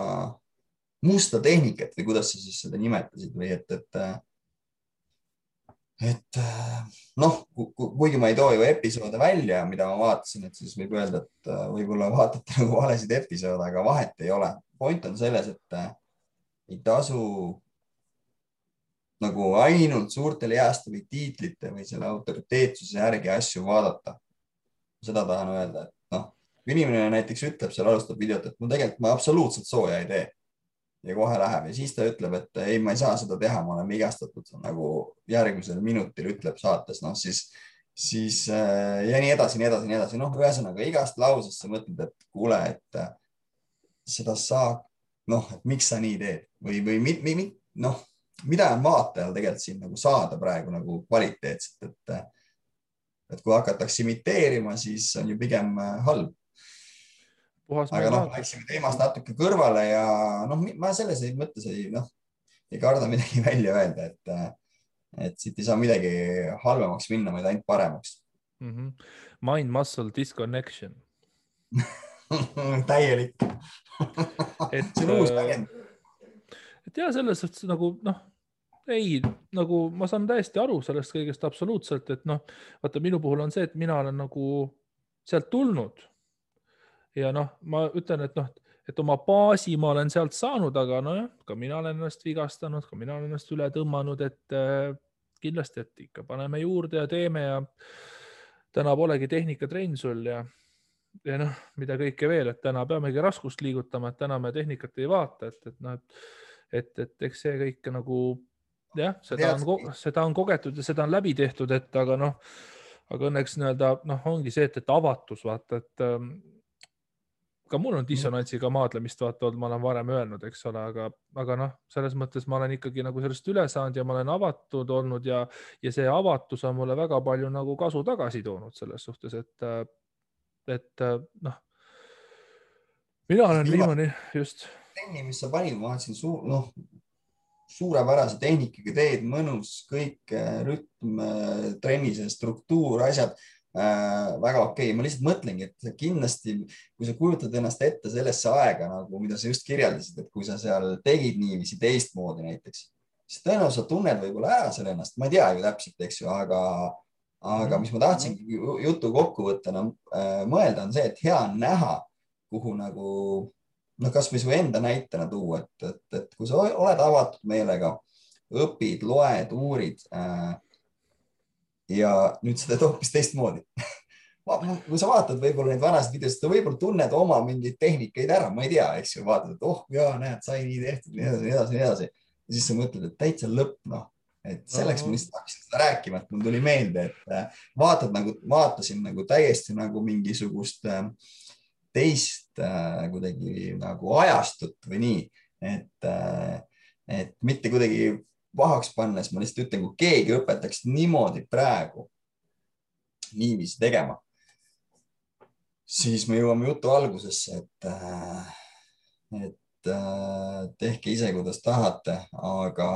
musta tehnikat või kuidas sa siis seda nimetasid või et, et et noh, kuigi ma ei too ju episoode välja, mida ma vaatasin, et siis võib öelda, et võib-olla vaatate nagu valesid episoode, aga vahet ei ole. point on selles, et ei tasu nagu ainult suurte liaste või tiitlite või selle autoriteetsuse järgi asju vaadata. seda tahan öelda, et noh, inimene näiteks ütleb seal, alustab videot, et no tegelikult ma absoluutselt sooja ei tee. Ja kohe läheb ja siis ta ütleb, et ei, ma ei saa seda teha, ma olen vigastatud, nagu järgmisel minutil ütleb saates, noh siis, siis äh, ja nii edasi, nii edasi, nii edasi, noh, ühesõnaga igast lausest sa mõtled, et kuule, et äh, seda saab, noh, et miks sa nii teed või, või mit, mit, mit, noh, mida on vaatajal tegelikult siin nagu saada praegu nagu kvaliteetset, et äh, et kui hakatakse imiteerima, siis on ju pigem äh, halb aga noh, läksime teemast natuke kõrvale ja noh, ma selles mõttes ei noh, ei karda midagi välja öelda, et, et siit ei saa midagi halvemaks minna, vaid ainult paremaks
mm. -hmm. Mind muscle disconnection
täielik
see on uus äh, väljend. et ja selles suhtes nagu noh, ei, nagu ma saan täiesti aru sellest kõigest absoluutselt, et noh, vaata minu puhul on see, et mina olen nagu sealt tulnud. Ja noh, ma ütlen, et noh, et oma baasi ma olen sealt saanud, aga nojah, ka mina olen ennast vigastanud, ka mina olen ennast üle tõmmanud, et äh, kindlasti, et ikka paneme juurde ja teeme ja täna polegi tehnikatrenn sul ja, ja noh, mida kõike veel, et täna peamegi raskust liigutama, et täna me tehnikat ei vaata, et, et noh, et, et, et eks see kõik nagu jah, seda on, seda on kogetud ja seda on läbi tehtud, et aga noh, aga õnneks nii-öelda noh, ongi see, et, et avatus vaata, et ähm, ka mul on dissonantsiga maadlemist vaata olnud, ma olen varem öelnud, eks ole, aga, aga noh, selles mõttes ma olen ikkagi nagu sellest üle saanud ja ma olen avatud olnud ja, ja see avatus on mulle väga palju nagu kasu tagasi toonud selles suhtes, et, et noh, mina olen viimane just.
trenni, mis sa panid, ma vaatasin suur, noh, suurepärase tehnikaga teed, mõnus kõik, rütm, trenni see struktuur, asjad äh, väga okei okay., ma lihtsalt mõtlengi, et kindlasti, kui sa kujutad ennast ette sellesse aega nagu, mida sa just kirjeldasid, et kui sa seal tegid niiviisi teistmoodi näiteks, siis tõenäoliselt tunned võib-olla ära selle ennast, ma ei tea ju täpselt, eks ju, aga, aga mis ma tahtsingi jutu kokkuvõttena äh, mõelda, on see, et hea on näha, kuhu nagu noh, kasvõi su enda näitena tuua, et, et, et kui sa oled avatud meelega, õpid, loed, uurid äh, ja nüüd sa teed hoopis teistmoodi. Kui sa vaatad võib-olla neid vanasid videosid, sa võib-olla tunned oma mingeid tehnikaid ära, ma ei tea, eks ju, vaatad, et oh ja näed, sai nii tehtud, nii edasi, nii edasi, nii edasi. ja siis sa mõtled, et täitsa lõpp, noh, et selleks ma lihtsalt hakkasin seda rääkima, et mul tuli meelde, et äh, vaatad nagu, vaatasin nagu täiesti nagu mingisugust äh, teist äh, kuidagi nagu ajastut või nii, et, et mitte kuidagi pahaks pannes, ma lihtsalt ütlen, kui keegi õpetaks niimoodi praegu niiviisi tegema, siis me jõuame jutu algusesse, et, et tehke ise, kuidas tahate, aga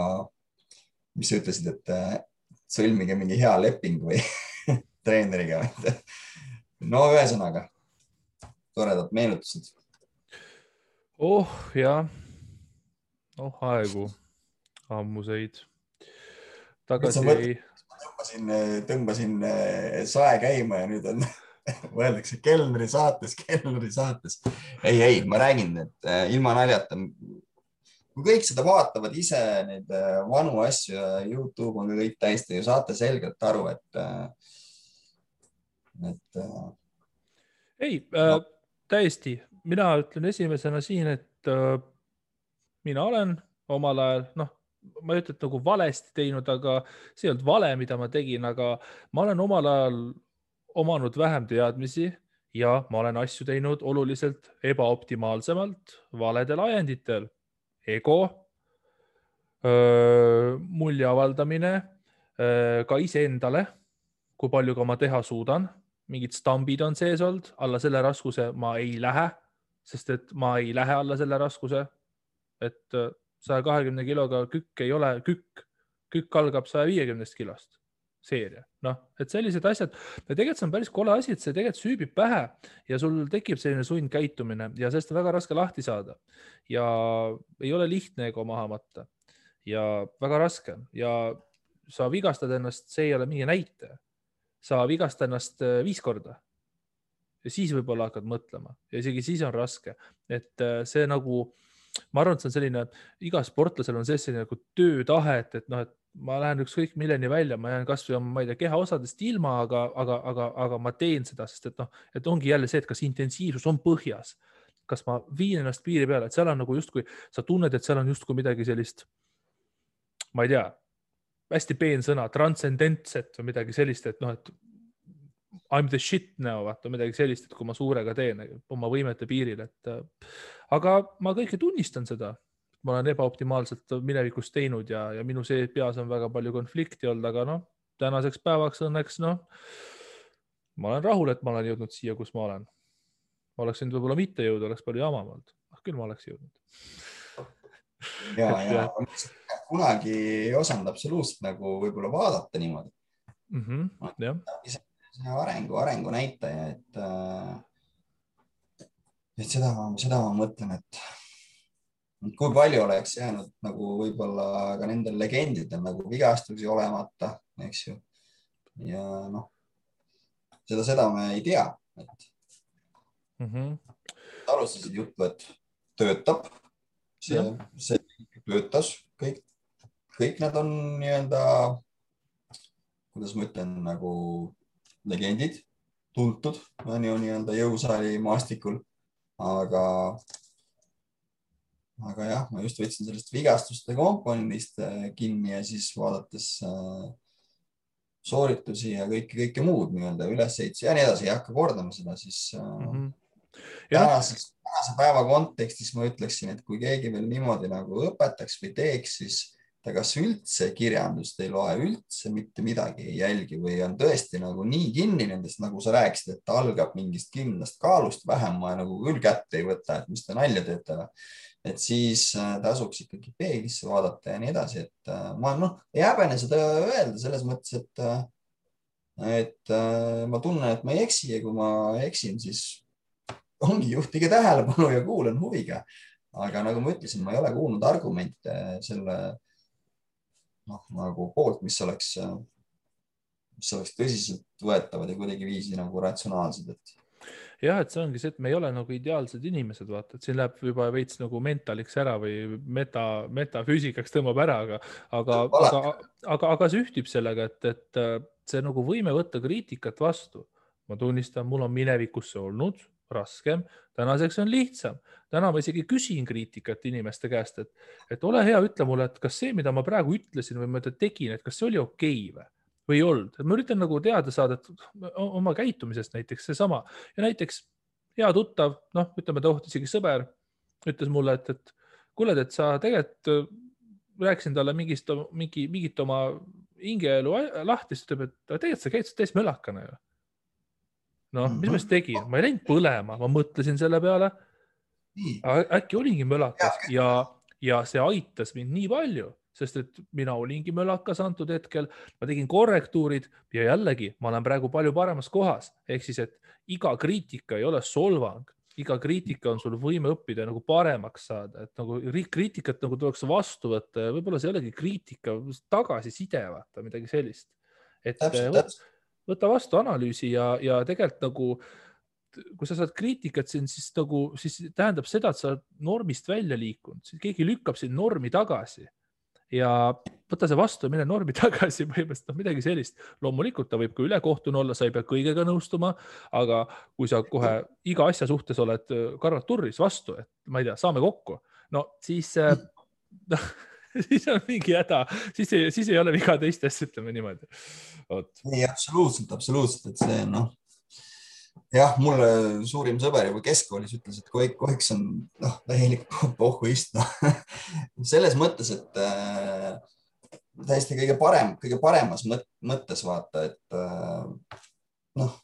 mis sa ütlesid, et sõlmige mingi hea leping või treeneriga. no ühesõnaga, toredad meenutused.
oh jah, oh aegu, ammuseid. tagasi ei.
tõmbasin, tõmbasin eh, sae käima ja nüüd on mõeldakse Kelneri saates, Kelneri saates. ei, ei, ma räägin, et äh, ilma naljata. kui kõik seda vaatavad ise neid äh, vanu asju ja Youtube on ka kõik täis, te ju saate selgelt aru, et äh,, et äh,.
ei äh, no., täiesti, mina ütlen esimesena siin, et äh, mina olen omal ajal, noh, ma ei ütle, et nagu valesti teinud, aga see ei olnud vale, mida ma tegin, aga ma olen omal ajal omanud vähem teadmisi ja ma olen asju teinud oluliselt ebaoptimaalsemalt valedel ajenditel. ego, mulje avaldamine ka iseendale, kui palju ka ma teha suudan, mingid stambid on sees olnud, alla selle raskuse ma ei lähe, sest et ma ei lähe alla selle raskuse. et saja kahekümne kiloga kükk ei ole kükk, kükk algab saja viiekümnest kilost seeria, noh, et sellised asjad ja tegelikult see on päris kole asi, et see tegelikult süübib pähe ja sul tekib selline sundkäitumine ja sellest on väga raske lahti saada. ja ei ole lihtne ego maha matta ja väga raske ja sa vigastad ennast, see ei ole mingi näitaja. Sa vigastad ennast äh, viis korda. ja siis võib-olla hakkad mõtlema. Ja isegi siis on raske, et äh, see nagu ma arvan, et see on selline, igal sportlasel on sees selline nagu töötahe, et, et noh, et ma lähen ükskõik milleni välja, ma jään kasvõi oma, ma ei tea, kehaosadest ilma, aga, aga, aga, aga ma teen seda, sest et noh, et ongi jälle see, et kas intensiivsus on põhjas, kas ma viin ennast piiri peale, et seal on nagu justkui, sa tunned, et seal on justkui midagi sellist, ma ei tea, hästi peen sõna, transcendentset või midagi sellist, et noh, et I m the shit now, vaata midagi sellist, et kui ma suurega teen oma võimete piiril, et aga ma kõike tunnistan seda ma olen ebaoptimaalselt minevikus teinud ja, ja minu sees peas on väga palju konflikti olnud, aga noh, tänaseks päevaks õnneks noh, ma olen rahul, et ma olen jõudnud siia, kus ma olen. ma oleks võinud võib-olla mitte jõuda, oleks palju jamam olnud, ah küll ma oleks jõudnud.
ja, ja kunagi ei osanud absoluutselt nagu võib-olla vaadata niimoodi
mm. -hmm,
see arengu, arengu näitaja, et, äh, et seda, seda ma mõtlen, et kui palju oleks jäänud nagu võib-olla ka nendel legendidel nagu vigastusi olemata, eks ju. ja noh, seda, seda me ei tea, et
mm. -hmm.
alustasid juttu, et töötab, see, see töötas, kõik, kõik nad on nii-öelda, kuidas ma ütlen, nagu legendid, tuntud on ju nii-öelda jõusaali maastikul, aga aga jah, ma just võtsin sellest vigastuste komponendist äh, kinni ja siis vaadates äh, sooritusi ja kõike, kõike muud nii-öelda ülesehitusi ja nii edasi, ei hakka kordama seda, siis mm -hmm. tänases, tänase päeva kontekstis ma ütleksin, et kui keegi veel niimoodi nagu õpetaks või teeks, siis ta kas üldse kirjandust ei loe, üldse mitte midagi ei jälgi või on tõesti nagu nii kinni nendest, nagu sa rääkisid, et ta algab mingist kindlast kaalust vähem, ma nagu küll kätte ei võta, et mis te nalja teete et siis äh, tasuks ikkagi peeglisse vaadata ja nii edasi, et äh, ma noh, ei häbene seda öelda selles mõttes, et, äh, et ma tunnen, et ma ei eksi ja kui ma eksin, siis ongi, juhtige tähelepanu ja kuulan huviga. aga nagu ma ütlesin, ma ei ole kuulnud argumente selle noh, nagu poolt, mis oleks, mis oleks tõsiseltvõetavad ja kuidagiviisi nagu ratsionaalsed, et
jah, et see ongi see, et me ei ole nagu ideaalsed inimesed, vaata, et siin läheb juba veits nagu mentaliks ära või meta, metafüüsikaks tõmbab ära, aga, aga, aga, aga, aga see ühtib sellega, et, et see nagu võime võtta kriitikat vastu ma tunnistan, mul on minevikus see olnud raskem, tänaseks on lihtsam. Täna ma isegi küsin kriitikat inimeste käest, et, et ole hea, ütle mulle, et kas see, mida ma praegu ütlesin või ma tegin, et kas see oli okei okay või, või ei olnud. ma üritan nagu teada saada, et oma käitumisest näiteks seesama ja näiteks hea tuttav, noh, ütleme ta oht isegi sõber, ütles mulle, et, et kuule, et sa tegelikult äh, rääkisin talle mingist, mingi, mingit oma hingeelu lahti, siis ütleb, et tegelikult sa käid täis mölakana ju noh, mis ma siis tegin, ma ei läinud põlema, ma mõtlesin selle peale. Äkki olingi mölakas ja, ja see aitas mind nii palju, sest et mina olingi mölakas antud hetkel, ma tegin korrektuurid ja jällegi ma olen praegu palju paremas kohas, ehk siis, et iga kriitika ei ole solvang, iga kriitika on sul võime õppida nagu paremaks saada, et nagu kriitikat nagu tuleks vastu võtta ja võib-olla see ei olegi kriitika, tagasiside, vaata midagi sellist. et täpselt, täpselt. võta vastu analüüsi ja, ja tegelikult nagu kui sa saad kriitikat siin, siis nagu, siis tähendab seda, et sa oled normist välja liikunud, keegi lükkab sind normi tagasi. Ja võta see vastu ja mine normi tagasi, põhimõtteliselt noh, midagi sellist. loomulikult ta võib ka ülekohtune olla, sa ei pea kõigega nõustuma, aga kui sa kohe iga asja suhtes oled äh, karvad turris vastu, et ma ei tea, saame kokku, no siis äh, noh siis on mingi häda, siis siis ei ole viga teistes, ütleme niimoodi.
ei, absoluutselt, absoluutselt, et see noh, jah, mulle suurim sõber juba keskkoolis ütles, et Koik, Koiks on noh, täielik pohhuist no. selles mõttes, et äh, täiesti kõige parem, kõige paremas mõttes vaata, et äh, noh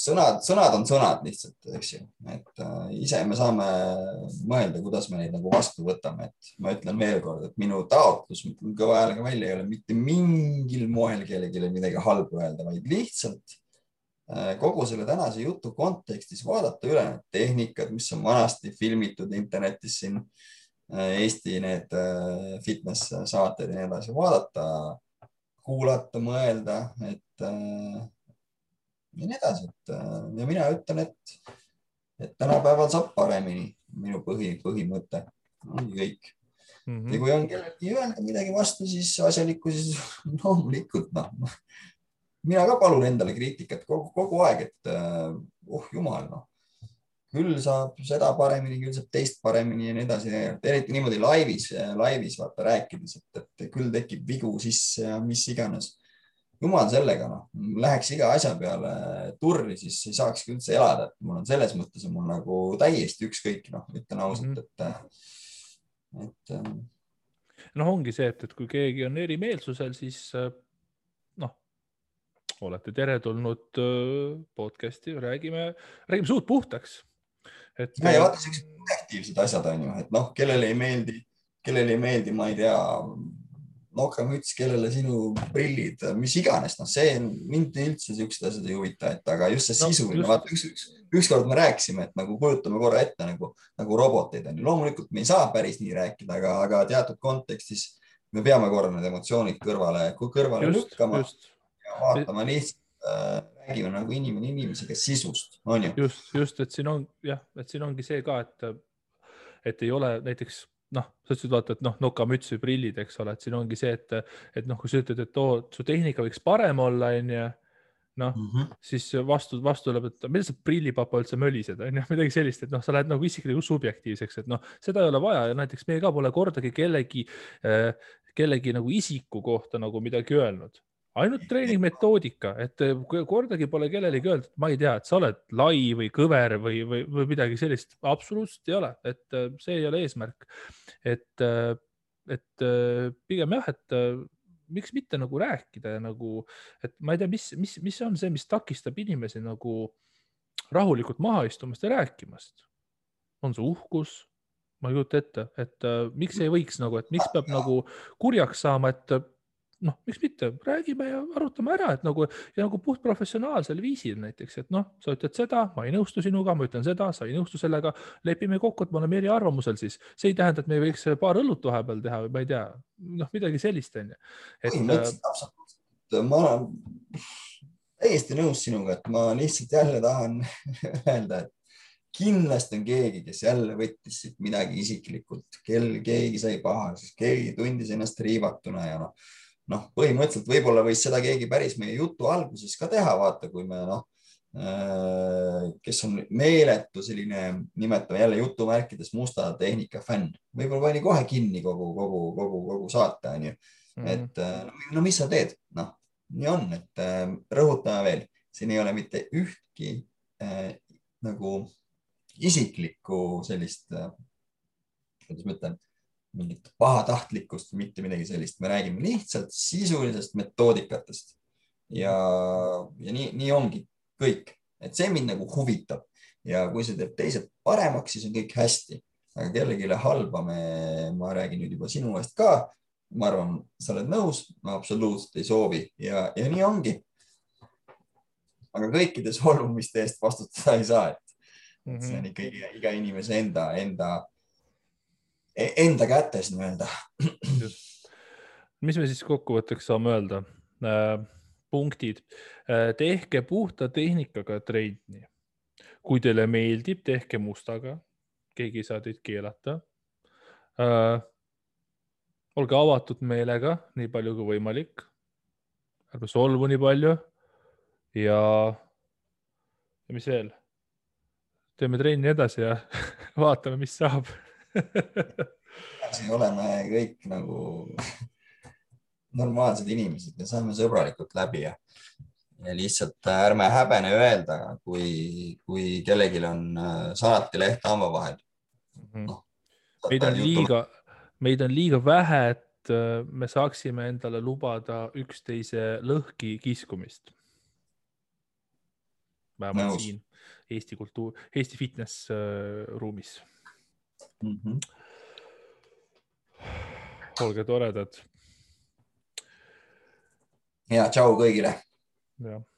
sõnad, sõnad on sõnad lihtsalt, eks ju, et äh, ise me saame mõelda, kuidas me neid nagu vastu võtame, et ma ütlen veel kord, et minu taotlus, kõva häälega välja, ei ole mitte mingil moel kellelegi midagi halba öelda, vaid lihtsalt äh, kogu selle tänase jutu kontekstis vaadata üle need tehnikad, mis on vanasti filmitud internetis siin äh,, Eesti need äh, fitness saated ja nii edasi, vaadata, kuulata, mõelda, et äh, ja nii edasi, et äh, ja mina ütlen, et, et tänapäeval saab paremini, minu põhi, põhimõte ongi kõik mm. -hmm. ja kui on kellelgi öelda midagi vastu, siis asjalikku, siis loomulikult noh, mina ka palun endale kriitikat kogu, kogu aeg, et uh, oh jumal, noh küll saab seda paremini, küll saab teist paremini ja nii edasi, eriti niimoodi laivis, laivis vaata rääkides, et, et küll tekib vigu sisse ja mis iganes jumal sellega, noh, läheks iga asja peale turri, siis ei saakski üldse elada, et mul on selles mõttes on mul nagu täiesti ükskõik, noh, ütlen ausalt -hmm. et, et. Ähm,
noh, ongi see, et, et kui keegi on erimeelsusel, siis äh, noh, olete teretulnud äh, podcast'i, räägime, räägime suud puhtaks.
et. ja, ja vaata siuksed objektiivsed asjad on ju, et noh, kellele ei meeldi, kellele ei meeldi, ma ei tea nokamüts, kellele sinu prillid, mis iganes, noh, see mind üldse siuksed asjad ei huvita, et aga just see no, sisuline, vaata üks, üks, ükskord me rääkisime, et nagu kujutame korra ette nagu, nagu roboteid on ju, loomulikult me ei saa päris nii rääkida, aga, aga teatud kontekstis me peame korra need emotsioonid kõrvale, kõrvale just, lükkama just. ja vaatama lihtsalt äh, räägime nagu inimene inimesega sisust, on ju.
just, just, et siin on jah, et siin ongi see ka, et, et ei ole näiteks noh, sa ütlesid, vaata, et noh, nokamüts või prillid, eks ole, et siin ongi see, et, et noh, kui sa ütled, et oo, su tehnika võiks parem olla, onju, noh mm -hmm. siis vastu, vastu tuleb, et mida sa prillipapa üldse mölised, onju, midagi sellist, et noh, sa lähed nagu isiklikult subjektiivseks, et noh, seda ei ole vaja ja näiteks meie ka pole kordagi kellegi, eh, kellegi nagu isiku kohta nagu midagi öelnud ainult treeningmetoodika, et eh, kordagi pole kellelegi öeldud, ma ei tea, et sa oled lai või kõver või, või, või midagi sellist, absoluutselt ei ole, et eh, see ei ole eesmärk. et, eh, et pigem jah, et miks mitte nagu rääkida ja nagu, et ma ei tea, mis, mis, mis on see, mis takistab inimesi nagu rahulikult maha istumast ja rääkimast. on see uhkus? ma ei kujuta ette, et uh, miks ei võiks nagu, et miks peab nagu kurjaks saama, et noh, miks mitte, räägime ja arutame ära, et nagu ja nagu puhtprofessionaalsel viisil näiteks, et noh, sa ütled seda, ma ei nõustu sinuga, ma ütlen seda, sa ei nõustu sellega, lepime kokku, et me oleme eriarvamusel siis. see ei tähenda, et me võiks paar õlut vahepeal teha või ma ei tea, noh, midagi sellist on ju.
põhimõtteliselt absoluutselt, ma olen täiesti nõus sinuga, et ma lihtsalt jälle tahan öelda, et kindlasti on keegi, kes jälle võttis siit midagi isiklikult, kel keegi sai pahaseks, keegi tundis ennast riivatuna ja noh noh, põhimõtteliselt võib-olla võis seda keegi päris meie jutu alguses ka teha, vaata, kui me noh, kes on meeletu selline, nimetame jälle jutumärkides musta tehnika fänn, võib-olla pani kohe kinni kogu, kogu, kogu, kogu saate, onju. Mhm. et no mis sa teed, noh, nii on, et rõhutame veel, siin ei ole mitte ühtki äh, nagu isiklikku sellist äh,, kuidas ma ütlen mingit pahatahtlikkust, mitte midagi sellist, me räägime lihtsalt sisulisest metoodikatest. ja, ja nii, nii ongi kõik, et see mind nagu huvitab ja kui see teeb teised paremaks, siis on kõik hästi, aga kellelegi halba me, ma räägin nüüd juba sinu eest ka. ma arvan, sa oled nõus, ma absoluutselt ei soovi ja, ja nii ongi. aga kõikide solvumiste eest vastutada ei saa, et mm -hmm. see on ikkagi iga inimese enda, enda enda kätes nii-öelda.
mis me siis kokkuvõtteks saame öelda äh,? punktid äh,, tehke puhta tehnikaga trenni. kui teile meeldib, tehke mustaga, keegi ei saa teid keelata äh,. olge avatud meelega, nii palju kui võimalik. ärme solvu nii palju ja, ja mis veel? teeme trenni edasi ja vaatame, mis saab
siin oleme kõik nagu normaalsed inimesed ja saame sõbralikult läbi ja, ja lihtsalt ärme häbene öelda, kui, kui kellelgi on äh, salatileht hamba vahel
mhm. no,. meid on liiga, meid on liiga vähe, et äh, me saaksime endale lubada üksteise lõhki kiskumist. vähemalt siin Eesti kultuur, Eesti fitness äh, ruumis mm. -hmm. olge toredad.
ja tšau kõigile.
jah